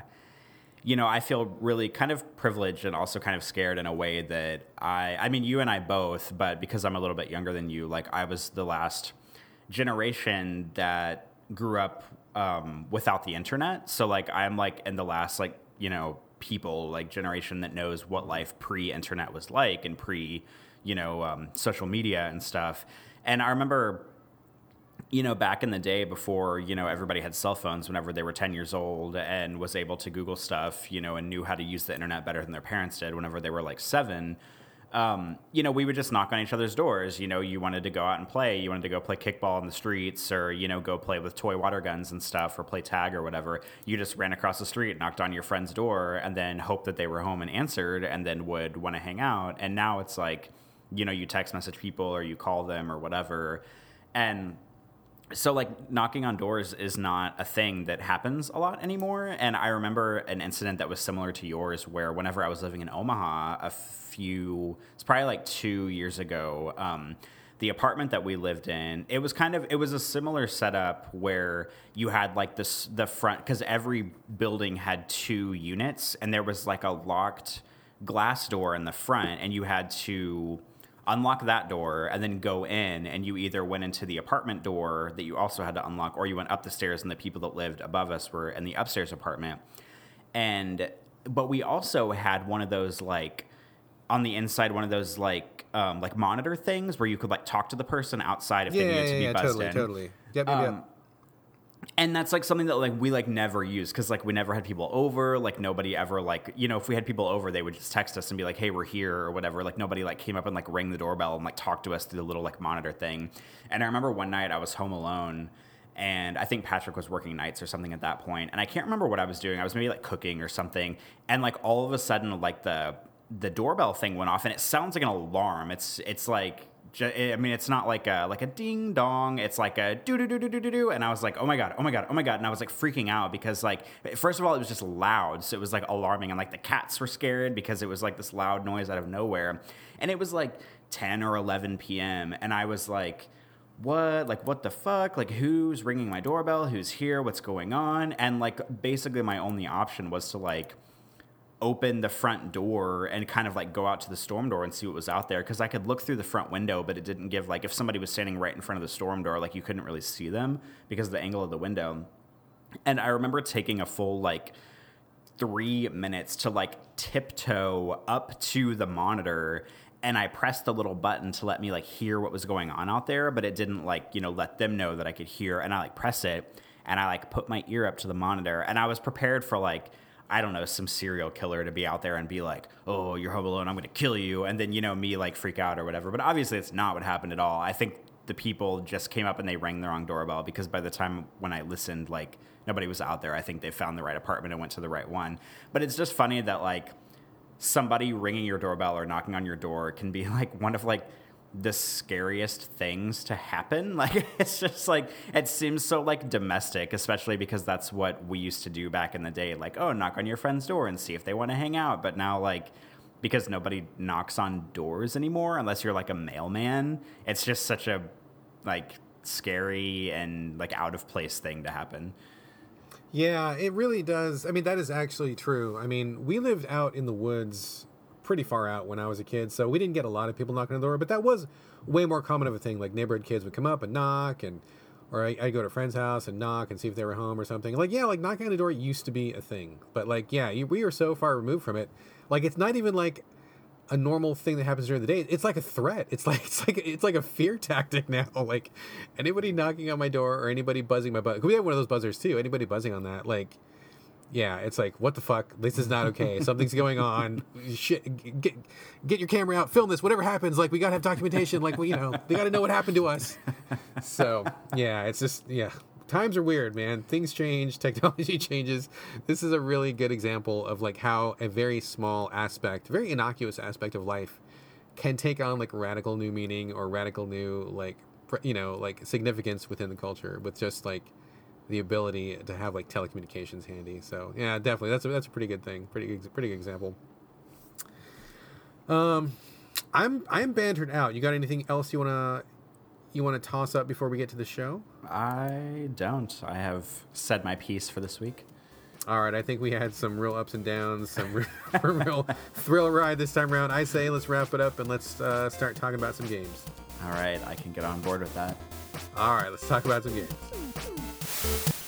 you know, I feel really kind of privileged and also kind of scared in a way that I, I mean, you and I both, but because I'm a little bit younger than you, like I was the last generation that grew up um, without the internet. So, like, I'm like in the last, like, you know, people, like, generation that knows what life pre internet was like and pre, you know, um, social media and stuff. And I remember you know, back in the day before, you know, everybody had cell phones whenever they were 10 years old and was able to Google stuff, you know, and knew how to use the internet better than their parents did whenever they were like seven. Um, you know, we would just knock on each other's doors. You know, you wanted to go out and play. You wanted to go play kickball in the streets or, you know, go play with toy water guns and stuff or play tag or whatever. You just ran across the street, knocked on your friend's door, and then hoped that they were home and answered and then would want to hang out. And now it's like, you know, you text message people or you call them or whatever. And so like knocking on doors is not a thing that happens a lot anymore. And i remember an incident that was similar to yours where whenever i was living in omaha a few it's probably like two years ago um, the apartment that we lived in it was kind of it was a similar setup where you had like this the front because every building had two units and there was like a locked glass door in the front and you had to unlock that door and then go in and you either went into the apartment door that you also had to unlock or you went up the stairs and the people that lived above us were in the upstairs apartment and but we also had one of those like on the inside one of those like um, like monitor things where you could like talk to the person outside if Yeah, they needed yeah, to be yeah, buzzed totally, in totally. Yep, yep, yep. And that's like something that like we like never use because like we never had people over like nobody ever like you know if we had people over they would just text us and be like hey we're here or whatever like nobody like came up and like rang the doorbell and like talked to us through the little like monitor thing and i remember one night i was home alone and I think Patrick was working nights or something at that point, and I can't remember what I was doing. I was maybe like cooking or something, and like all of a sudden, like the the doorbell thing went off, and it sounds like an alarm. It's it's like Eh, I mean, it's not like a like a ding dong. It's like a do do do do do do do. And I was like, oh my god, oh my god, oh my god. And I was like freaking out because like first of all, it was just loud, so it was like alarming, and like the cats were scared because it was like this loud noise out of nowhere, and it was like 10 or 11 p.m. and I was like. What? Like, what the fuck? Like, who's ringing my doorbell? Who's here? What's going on? And, like, basically, my only option was to, like, open the front door and kind of like go out to the storm door and see what was out there because I could look through the front window, but it didn't give like if somebody was standing right in front of the storm door, like you couldn't really see them because of the angle of the window. And I remember taking a full like three minutes to like tiptoe up to the monitor and I pressed the little button to let me like hear what was going on out there, but it didn't like, you know, let them know that I could hear. And I like press it and I like put my ear up to the monitor and I was prepared for like I don't know, some serial killer to be out there and be like, oh, you're home alone, I'm going to kill you. And then, you know, me like freak out or whatever. But obviously, it's not what happened at all. I think the people just came up and they rang the wrong doorbell because by the time when I listened, like, nobody was out there. I think they found the right apartment and went to the right one. But it's just funny that, like, somebody ringing your doorbell or knocking on your door can be [LAUGHS] like one of like the scariest things to happen. [LAUGHS] Like it's just like it seems so like domestic, especially because that's what we used to do back in the day. Like, oh, knock on your friend's door and see if they want to hang out. But now like because nobody knocks on doors anymore unless you're like a mailman, it's just such a like scary and like out of place thing to happen. Yeah, it really does. I mean, that is actually true. I mean, we lived out in the woods pretty far out when I was a kid, so we didn't get a lot of people knocking on the door. But that was way more common of a thing. Like neighborhood kids would come up and knock, and or I, would go to a friend's house and knock and see if they were home or something. Like yeah, like knocking on the door used to be a thing, but like yeah, we are so far removed from it. Like it's not even like a normal thing that happens during the day. It's like a threat. It's like [LAUGHS] it's like it's like a fear tactic now. [LAUGHS] Like anybody knocking on my door or anybody buzzing my buzzer. We have one of those buzzers too. Anybody buzzing on that, like yeah, it's like what the fuck? This is not okay. [LAUGHS] Something's going on. Shit, get get your camera out, film this. Whatever happens, like we gotta have documentation. Like we, you know, they gotta know what happened to us. So yeah, it's just yeah. Times are weird, man. Things change, technology [LAUGHS] changes. This is a really good example of like how a very small aspect, very innocuous aspect of life, can take on like radical new meaning or radical new like you know like significance within the culture with just like the ability to have like telecommunications handy. So yeah, definitely that's a, that's a pretty good thing. Pretty pretty good example. Um, I'm I'm bantered out. You got anything else you wanna you want to toss up before we get to the show? I don't. I have said my piece for this week. All right, I think we had some real ups and downs, some real, [LAUGHS] real thrill ride this time around. I say let's wrap it up and let's uh, start talking about some games. All right, I can get on board with that. All right, let's talk about some games you